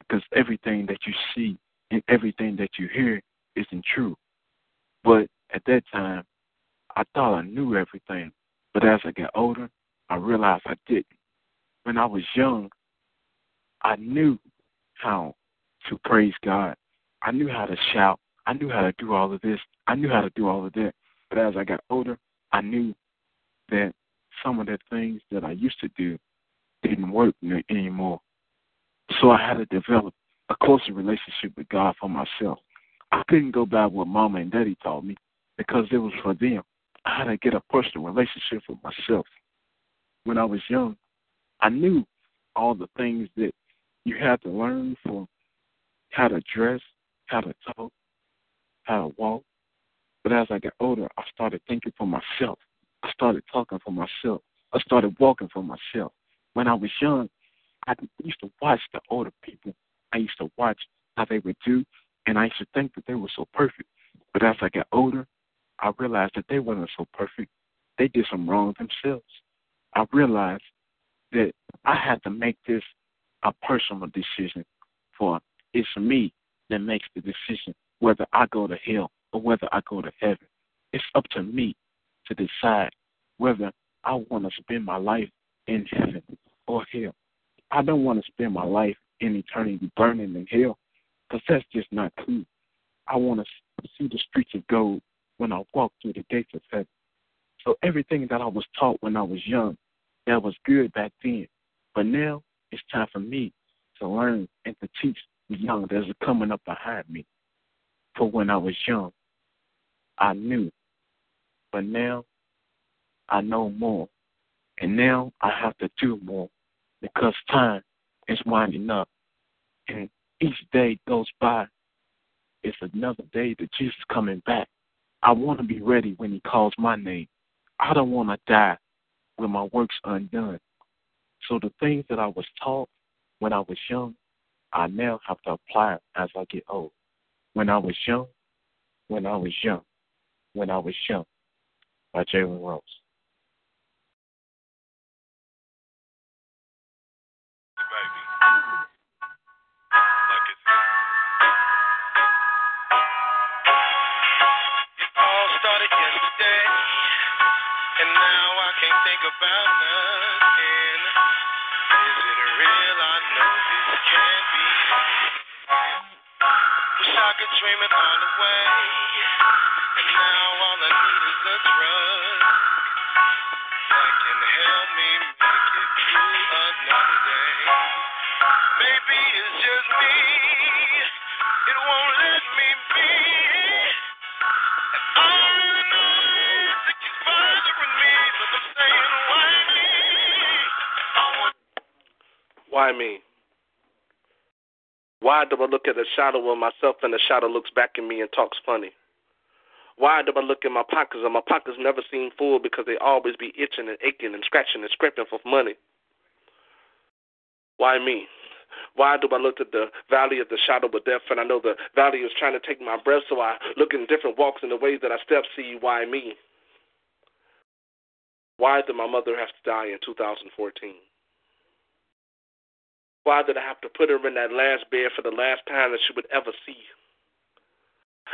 because everything that you see and everything that you hear isn't true. But at that time, I thought I knew everything. But as I got older, I realized I didn't. When I was young, I knew how to praise God. I knew how to shout. I knew how to do all of this. I knew how to do all of that. But as I got older, I knew that some of the things that I used to do didn't work anymore. So I had to develop a closer relationship with God for myself. I couldn't go by what mama and daddy taught me because it was for them. I had to get a personal relationship with myself. When I was young, I knew all the things that you had to learn for how to dress, how to talk, how to walk. But as I got older, I started thinking for myself. I started talking for myself. I started walking for myself. When I was young, I used to watch the older people. I used to watch how they would do, and I used to think that they were so perfect. But as I got older, I realized that they wasn't so perfect. They did some wrong themselves. I realized that I had to make this a personal decision for it's me that makes the decision whether I go to hell or whether I go to heaven. It's up to me to decide whether I want to spend my life in heaven or hell. I don't want to spend my life in eternity burning in hell because that's just not cool. I want to see the streets of gold when I walk through the gates of heaven. So everything that I was taught when I was young, that was good back then. But now it's time for me to learn and to teach the young that's coming up behind me. For when I was young, I knew. But now I know more. And now I have to do more because time is winding up. And each day goes by, it's another day that Jesus is coming back. I want to be ready when he calls my name. I don't want to die when my work's undone. So the things that I was taught when I was young, I now have to apply as I get old. When I was young, when I was young, when I was young, by Jalen Rose. about nothing. Is it real? I know this can't be. I could dream it all away. And now all I need is a drug that can help me make it through another day. Maybe it's just me. It won't let me be. And I really know it keeps bothering me, I'm saying why me? I Why me? Why do I look at a shadow of myself and the shadow looks back at me and talks funny? Why do I look in my pockets and my pockets never seem full because they always be itching and aching and scratching and scraping for money? Why me? Why do I look at the valley of the shadow of death and I know the valley is trying to take my breath, so I look in different walks and the ways that I step, see why me? Why did my mother have to die in 2014? Why did I have to put her in that last bed for the last time that she would ever see?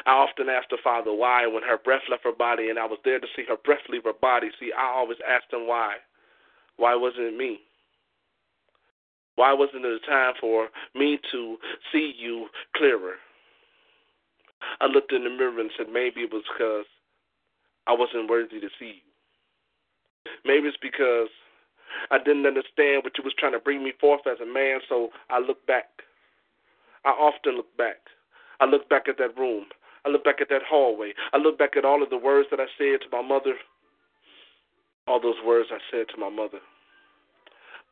I often asked the Father why when her breath left her body and I was there to see her breath leave her body. See, I always asked him why. Why wasn't it me? Why wasn't it a time for me to see you clearer? I looked in the mirror and said maybe it was because I wasn't worthy to see you. Maybe it's because I didn't understand what you was trying to bring me forth as a man, so I look back. I often look back. I look back at that room. I look back at that hallway. I look back at all of the words that I said to my mother. All those words I said to my mother.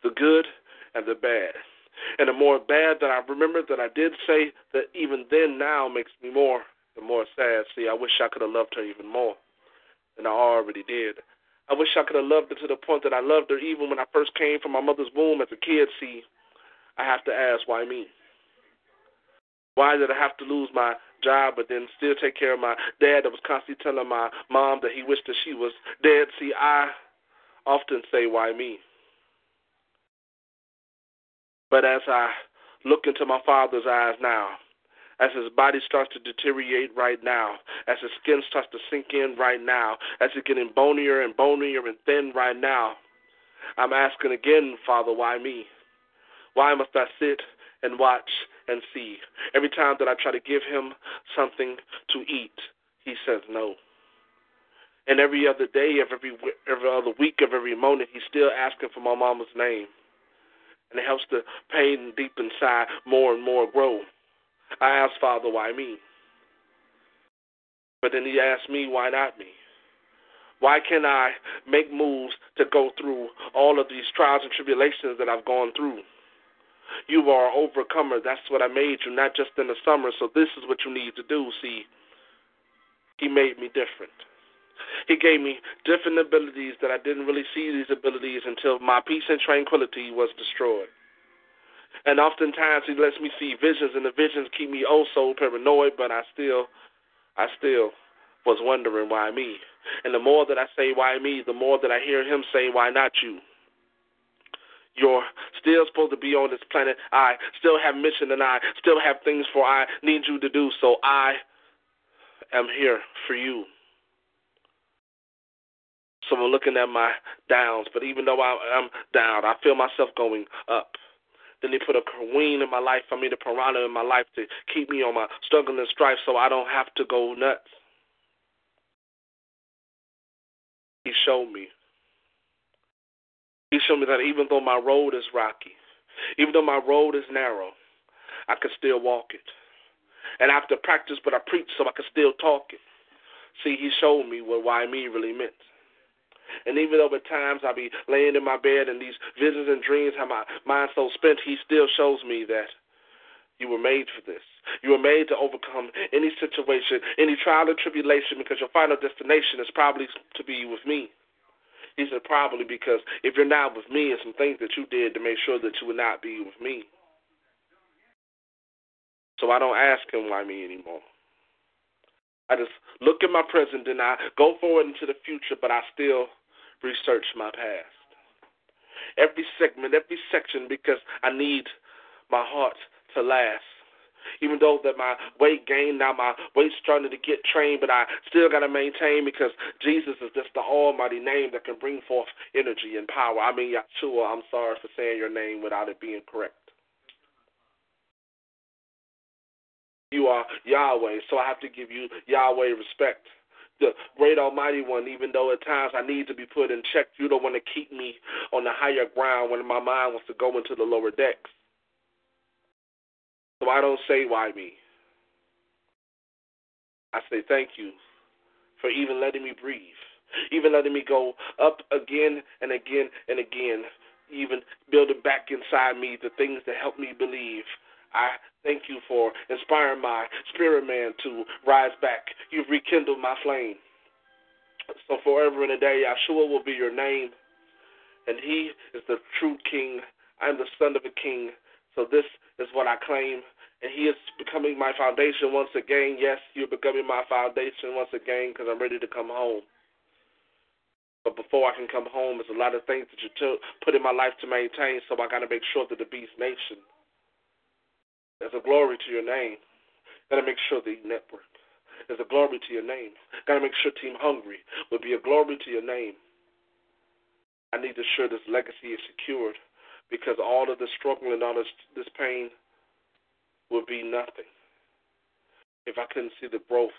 The good and the bad. And the more bad that I remember that I did say, that even then now makes me more and more sad. See, I wish I could have loved her even more than I already did. I wish I could have loved her to the point that I loved her even when I first came from my mother's womb as a kid. See, I have to ask, why me? Why did I have to lose my job but then still take care of my dad that was constantly telling my mom that he wished that she was dead? See, I often say, Why me? But as I look into my father's eyes now, as his body starts to deteriorate right now, as his skin starts to sink in right now, as he's getting bonier and bonier and thin right now, I'm asking again, Father, why me? Why must I sit and watch and see? Every time that I try to give him something to eat, he says no. And every other day, every every other week, of every moment, he's still asking for my mama's name and it helps the pain deep inside more and more grow. I asked Father, why me? But then he asked me, why not me? Why can't I make moves to go through all of these trials and tribulations that I've gone through? You are an overcomer. That's what I made you, not just in the summer. So this is what you need to do. See, he made me different. He gave me different abilities that I didn't really see these abilities until my peace and tranquility was destroyed. And oftentimes he lets me see visions, and the visions keep me oh so paranoid. But I still, I still was wondering why me. And the more that I say why me, the more that I hear him say why not you. You're still supposed to be on this planet. I still have mission, and I still have things for I need you to do. So I am here for you. So I'm looking at my downs, but even though I, am down, I feel myself going up. Then they put a queen in my life, I mean a piranha in my life to keep me on my struggle and strife so I don't have to go nuts. He showed me. He showed me that even though my road is rocky, even though my road is narrow, I can still walk it. And I have to practice what I preach so I can still talk it. See, he showed me what why me really meant. And even though at times I be laying in my bed and these visions and dreams have my mind so spent, He still shows me that you were made for this. You were made to overcome any situation, any trial or tribulation, because your final destination is probably to be with me. He said probably because if you're not with me, it's some things that you did to make sure that you would not be with me. So I don't ask him why me anymore. I just look at my present and I go forward into the future, but I still research my past. Every segment, every section, because I need my heart to last. Even though that my weight gained, now my weight's starting to get trained, but I still got to maintain because Jesus is just the almighty name that can bring forth energy and power. I mean, Yahshua, I'm sorry for saying your name without it being correct. You are Yahweh, so I have to give you Yahweh respect the great Almighty One, even though at times I need to be put in check. You don't want to keep me on the higher ground when my mind wants to go into the lower decks. So I don't say why me. I say thank you for even letting me breathe, even letting me go up again and again and again, even building back inside me the things that help me believe I thank you for inspiring my spirit man to rise back. You've rekindled my flame. So forever and a day, Yahshua will be your name, and He is the true King. I am the son of a King. So this is what I claim, and He is becoming my foundation once again. Yes, you're becoming my foundation once again because I'm ready to come home. But before I can come home, there's a lot of things that you took, put in my life to maintain. So I got to make sure that the Beast Nation there's a glory to your name. Gotta make sure the network. There's a glory to your name. Gotta make sure Team Hungry will be a glory to your name. I need to ensure this legacy is secured because all of the struggle and all this, this pain would be nothing if I couldn't see the growth.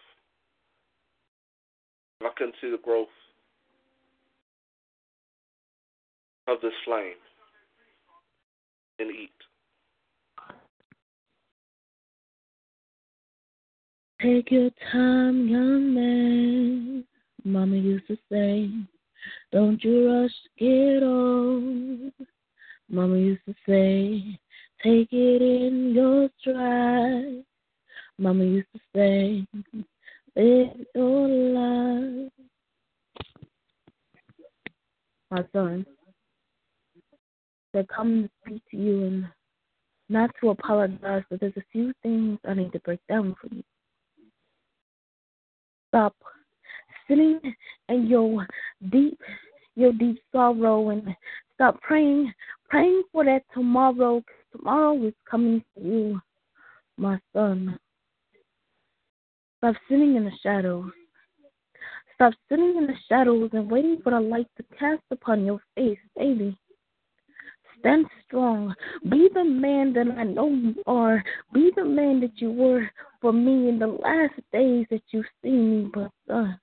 If I couldn't see the growth of this flame and eat. Take your time, young man. Mama used to say, Don't you rush to get old. Mama used to say, Take it in your stride. Mama used to say, Live your life. My son, they come to speak to you and not to apologize, but there's a few things I need to break down for you stop sitting in your deep, your deep sorrow and stop praying, praying for that tomorrow. Tomorrow is coming for you, my son. Stop sitting in the shadows. Stop sitting in the shadows and waiting for the light to cast upon your face, baby. Stand strong. Be the man that I know you are. Be the man that you were for me in the last days that you see me, but son.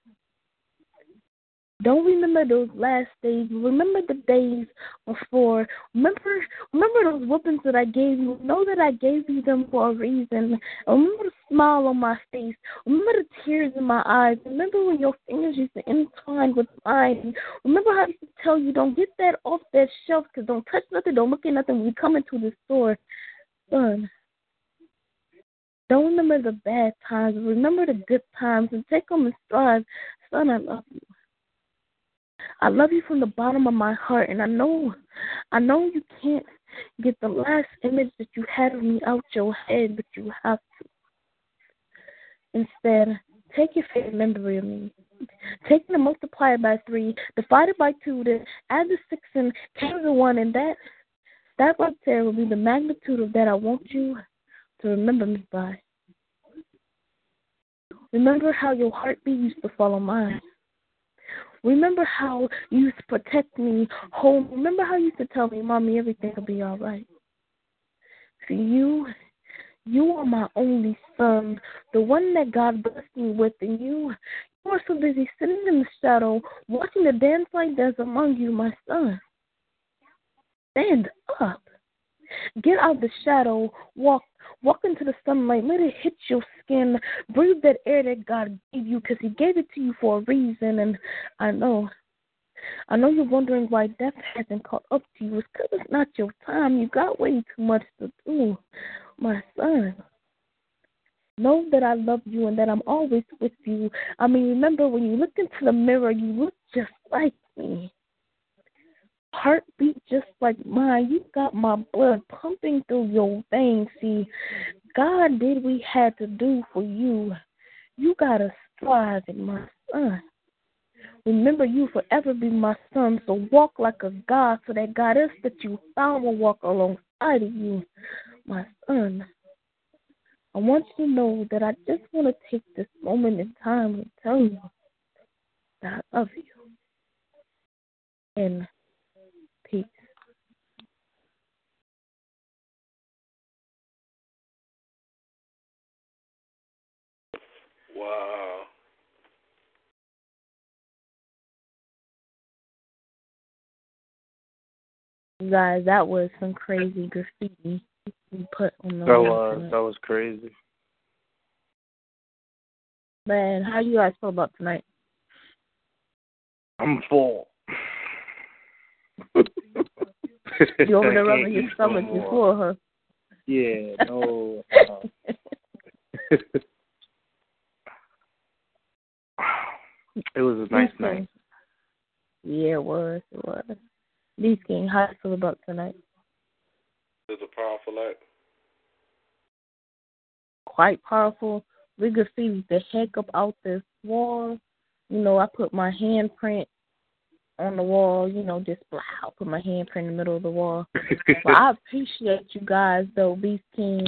Don't remember those last days. Remember the days before. Remember, remember those whoopings that I gave you. Know that I gave you them for a reason. Remember the smile on my face. Remember the tears in my eyes. Remember when your fingers used to entwine with mine. Remember how I used to tell you, don't get that off that shelf because don't touch nothing, don't look at nothing when you come into the store. Son, don't remember the bad times. Remember the good times and take them in stride. Son, I love you. I love you from the bottom of my heart, and I know, I know you can't get the last image that you had of me out your head, but you have to. Instead, take your favorite memory of me. Take and multiply it by three, divide it by two, then add the six and count the one, and that, that right there will be the magnitude of that I want you to remember me by. Remember how your heartbeat used to follow mine. Remember how you used to protect me home. Remember how you used to tell me, Mommy, everything will be all right. See, you, you are my only son, the one that God blessed me with, and you, you are so busy sitting in the shadow, watching the dance like does among you, my son. Stand up. Get out of the shadow. Walk walk into the sunlight. Let it hit your skin. Breathe that air that God gave you because He gave it to you for a reason. And I know. I know you're wondering why death hasn't caught up to you. It's because it's not your time. You got way too much to do, my son. Know that I love you and that I'm always with you. I mean, remember when you look into the mirror, you look just like me heartbeat just like mine. You got my blood pumping through your veins. See, God did we had to do for you. You gotta strive in my son. Remember, you forever be my son. So walk like a God, so that God is that you found will walk alongside of you, my son. I want you to know that I just want to take this moment in time and tell you that I love you. And Wow. Guys, that was some crazy graffiti we put on the That wall was that was crazy. Man, how you guys feel about tonight? I'm full. You over there I [laughs] rubbing can't your stomach no more. before, huh? Yeah, no. [laughs] uh, [laughs] it was a nice Beast night. Yeah, it was. It was. Beast King, how you feel about tonight? It's a powerful night. Quite powerful. We could see the heck up out this wall. You know, I put my handprint on the wall, you know, just blah, I put my handprint in the middle of the wall. [laughs] well, I appreciate you guys though, Beast King,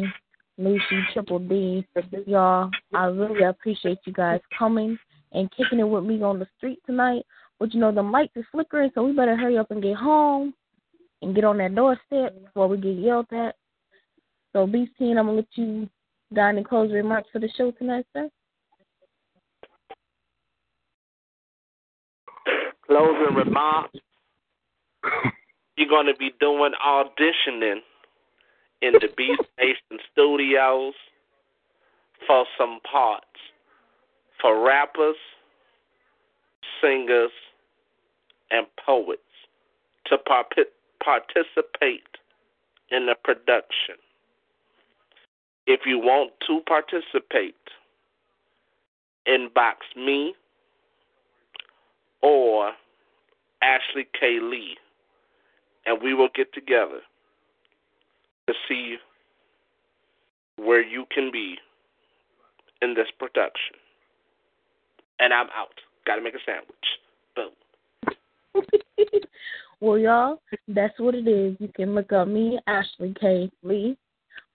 Lucy, Triple D, y'all. I really appreciate you guys coming and kicking it with me on the street tonight. But you know, the lights is flickering, so we better hurry up and get home and get on that doorstep before we get yelled at. So Beast King, I'm gonna let you down and close remarks for the show tonight, sir. Closing remarks. [laughs] You're going to be doing auditioning in the Beast Nation studios for some parts for rappers, singers, and poets to participate in the production. If you want to participate, inbox me or Ashley K. Lee, and we will get together to see where you can be in this production. And I'm out. Got to make a sandwich. Boom. [laughs] well, y'all, that's what it is. You can look up me, Ashley K. Lee,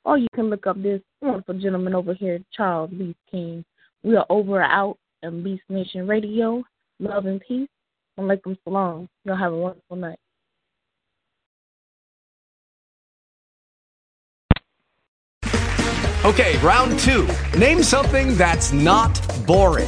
or you can look up this wonderful gentleman over here, Charles Beast King. We are over and out on Beast Nation Radio. Love and peace. And Alaikum salam. Y'all have a wonderful night. Okay, round two. Name something that's not boring.